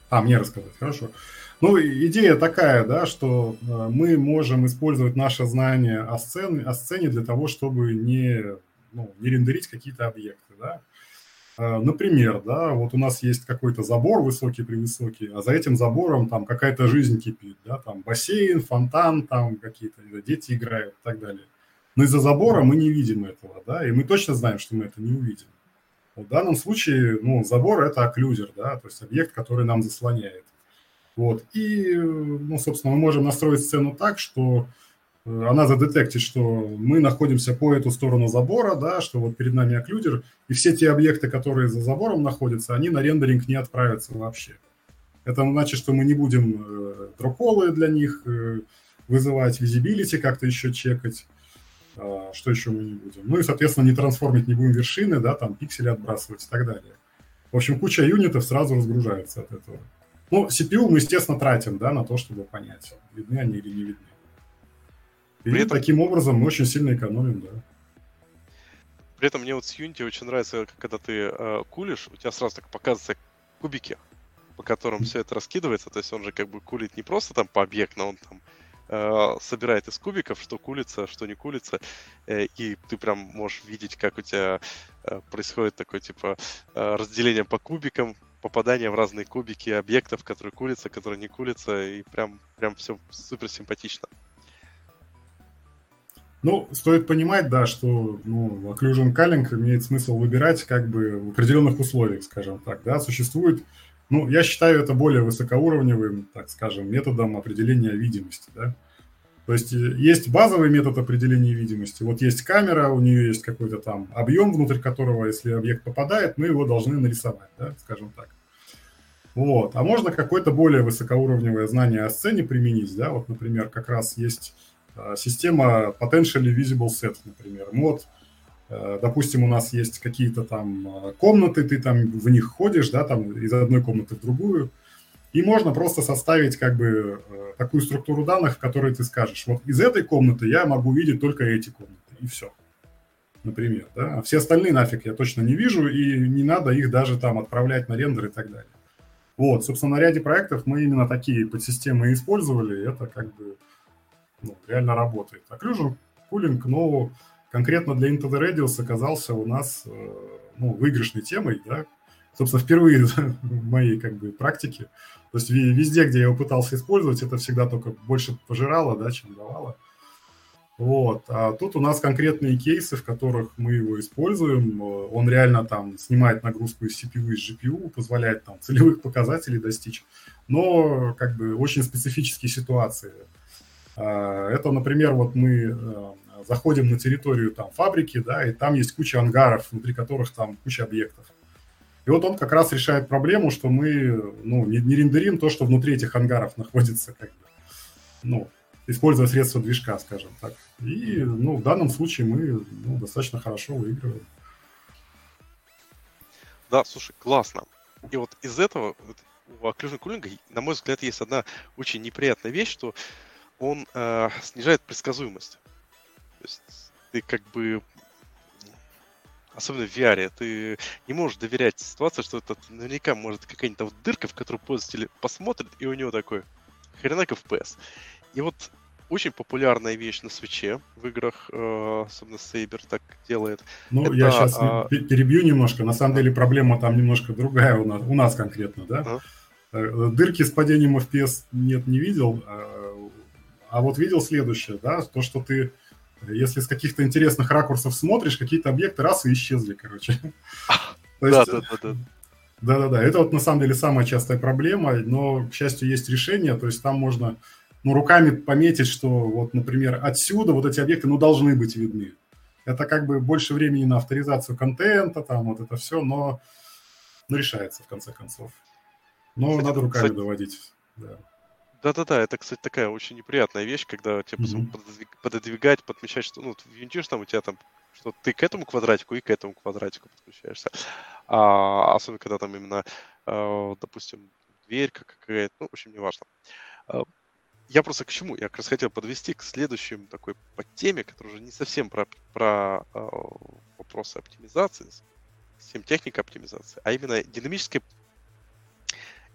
А, мне рассказать, хорошо. Ну, идея такая, да, что э, мы можем использовать наше знание о сцене, о сцене для того, чтобы не ну, не рендерить какие-то объекты, да. А, например, да, вот у нас есть какой-то забор высокий-превысокий, а за этим забором там какая-то жизнь кипит, да, там бассейн, фонтан, там какие-то дети играют и так далее. Но из-за забора мы не видим этого, да, и мы точно знаем, что мы это не увидим. В данном случае, ну, забор – это окклюзер, да, то есть объект, который нам заслоняет. Вот, и, ну, собственно, мы можем настроить сцену так, что Э, она задетектит, что мы находимся по эту сторону забора, да, что вот перед нами окклюдер, и все те объекты, которые за забором находятся, они на рендеринг не отправятся вообще. Это значит, что мы не будем э, дрополы для них э, вызывать, визибилити как-то еще чекать, э, что еще мы не будем. Ну и, соответственно, не трансформить не будем вершины, да, там пиксели отбрасывать и так далее. В общем, куча юнитов сразу разгружается от этого. Ну, CPU мы, естественно, тратим, да, на то, чтобы понять, видны они или не видны. И При этом... таким образом мы очень сильно экономим, да. При этом мне вот с Unity очень нравится, когда ты э, кулишь, у тебя сразу так показываются кубики, по которым все это раскидывается. То есть он же как бы кулит не просто там по объектно, он там э, собирает из кубиков, что кулится, что не кулится. Э, и ты прям можешь видеть, как у тебя э, происходит такое типа э, разделение по кубикам, попадание в разные кубики объектов, которые кулятся, которые не кулятся, и прям, прям все супер симпатично. Ну, стоит понимать, да, что ну, occlusion culling имеет смысл выбирать как бы в определенных условиях, скажем так, да, существует, ну, я считаю это более высокоуровневым, так скажем, методом определения видимости, да. То есть э, есть базовый метод определения видимости, вот есть камера, у нее есть какой-то там объем, внутрь которого, если объект попадает, мы его должны нарисовать, да, скажем так. Вот. А можно какое-то более высокоуровневое знание о сцене применить, да, вот, например, как раз есть система potentially visible set, например. Вот, э, допустим, у нас есть какие-то там э, комнаты, ты там в них ходишь, да, там из одной комнаты в другую, и можно просто составить как бы такую структуру данных, в которой ты скажешь, вот из этой комнаты я могу видеть только эти комнаты, и все. Например, да. А все остальные нафиг я точно не вижу, и не надо их даже там отправлять на рендер и так далее. Вот, собственно, на ряде проектов мы именно такие подсистемы использовали, это как бы ну, реально работает. Occlusion Cooling, но конкретно для Into the Radius оказался у нас э, ну, выигрышной темой, да, собственно, впервые в моей как бы практике. То есть везде, где я его пытался использовать, это всегда только больше пожирало, да, чем давало. Вот. А тут у нас конкретные кейсы, в которых мы его используем. Он реально там снимает нагрузку из CPU и из GPU, позволяет там целевых показателей достичь. Но как бы очень специфические ситуации. А, это, например, вот мы э, заходим на территорию там фабрики, да, и там есть куча ангаров, внутри которых там куча объектов. И вот он как раз решает проблему, что мы ну, не, не рендерим то, что внутри этих ангаров находится, как бы, ну, используя средства движка, скажем так. И ну, в данном случае мы ну, достаточно хорошо выигрываем. Да, слушай, классно. И вот из этого у Occlusion Cooling, на мой взгляд, есть одна очень неприятная вещь, что он э, снижает предсказуемость. То есть ты как бы особенно в VR, ты не можешь доверять ситуации, что это наверняка может какая-нибудь вот дырка, в которую пользователь посмотрит, и у него такой хренак FPS. И вот очень популярная вещь на свече в играх, э, особенно Сейбер так делает. Ну, это, я сейчас а... перебью немножко. На самом деле проблема там немножко другая у нас, у нас конкретно, да? А? Дырки с падением FPS нет, не видел. А вот видел следующее, да, то, что ты, если с каких-то интересных ракурсов смотришь, какие-то объекты раз и исчезли, короче. Да, да, да. Да-да-да, это вот на самом деле самая частая проблема, но, к счастью, есть решение, то есть там можно ну, руками пометить, что вот, например, отсюда вот эти объекты, ну, должны быть видны. Это как бы больше времени на авторизацию контента, там вот это все, но ну, решается в конце концов. Но кстати, надо руками кстати, доводить. Да. Да-да-да, это, кстати, такая очень неприятная вещь, когда тебе mm-hmm. пододвигать, подмечать, что, ну, винтишь там, у тебя там, что ты к этому квадратику и к этому квадратику подключаешься. А, особенно, когда там именно, э, допустим, дверь какая-то, ну, в общем, неважно. Э, я просто к чему? Я как раз хотел подвести к следующему такой подтеме, которая уже не совсем про, про э, вопросы оптимизации, совсем техника оптимизации, а именно динамическая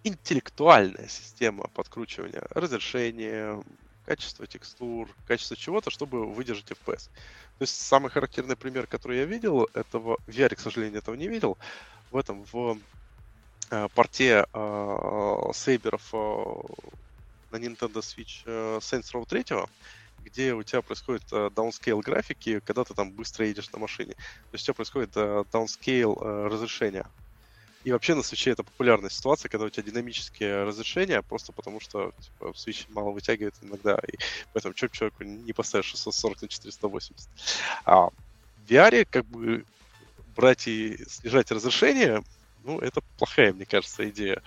интеллектуальная система подкручивания разрешения, качество текстур, качество чего-то, чтобы выдержать FPS. То есть самый характерный пример, который я видел, этого в VR, к сожалению, этого не видел, в этом, в э, порте э, сейберов э, на Nintendo Switch э, Saints Row 3, где у тебя происходит э, downscale графики, когда ты там быстро едешь на машине. То есть у тебя происходит э, downscale э, разрешения. И вообще на свече это популярная ситуация, когда у тебя динамические разрешения, просто потому что типа, Switch мало вытягивает иногда, и поэтому что человеку не поставишь 640 на 480. А в VR как бы брать и снижать разрешение, ну, это плохая, мне кажется, идея.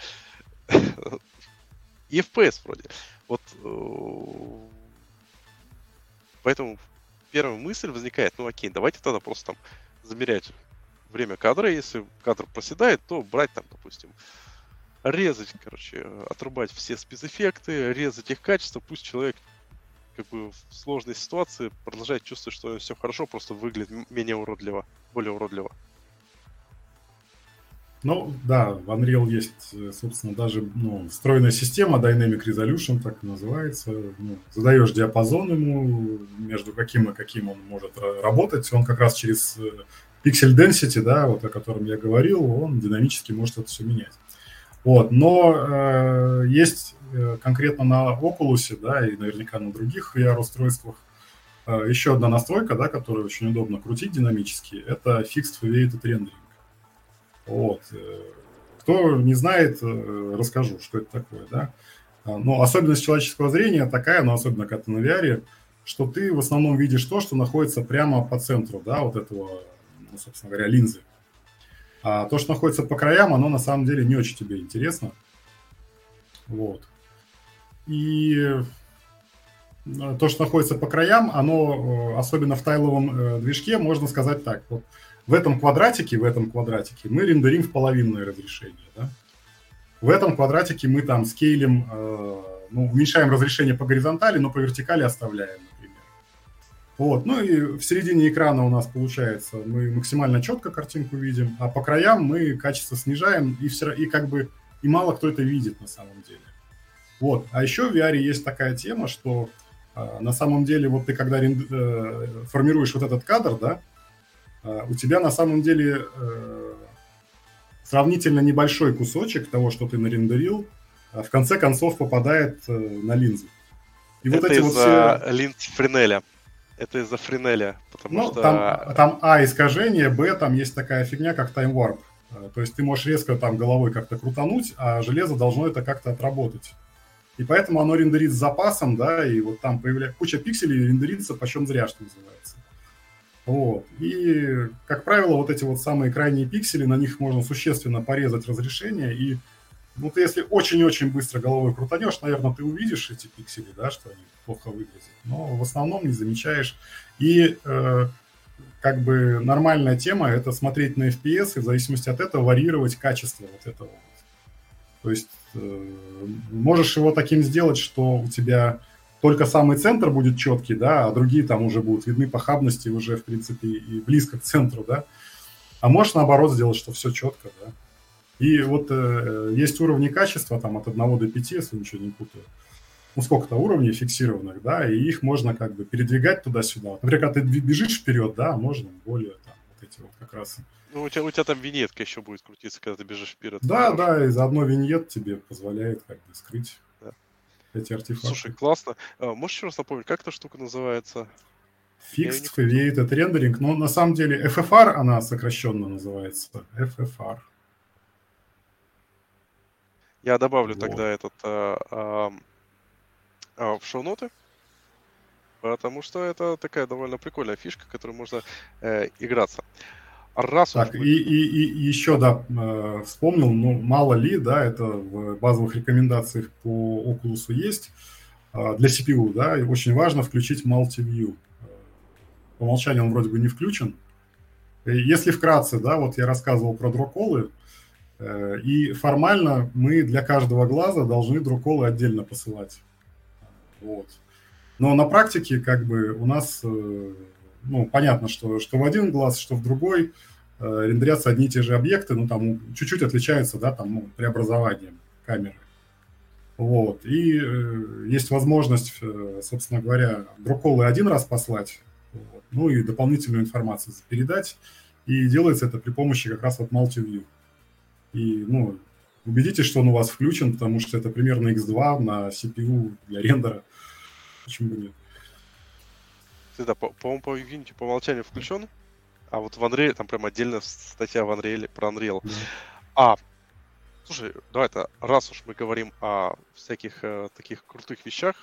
И FPS вроде. Вот э, поэтому первая мысль возникает, ну окей, давайте тогда просто там замерять время кадра. Если кадр проседает, то брать там, допустим, резать, короче, отрубать все спецэффекты, резать их качество, пусть человек как бы в сложной ситуации продолжает чувствовать, что все хорошо, просто выглядит менее уродливо, более уродливо. Ну, да, в Unreal есть, собственно, даже ну, встроенная система Dynamic Resolution, так называется. Ну, задаешь диапазон ему, между каким и каким он может работать. Он как раз через Pixel Density, да, вот о котором я говорил, он динамически может это все менять. Вот, но э, есть э, конкретно на Oculus, да, и наверняка на других VR-устройствах э, еще одна настройка, да, которую очень удобно крутить динамически, это Fixed Foveated Rendering. Вот. Э, кто не знает, э, расскажу, что это такое, да. А, но особенность человеческого зрения такая, но особенно когда ты на VR, что ты в основном видишь то, что находится прямо по центру, да, вот этого ну, собственно говоря, линзы. А то, что находится по краям, оно на самом деле не очень тебе интересно. Вот. И э, то, что находится по краям, оно, э, особенно в тайловом э, движке, можно сказать так. Вот в этом квадратике, в этом квадратике мы рендерим в половинное разрешение. Да? В этом квадратике мы там скейлим, ну, уменьшаем разрешение по горизонтали, но по вертикали оставляем. Вот. Ну и в середине экрана у нас получается, мы максимально четко картинку видим, а по краям мы качество снижаем, и, все, и как бы и мало кто это видит на самом деле. Вот. А еще в VR есть такая тема, что э, на самом деле вот ты когда э, формируешь вот этот кадр, да, э, у тебя на самом деле э, сравнительно небольшой кусочек того, что ты нарендерил, в конце концов попадает э, на линзы. И это вот эти вот все... линз Френеля это из-за Френеля, потому ну, что... Там, там А искажение, Б там есть такая фигня, как Warp. Э, то есть ты можешь резко там головой как-то крутануть, а железо должно это как-то отработать. И поэтому оно рендерит с запасом, да, и вот там появляется куча пикселей рендерится почем зря, что называется. Вот. И, как правило, вот эти вот самые крайние пиксели, на них можно существенно порезать разрешение, и ну, ты если очень-очень быстро головой крутанешь, наверное, ты увидишь эти пиксели, да, что они плохо выглядят. Но в основном не замечаешь. И э, как бы нормальная тема – это смотреть на FPS и в зависимости от этого варьировать качество вот этого. То есть э, можешь его таким сделать, что у тебя только самый центр будет четкий, да, а другие там уже будут видны похабности уже, в принципе, и близко к центру, да. А можешь наоборот сделать, что все четко, да. И вот э, есть уровни качества там от 1 до 5, если ничего не путаю. Ну, сколько-то уровней фиксированных, да, и их можно как бы передвигать туда-сюда. Например, когда ты бежишь вперед, да, можно более там вот эти вот как раз... Ну, у тебя, у тебя там виньетка еще будет крутиться, когда ты бежишь вперед. Да, да, и заодно виньет тебе позволяет как бы скрыть да. эти артефакты. Слушай, классно. А, можешь еще раз напомнить, как эта штука называется? Fixed Foveated Rendering. Но на самом деле FFR она сокращенно называется. FFR. Я добавлю вот. тогда этот а, а, а, в шоу-ноты. Потому что это такая довольно прикольная фишка, которой можно э, играться. Раз так, и, и, и еще, да, э, вспомнил, ну, мало ли, да, это в базовых рекомендациях по Oculus есть. Э, для CPU, да, и очень важно включить Multi-View. По умолчанию он вроде бы не включен. Если вкратце, да, вот я рассказывал про дроколы, и формально мы для каждого глаза должны друколы отдельно посылать. Вот. Но на практике как бы у нас, э, ну, понятно, что, что в один глаз, что в другой э, рендерятся одни и те же объекты, ну, там чуть-чуть отличаются, да, там, ну, преобразованием камеры. Вот. И э, есть возможность, э, собственно говоря, друколы один раз послать, вот, ну и дополнительную информацию передать. И делается это при помощи как раз вот MultiView. И, ну, убедитесь, что он у вас включен, потому что это примерно X2 на CPU для рендера. Почему бы нет? Да, по-моему, по Unity по умолчанию включен, а вот в Unreal, там прям отдельная статья в Unreal, про Unreal. А, слушай, давай-то, раз уж мы говорим о всяких э, таких крутых вещах,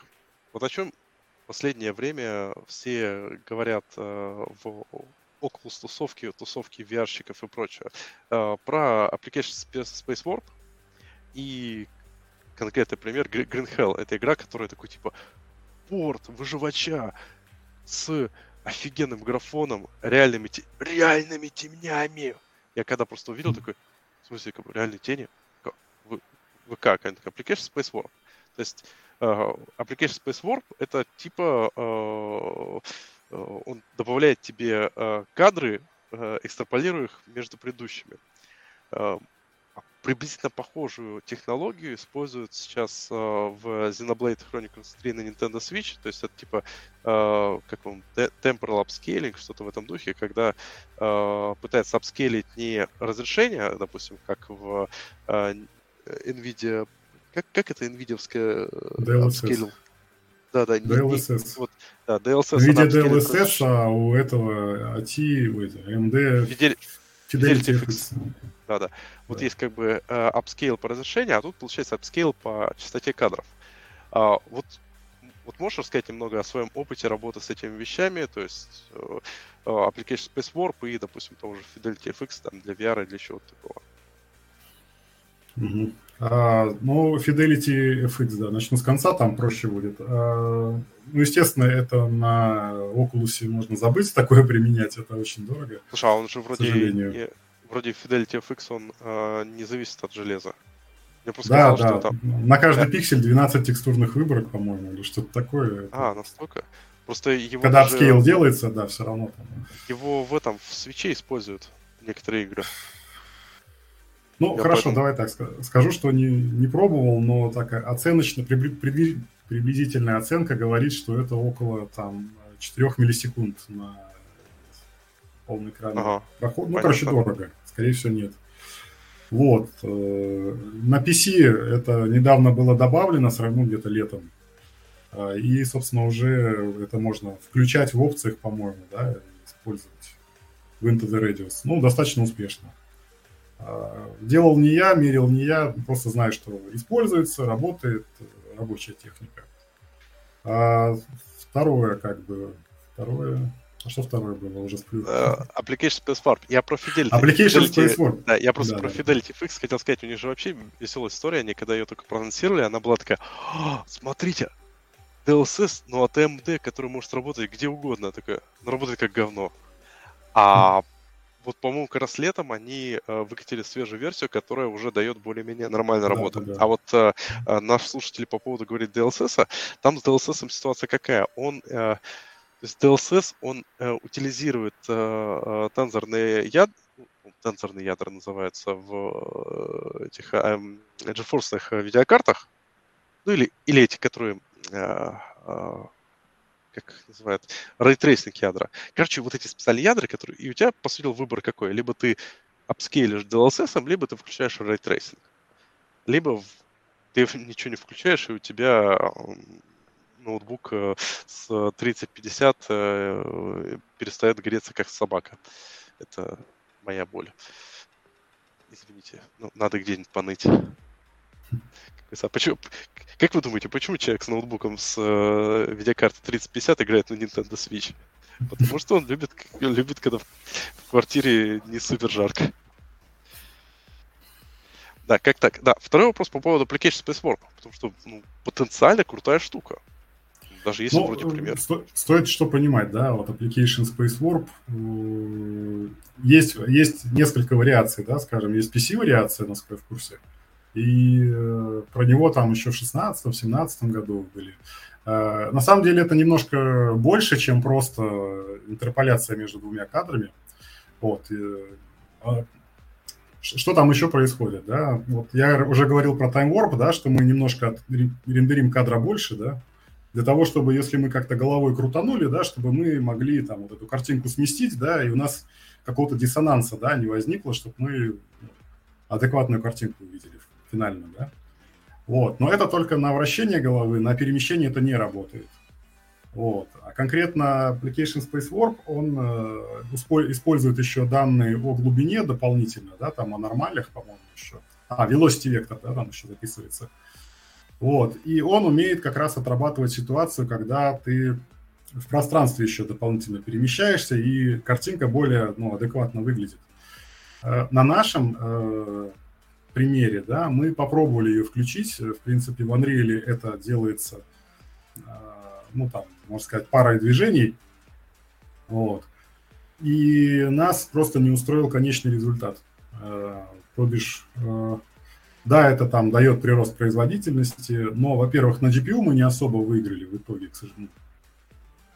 вот о чем последнее время все говорят э, в около тусовки, тусовки VR-щиков и прочее, э, про Application Space Warp и конкретный пример Green Hell. Это игра, которая такой типа порт выживача с офигенным графоном, реальными, реальными тенями. Я когда просто увидел, такой, в смысле, как бы, реальные тени? Вы, вы как? Они такие, Application Space Warp. То есть uh, Application Space Warp это типа uh, он добавляет тебе uh, кадры, uh, экстраполируя их между предыдущими. Uh, приблизительно похожую технологию используют сейчас э, в Xenoblade Chronicles 3 на Nintendo Switch. То есть это типа э, как он, temporal upscaling, что-то в этом духе, когда э, пытается апскейлить не разрешение, допустим, как в э, NVIDIA... Как, как это NVIDIA-вская апскейлинг? Да, да, DLSS. Не, вот, да, DLSS. NVIDIA DLSS, а у этого AT, у AMD... Fidelity, Fidelity FX. Да, да. Вот да. есть как бы э, upscale по разрешению, а тут получается upscale по частоте кадров. А, вот, вот можешь рассказать немного о своем опыте работы с этими вещами, то есть э, э Application Space Warp и, допустим, того же Fidelity FX там, для VR или чего-то такого. Угу. А, ну, Fidelity FX, да, начну с конца, там проще будет. А, ну, естественно, это на Oculus можно забыть такое применять, это очень дорого. Слушай, а он же вроде вроде Fidelity FX, он э, не зависит от железа. Я просто да, сказал, да. Что там... На каждый да. пиксель 12 текстурных выборок, по-моему, или что-то такое. А, настолько? Просто его Когда даже... upscale делается, да, все равно. Там... Его в этом, в Switch е используют некоторые игры. Ну, Я хорошо, поэтому... давай так скажу, что не, не пробовал, но такая оценочная, приблизительная оценка говорит, что это около там 4 миллисекунд на полный экран ага, проход. Ну, понятно. короче, дорого. Скорее всего, нет. Вот. Э, на PC это недавно было добавлено, сравню где-то летом. А, и, собственно, уже это можно включать в опциях, по-моему, да, использовать в Into the Radius. Ну, достаточно успешно. А, делал не я, мерил не я, просто знаю, что используется, работает рабочая техника. А второе, как бы, второе, а что второе было? Уже сплю. Uh, Application Space Warp. Я про Fidelity. Application Fidelity, Space Warp. Да, я просто да, про да. Fidelity FX хотел сказать. У них же вообще веселая история. Они когда ее только проанонсировали, она была такая, смотрите, DLSS, но от AMD, который может работать где угодно. Такая, работает как говно. А вот, по-моему, как раз летом они э, выкатили свежую версию, которая уже дает более-менее нормальную работу. Да, да. А вот э, э, наш слушатель по поводу говорит DLSS, там с DLSS ситуация какая? Он э, то есть DLSS, он э, утилизирует э, тензорные ядра, ну, тензорные ядра называются в этих э, GeForce видеокартах, ну или, или эти, которые, э, э, как называют, ray tracing ядра. Короче, вот эти специальные ядра, которые, и у тебя, по сути, выбор какой. Либо ты upscale ишь DLSS, либо ты включаешь ray tracing. Либо ты ничего не включаешь, и у тебя ноутбук э, с 3050 э, перестает греться как собака. Это моя боль. Извините, ну, надо где-нибудь поныть. А почему, как вы думаете, почему человек с ноутбуком с э, видеокартой 3050 играет на Nintendo Switch? Потому что он любит, любит, когда в квартире не супер жарко. Да, как так? Да, второй вопрос по поводу Application Space Warp, потому что ну, потенциально крутая штука даже если ну, вроде пример. Сто, стоит что понимать, да, вот Application Space Warp, э, есть, есть несколько вариаций, да, скажем, есть PC-вариация, насколько я в курсе, и э, про него там еще в 16-17 году были. Э, на самом деле это немножко больше, чем просто интерполяция между двумя кадрами. Вот. А что там еще происходит, да? Вот я уже говорил про Time Warp, да, что мы немножко рендерим кадра больше, да, для того, чтобы, если мы как-то головой крутанули, да, чтобы мы могли там вот эту картинку сместить, да, и у нас какого-то диссонанса, да, не возникло, чтобы мы адекватную картинку увидели финально, да. Вот. Но это только на вращение головы, на перемещение это не работает. Вот. А конкретно Application Space Warp, он э, использует еще данные о глубине дополнительно, да, там о нормалях, по-моему, еще. А, velocity вектор, да, там еще записывается. Вот. И он умеет как раз отрабатывать ситуацию, когда ты в пространстве еще дополнительно перемещаешься, и картинка более ну, адекватно выглядит. Э, на нашем э, примере, да, мы попробовали ее включить. В принципе, в Unreal это делается, э, ну, там, можно сказать, парой движений. Вот. И нас просто не устроил конечный результат. Э, то бишь, э, да, это там дает прирост производительности, но, во-первых, на GPU мы не особо выиграли в итоге, к сожалению.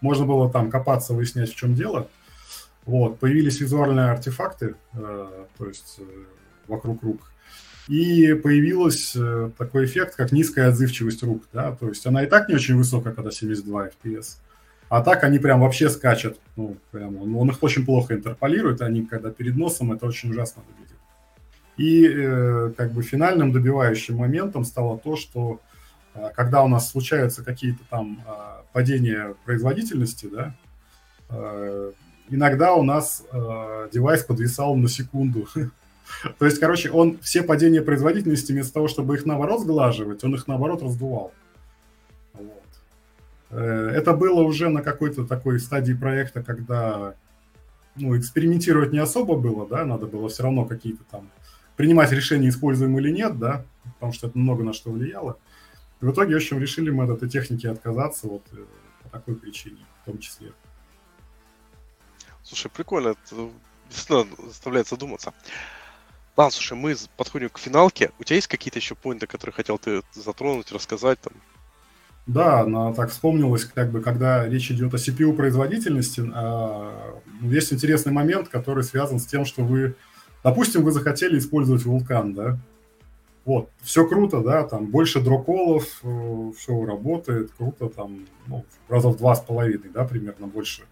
Можно было там копаться, выяснять, в чем дело. Вот, появились визуальные артефакты, то есть э, вокруг рук. И появился э, такой эффект, как низкая отзывчивость рук. Да? То есть она и так не очень высокая, когда 72 FPS. А так они прям вообще скачут. Ну, прям, он, он их очень плохо интерполирует, они когда перед носом, это очень ужасно выглядит. И э, как бы финальным добивающим моментом стало то, что э, когда у нас случаются какие-то там э, падения производительности, да, э, иногда у нас э, девайс подвисал на секунду. То есть, короче, он все падения производительности вместо того, чтобы их наоборот сглаживать, он их наоборот раздувал. Вот. Э, это было уже на какой-то такой стадии проекта, когда ну, экспериментировать не особо было, да, надо было все равно какие-то там принимать решение, используем или нет, да, потому что это много на что влияло. И в итоге, в общем, решили мы от этой техники отказаться вот э, по такой причине, в том числе. Слушай, прикольно, это действительно заставляет задуматься. Ладно, слушай, мы подходим к финалке. У тебя есть какие-то еще поинты, которые хотел ты затронуть, рассказать там? Да, но так вспомнилось, как бы, когда речь идет о CPU производительности, а, есть интересный момент, который связан с тем, что вы Допустим, вы захотели использовать вулкан, да, вот, все круто, да, там больше дроколов, э, все работает, круто, там, ну, раза в два с половиной, да, примерно больше.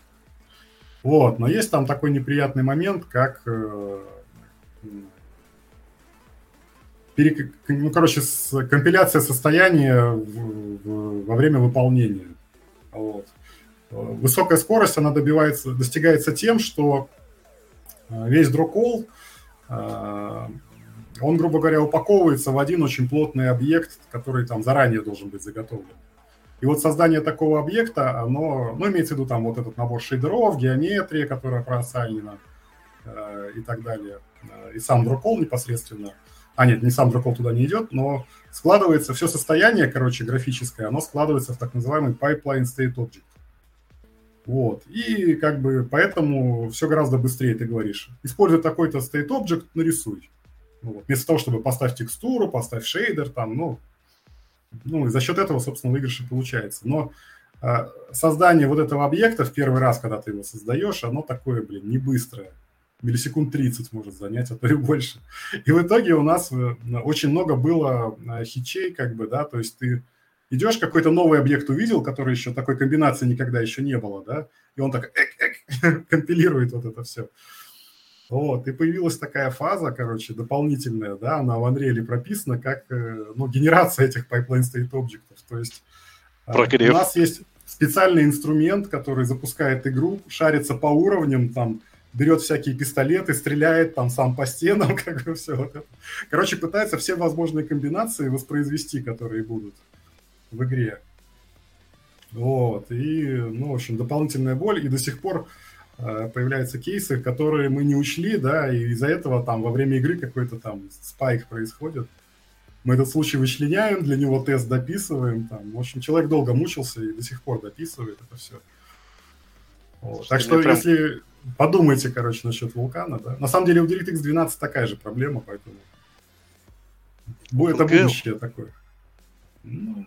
Вот, но есть там такой неприятный момент, как, э, перек... ну, короче, с... компиляция состояния в... В... во время выполнения. Вот. Высокая скорость, она добивается, достигается тем, что э, весь дрокол – а, он, грубо говоря, упаковывается в один очень плотный объект, который там заранее должен быть заготовлен. И вот создание такого объекта, оно, ну, имеется в виду там вот этот набор шейдеров, геометрия, которая проассайнена э, и так далее. Э, и сам дрокол непосредственно. А нет, не сам дрокол туда не идет, но складывается все состояние, короче, графическое, оно складывается в так называемый pipeline state object. Вот. И как бы поэтому все гораздо быстрее ты говоришь. Используй такой-то state object, нарисуй. Вот. Вместо того, чтобы поставить текстуру, поставь шейдер, там, ну, ну, и за счет этого, собственно, выигрыш и получается. Но э, создание вот этого объекта в первый раз, когда ты его создаешь, оно такое, блин, не быстрое. Миллисекунд 30 может занять, а то и больше. И в итоге у нас э, очень много было э, хичей, как бы, да, то есть ты идешь, какой-то новый объект увидел, который еще такой комбинации никогда еще не было, да, и он так эк -эк, компилирует вот это все. Вот, и появилась такая фаза, короче, дополнительная, да, она в Unreal прописана как, э, ну, генерация этих pipeline state объектов. То есть Прогрев. у нас есть специальный инструмент, который запускает игру, шарится по уровням, там, берет всякие пистолеты, стреляет там сам по стенам, как бы все. Короче, пытается все возможные комбинации воспроизвести, которые будут в игре. Вот, и, ну, в общем, дополнительная боль, и до сих пор э, появляются кейсы, которые мы не учли, да, и из-за этого там во время игры какой-то там спайк происходит. Мы этот случай вычленяем, для него тест дописываем, там, в общем, человек долго мучился и до сих пор дописывает это все. Вот. Так что, прям... если подумайте, короче, насчет вулкана, да. На самом деле у DirectX 12 такая же проблема, поэтому это будущее такое. Ну,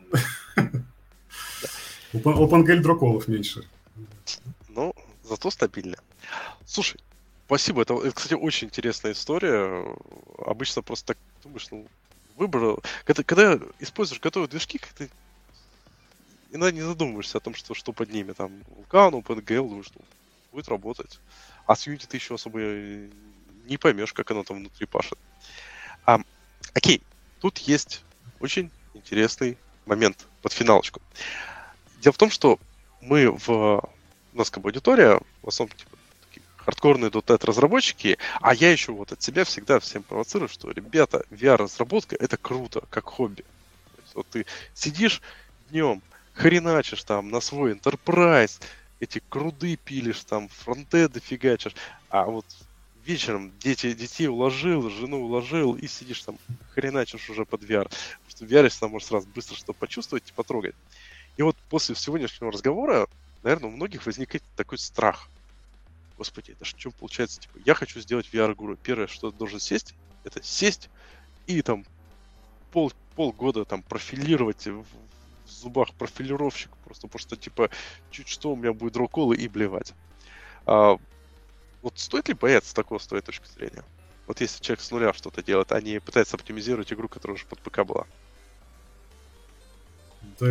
OpenGL дроколов меньше. Ну, зато стабильно. Слушай, спасибо. Это, это, кстати, очень интересная история. Обычно просто так думаешь, ну, выбор... Когда, когда используешь готовые движки, как-то иногда не задумываешься о том, что, что под ними. Там Vulkan, OpenGL, ну, будет работать. А с Unity ты еще особо не поймешь, как оно там внутри пашет. А, окей, тут есть очень интересный момент под финалочку. Дело в том, что мы в... У нас как бы аудитория, в основном типа, хардкорные .NET разработчики, а я еще вот от себя всегда всем провоцирую, что, ребята, VR-разработка это круто, как хобби. То есть, вот ты сидишь днем, хреначишь там на свой enterprise, эти круды пилишь, там фронтеды фигачишь, а вот вечером дети, детей уложил, жену уложил, и сидишь там, хреначишь уже под VR. Потому что VR всегда можешь сразу быстро что почувствовать и потрогать. И вот после сегодняшнего разговора, наверное, у многих возникает такой страх. Господи, это что получается? Типа, я хочу сделать VR-гуру. Первое, что должен сесть, это сесть и там пол, полгода там профилировать в, зубах профилировщик, просто потому что, типа, чуть что у меня будет роколы и блевать. А, вот стоит ли бояться такого с твоей точки зрения? Вот если человек с нуля что-то делает, а не пытается оптимизировать игру, которая уже под ПК была. Да,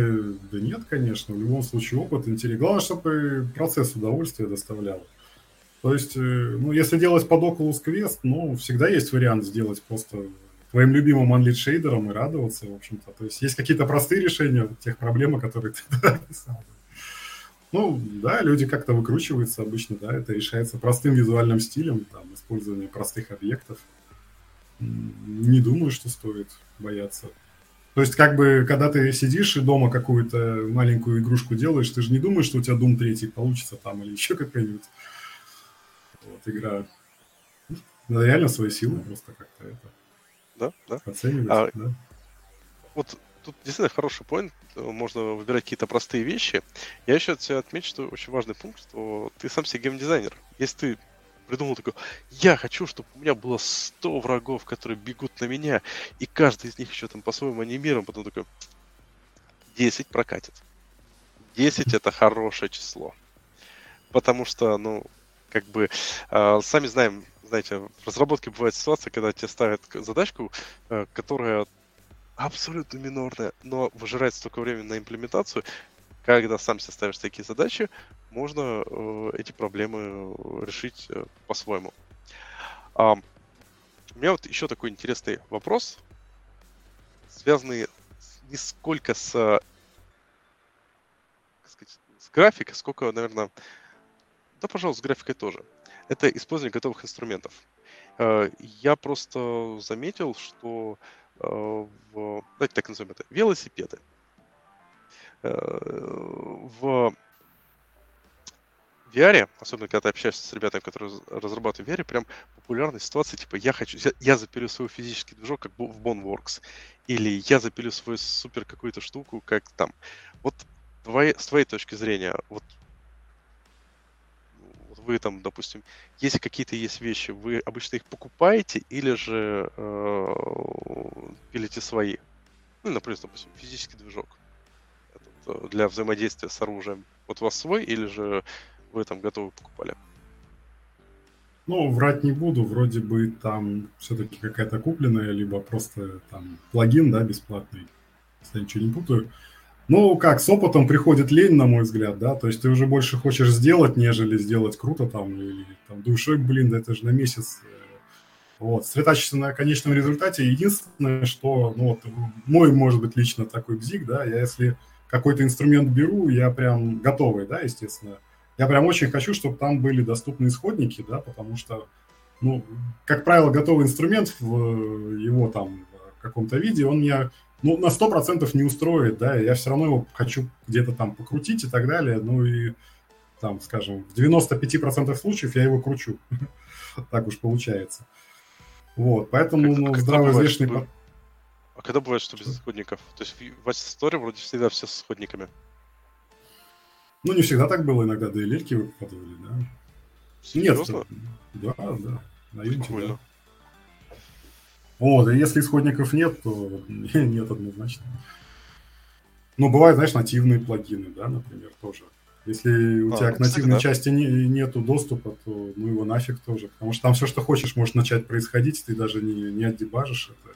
да нет, конечно. В любом случае опыт интересен. Главное, чтобы процесс удовольствия доставлял. То есть, э, ну, если делать под Oculus Quest, ну, всегда есть вариант сделать просто твоим любимым Unlit шейдером и радоваться, в общем-то. То есть, есть какие-то простые решения тех проблем, которые ты описал. Ну, да, люди как-то выкручиваются обычно, да, это решается простым визуальным стилем, там, использование простых объектов. Не думаю, что стоит бояться. То есть, как бы, когда ты сидишь и дома какую-то маленькую игрушку делаешь, ты же не думаешь, что у тебя Doom 3 получится там или еще какая-нибудь вот, игра. Надо реально свои силы просто как-то это да, да. оценивать. А, да. Вот тут действительно хороший поинт. Можно выбирать какие-то простые вещи. Я еще от отмечу, что очень важный пункт, что ты сам себе геймдизайнер. Если ты придумал такой, я хочу, чтобы у меня было 100 врагов, которые бегут на меня, и каждый из них еще там по-своему анимирован, потом такой, 10 прокатит. 10 это хорошее число. Потому что, ну, как бы, э, сами знаем, знаете, в разработке бывает ситуация, когда тебе ставят задачку, э, которая абсолютно минорная, но выжирает столько времени на имплементацию, когда сам себе ставишь такие задачи, можно э, эти проблемы решить э, по-своему. А, у меня вот еще такой интересный вопрос, связанный не сколько с, сказать, с графикой, сколько, наверное, да, пожалуй, с графикой тоже. Это использование готовых инструментов. Э, я просто заметил, что Э, в, давайте так назовем это, велосипеды. Э, в VR, особенно когда ты общаешься с ребятами, которые разрабатывают VR, прям популярная ситуация, типа, я хочу, я запилю свой физический движок, как в Boneworks, или я запилю свою супер какую-то штуку, как там. Вот твои, с твоей точки зрения, вот вы там, допустим, если какие-то есть вещи, вы обычно их покупаете или же э, пилите свои? Ну, например, допустим, физический движок этот, э, для взаимодействия с оружием. Вот у вас свой или же вы там готовы покупали? Ну, врать не буду, вроде бы там все-таки какая-то купленная, либо просто там плагин, да, бесплатный, если я ничего не путаю. Ну, как, с опытом приходит лень, на мой взгляд, да, то есть ты уже больше хочешь сделать, нежели сделать круто там, или там душой, блин, да это же на месяц. Э, вот, сосредотачиваться на конечном результате. Единственное, что, ну, вот, мой, может быть, лично такой бзик, да, я если какой-то инструмент беру, я прям готовый, да, естественно. Я прям очень хочу, чтобы там были доступны исходники, да, потому что, ну, как правило, готовый инструмент в его там каком-то виде, он меня ну, на 100% не устроит, да, я все равно его хочу где-то там покрутить и так далее, ну и там, скажем, в 95% случаев я его кручу. так уж получается. Вот, поэтому, ну, здравоизвестный... А когда бывает, что без исходников? То есть в Vice Story вроде всегда все с исходниками. Ну, не всегда так было, иногда до элитки выкладывали, да. Серьезно? Нет, да, да, на Unity, да. Вот, и если исходников нет, то нет однозначно. Ну, бывают, знаешь, нативные плагины, да, например, тоже. Если у а, тебя к нативной кстати, да. части не, нету доступа, то ну его нафиг тоже. Потому что там все, что хочешь, может начать происходить, ты даже не, не отдебажишь это.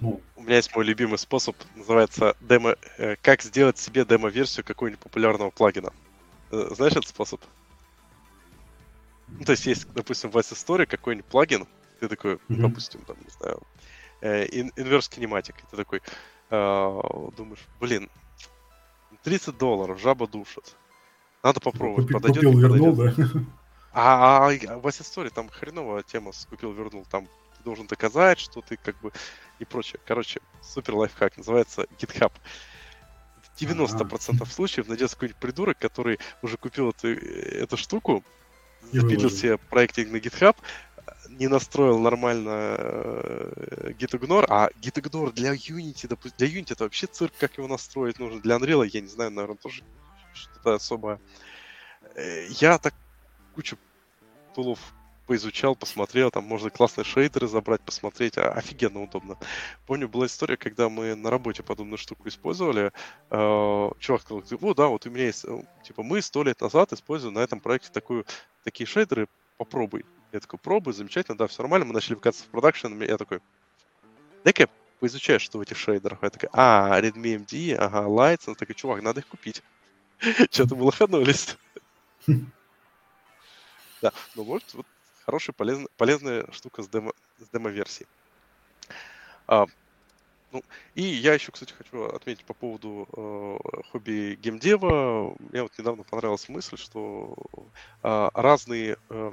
Ну. У меня есть мой любимый способ, называется демо, э, как сделать себе демо-версию какого-нибудь популярного плагина. Э, знаешь этот способ? Ну, то есть есть, допустим, в S-Story какой-нибудь плагин, ты такой, mm-hmm. допустим, там, не знаю, э, Inverse Kinematic, и ты такой э, думаешь, блин, 30 долларов, жаба душит. Надо попробовать, Купи, подойдет, купил, вернул, да? А, а, а в Story там хреновая тема с купил, вернул. Там ты должен доказать, что ты как бы и прочее. Короче, супер лайфхак, называется GitHub. 90% случаев найдется какой-нибудь придурок, который уже купил эту, эту штуку, запилил себе проектинг на GitHub, не настроил нормально э, gitignore, а gitignore для Unity, допустим, для Unity это вообще цирк, как его настроить нужно. Для Unreal, я не знаю, наверное, тоже что-то особое. Э, я так кучу тулов поизучал, посмотрел, там можно классные шейдеры забрать, посмотреть, а, офигенно удобно. Помню, была история, когда мы на работе подобную штуку использовали, э, чувак сказал, о, да, вот у меня есть, типа, мы сто лет назад использовали на этом проекте такую, такие шейдеры, попробуй. Я такой, пробуй, замечательно, да, все нормально, мы начали вкатываться в продакшн, я такой, дай-ка поизучаю, что в этих шейдерах. Я такой, а, Redmi MD, ага, Lights, он такой, чувак, надо их купить. Что-то мы лоханулись. Да, ну может, вот хорошая, полезная, полезная штука с, демо, с демо-версией. А, ну, и я еще, кстати, хочу отметить по поводу э, хобби gamedev а. Мне вот недавно понравилась мысль, что э, разные э,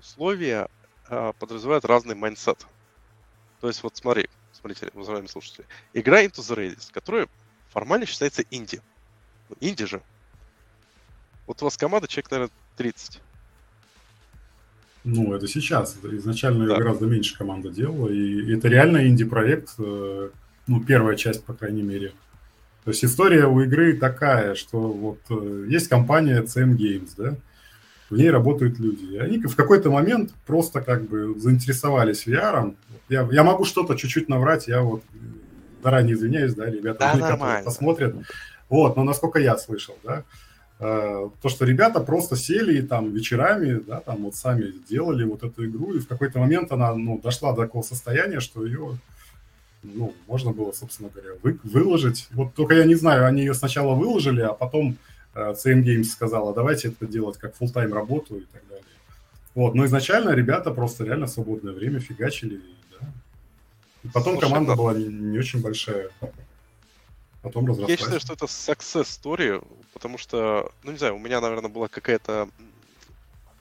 условия э, подразумевают разный mindset. То есть вот смотри, смотрите, уважаемые слушатели. Игра Into the Radius, которая формально считается инди. Ну, инди же. Вот у вас команда, человек, наверное, 30. Ну, это сейчас. Изначально да. гораздо меньше команда делала. И это реально инди-проект. Э, ну, первая часть, по крайней мере. То есть история у игры такая, что вот э, есть компания CM Games, да, в ней работают люди. И они в какой-то момент просто как бы заинтересовались VR. Я, я могу что-то чуть-чуть наврать, я вот заранее извиняюсь, да, ребята, да, они, которые посмотрят. Вот, но насколько я слышал, да, э, то, что ребята просто сели и там вечерами, да, там вот сами делали вот эту игру, и в какой-то момент она, ну, дошла до такого состояния, что ее, ну, можно было, собственно говоря, вы, выложить. Вот только я не знаю, они ее сначала выложили, а потом CM Games сказала, давайте это делать как full-time работу и так далее. Вот, но изначально ребята просто реально в свободное время фигачили, да. И потом Слушай, команда да. была не, не очень большая. Потом разрослась. Я считаю, что это success story, потому что, ну не знаю, у меня, наверное, была какая-то...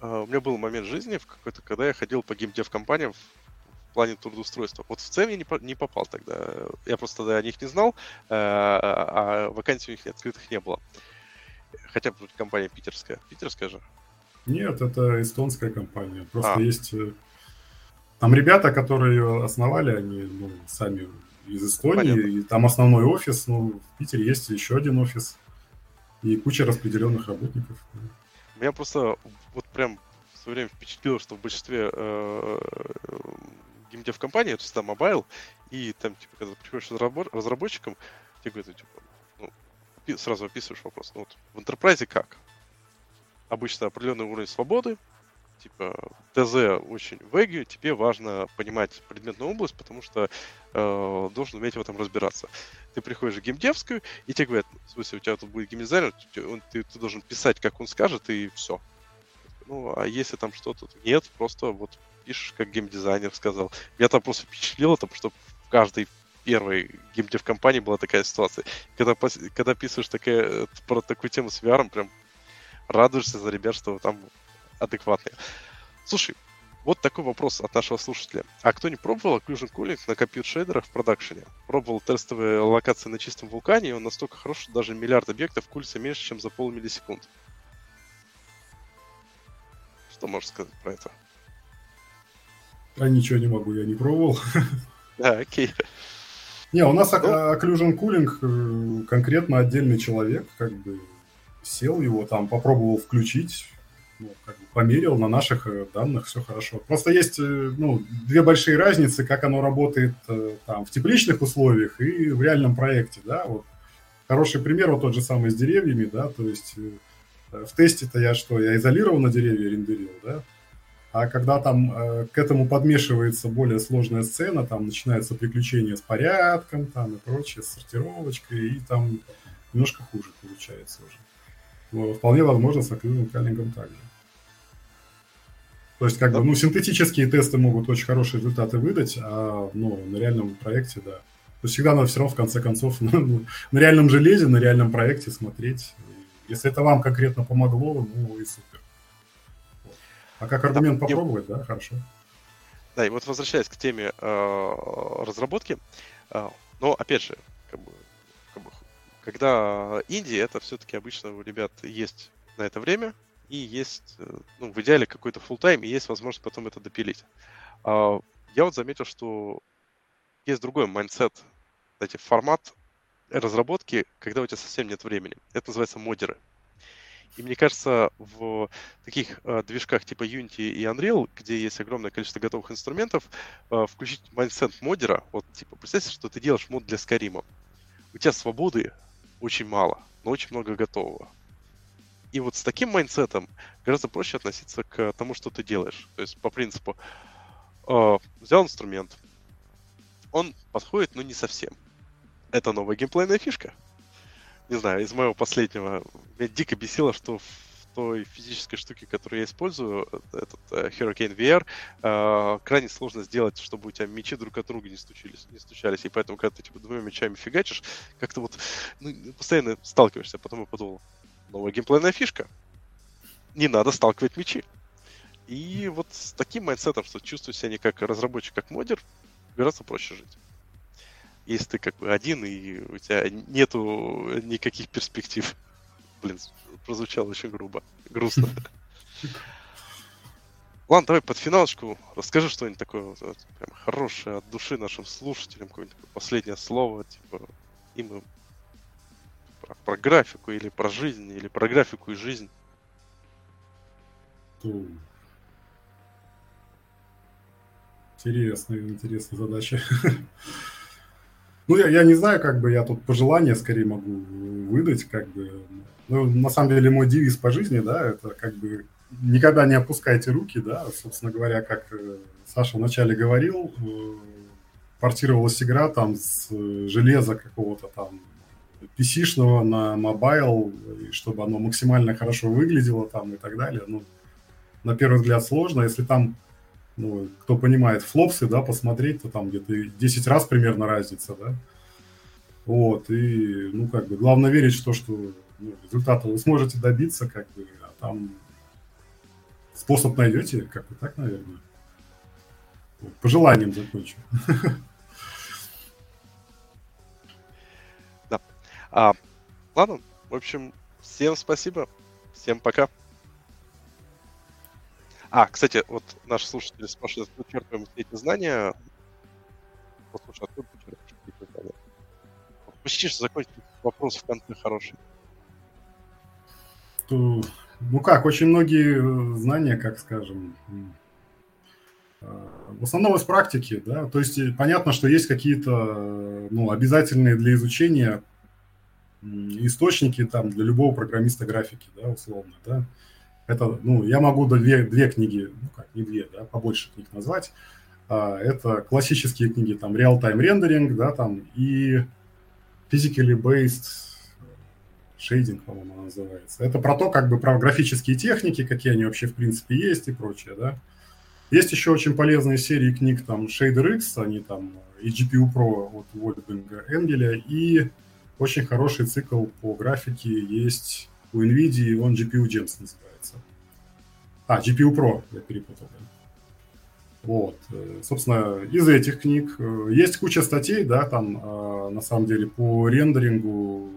Uh, у меня был момент жизни в какой-то, когда я ходил по геймдев-компаниям в плане трудоустройства. Вот в ЦЕМ я не, по, не попал тогда. Я просто тогда о них не знал, uh, а вакансий у них открытых не было. Uh, Хотя бы компания питерская. Питерская же? Нет, это эстонская компания. Просто а. есть... Э, там ребята, которые ее основали, они ну, сами из Эстонии, Понятно. и там основной офис, ну, в Питере есть еще один офис, и куча распределенных работников. Меня просто вот прям в свое время впечатлило, что в большинстве э, gamedev компаний, то есть там mobile, и там, типа, когда приходишь разработчиком, тебе говорят, типа, сразу описываешь вопрос. Ну, вот в Enterprise как? Обычно определенный уровень свободы, типа ТЗ очень веги, тебе важно понимать предметную область, потому что э, должен уметь в этом разбираться. Ты приходишь в геймдевскую, и тебе говорят, в смысле, у тебя тут будет геймдизайнер, ты, ты, должен писать, как он скажет, и все. Ну, а если там что-то нет, просто вот пишешь, как геймдизайнер сказал. Меня там просто впечатлило, потому что в каждой первой геймдев компании была такая ситуация. Когда, когда писаешь такая, про такую тему с VR, прям радуешься за ребят, что там адекватные. Слушай, вот такой вопрос от нашего слушателя. А кто не пробовал Occlusion Cooling на компьютер-шейдерах в продакшене? Пробовал тестовые локации на чистом вулкане, и он настолько хорош, что даже миллиард объектов кулится меньше, чем за полмиллисекунд. Что можешь сказать про это? А ничего не могу, я не пробовал. Да, окей. Не, у нас ну, Occlusion Cooling э, конкретно отдельный человек, как бы сел его там, попробовал включить, ну, как бы померил на наших э, данных, все хорошо. Просто есть э, ну, две большие разницы, как оно работает там в тепличных условиях и в реальном проекте, да, вот. хороший пример, вот тот же самый с деревьями, да, то есть в тесте-то я что, я изолированно деревья рендерил, да, а когда там э, к этому подмешивается более сложная сцена, там начинается приключение с порядком, там и прочее, с сортировочкой, и там немножко хуже получается уже. Но вполне возможно с активным каллингом также. То есть, как да. бы, ну, синтетические тесты могут очень хорошие результаты выдать, а ну, на реальном проекте, да. То есть всегда надо все равно, в конце концов, ну, на реальном железе, на реальном проекте смотреть. Если это вам конкретно помогло, ну и супер. А как аргумент да, попробовать, да, хорошо. Да, и вот возвращаясь к теме э, разработки, э, но опять же, как бы, как бы, когда Индия, это все-таки обычно у ребят есть на это время, и есть, э, ну, в идеале какой-то full тайм и есть возможность потом это допилить. А, я вот заметил, что есть другой mindset, кстати, формат разработки, когда у тебя совсем нет времени. Это называется modder ы. И мне кажется, в таких э, движках типа Unity и Unreal, где есть огромное количество готовых инструментов, э, включить mindset modder а, вот типа, представь себе, что ты делаешь мод для Skyrim а. У тебя свободы очень мало, но очень много готового. И вот с таким mindset ом гораздо проще относиться к тому, что ты делаешь. То есть по принципу э, взял инструмент, он подходит, но не совсем. Это новая геймплейная фишка. Не знаю, из моего последнего меня дико бесило, что в той физической штуке, которую я использую, этот uh, Hurricane VR, uh, крайне сложно сделать, чтобы у тебя мечи друг от друга не стучались, не стучались. И поэтому, когда ты типа двумя мечами фигачишь, как-то вот ну, постоянно сталкиваешься. Потом я подумал, новая геймплейная фишка. Не надо сталкивать мечи. И вот с таким mindset ом, что чувствую себя не как разработчик, как modder, гораздо проще жить. Если ты как бы один, и у тебя нету никаких перспектив. Блин, прозвучало очень грубо. Грустно. Ладно, давай под финалочку расскажи что-нибудь такое вот, прям хорошее от души нашим слушателям, какое-нибудь последнее слово, типа, и мы про, про графику или про жизнь, или про графику и жизнь. Интересная, интересная задача. Ну, я, я не знаю, как бы я тут пожелания скорее могу выдать, как бы. Ну, на самом деле, мой девиз по жизни, да, это как бы никогда не опускайте руки, да, собственно говоря, как э, Саша вначале говорил, э, портировалась игра там с э, железа какого-то там PC-шного на mobile, чтобы оно максимально хорошо выглядело там и так далее. Ну, на первый взгляд сложно. Если там, ну, кто понимает, флопсы, да, посмотреть, то там где-то 10 раз примерно разница, да. Вот, и, ну, как бы, главное верить в то, что ну, результата вы сможете добиться, как бы, а там способ найдете, как бы так, наверное. Вот, пожеланием закончу. А, ладно, в общем, всем спасибо, всем пока. А, кстати, вот наши слушатели спрашивают, откуда черпаем эти знания. Послушай, откуда ты черпаешь эти знания? Почти что закончить вопрос в конце хороший. Ну как, очень многие э, знания, как скажем, э, в основном из практики, да, то есть э, понятно, что есть какие-то ну, обязательные для изучения источники там для любого программиста графики, да, условно, да. Это, ну, я могу две, две книги, ну как, не две, да, побольше книг назвать. А, это классические книги, там, Real-Time Rendering, да, там, и Physically Based Shading, по-моему, она называется. Это про то, как бы, про графические техники, какие они вообще, в принципе, есть и прочее, да. Есть еще очень полезные серии книг, там, Shader X, они там, и GPU Pro от Вольфганга Энгеля, и очень хороший цикл по графике есть у NVIDIA, он GPU Gems называется. А, GPU Pro, я перепутал. Вот, э, собственно, из этих книг э, есть куча статей, да, там, э, на самом деле, по рендерингу,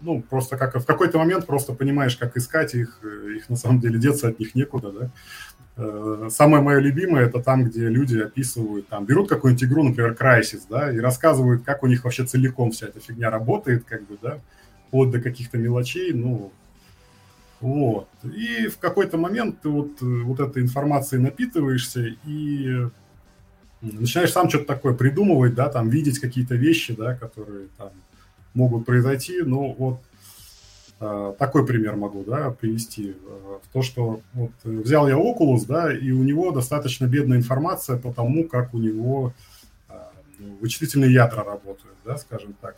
ну, просто как в какой-то момент просто понимаешь, как искать их, их на самом деле деться от них некуда, да. Самое мое любимое это там, где люди описывают, там, берут какую-нибудь игру, например, Crysis, да, и рассказывают, как у них вообще целиком вся эта фигня работает, как бы, да, вплоть до каких-то мелочей, ну, вот. И в какой-то момент ты вот, вот этой информацией напитываешься и начинаешь сам что-то такое придумывать, да, там, видеть какие-то вещи, да, которые там могут произойти. Но вот э, такой пример могу да, привести. Э, то, что вот взял я Oculus, да, и у него достаточно бедная информация по тому, как у него э, вычислительные ядра работают, да, скажем так.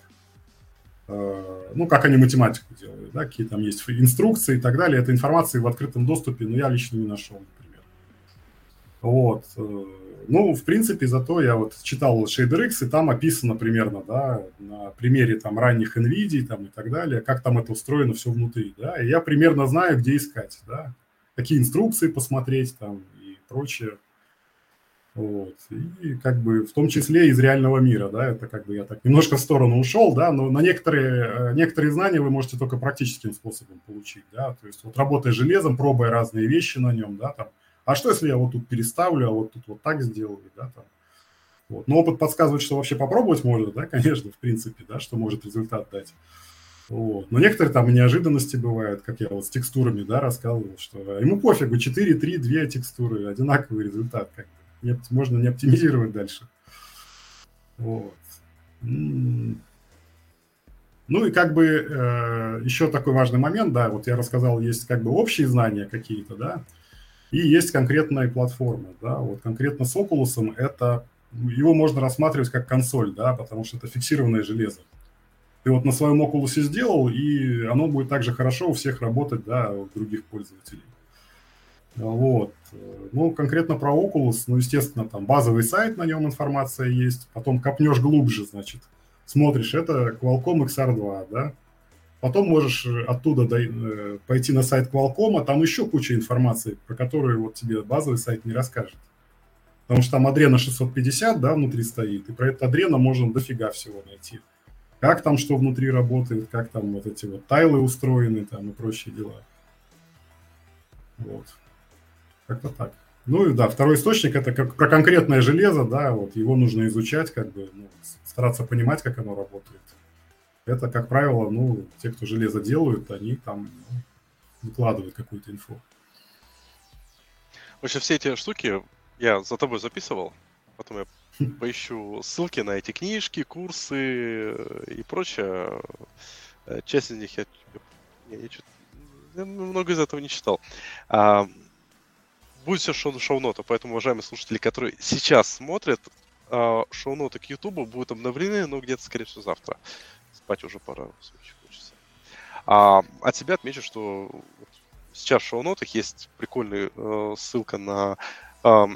Э, ну, как они математику делают, да, какие там есть инструкции и так далее. Этой информации в открытом доступе, но ну, я лично не нашел, например. Вот. Э, ну, в принципе, зато я вот читал ShaderX, и там описано примерно, да, на примере там ранних NVIDIA там и так далее, как там это устроено все внутри, да, и я примерно знаю, где искать, да, какие инструкции посмотреть там и прочее. Вот. И как бы в том числе из реального мира, да, это как бы я так немножко в сторону ушел, да, но на некоторые, э, некоторые знания вы можете только практическим способом получить, да, то есть вот работая железом, пробуя разные вещи на нем, да, там, а что если я вот тут переставлю, а вот тут вот так сделаю, да, там, вот. Но опыт подсказывает, что вообще попробовать можно, да, конечно, в принципе, да, что может результат дать. Вот. Но некоторые там неожиданности бывают, как я вот с текстурами, да, рассказывал, что ему пофигу, 4, 3, 2 текстуры, одинаковый результат, как бы не, можно не оптимизировать дальше. Вот. Ну и как бы э, еще такой важный момент, да, вот я рассказал, есть как бы общие знания какие-то, да, и есть конкретная платформа, да, вот конкретно с Oculus это, его можно рассматривать как консоль, да, потому что это фиксированное железо. Ты вот на своем Oculus сделал, и оно будет также хорошо у всех работать, да, у других пользователей. Вот. Ну, конкретно про Oculus, ну, естественно, там базовый сайт, на нем информация есть. Потом копнешь глубже, значит, смотришь, это Qualcomm XR2, да. Потом можешь оттуда э, пойти на сайт Qualcomm, а там еще куча информации, про которую вот тебе базовый сайт не расскажет. Потому что там Adreno 650, да, внутри стоит, и про это Adreno можно дофига всего найти. Как там что внутри работает, как там вот эти вот тайлы устроены там и прочие дела. Вот. Как-то так. Ну и да, второй источник это как про конкретное железо, да, вот его нужно изучать, как бы ну, стараться понимать, как оно работает. Это, как правило, ну, те, кто железо делают, они там ну, выкладывают какую-то инфу. В общем, все эти штуки я за тобой записывал, потом я поищу ссылки на эти книжки, курсы и прочее. Э, часть из них я, я, я, я много из этого не читал. А, будет все шоу шоу-нота, поэтому, уважаемые слушатели, которые сейчас смотрят, а, шоу-ноты к Ютубу будут обновлены, но где-то, скорее всего, завтра. Спать уже пора, очень хочется. А от себя отмечу, что сейчас в шоу-нотах есть прикольная э, ссылка на э,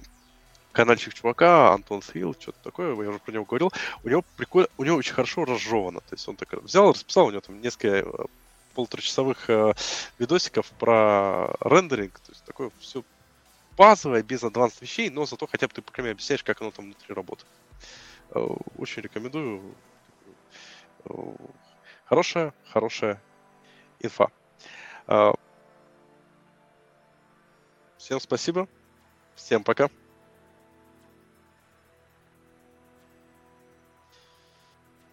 каналчик чувака, Антон Фил, что-то такое, я уже про него говорил. У него прикольно, у него очень хорошо разжевано. То есть он так взял, расписал, у него там несколько э, полуторачасовых э, видосиков про рендеринг. То есть такое все базовое, без адванс вещей, но зато хотя бы ты, по крайней мере, объясняешь, как оно там внутри работает. Э, очень рекомендую. Э, хорошая, хорошая инфа. Э, всем спасибо. Всем пока.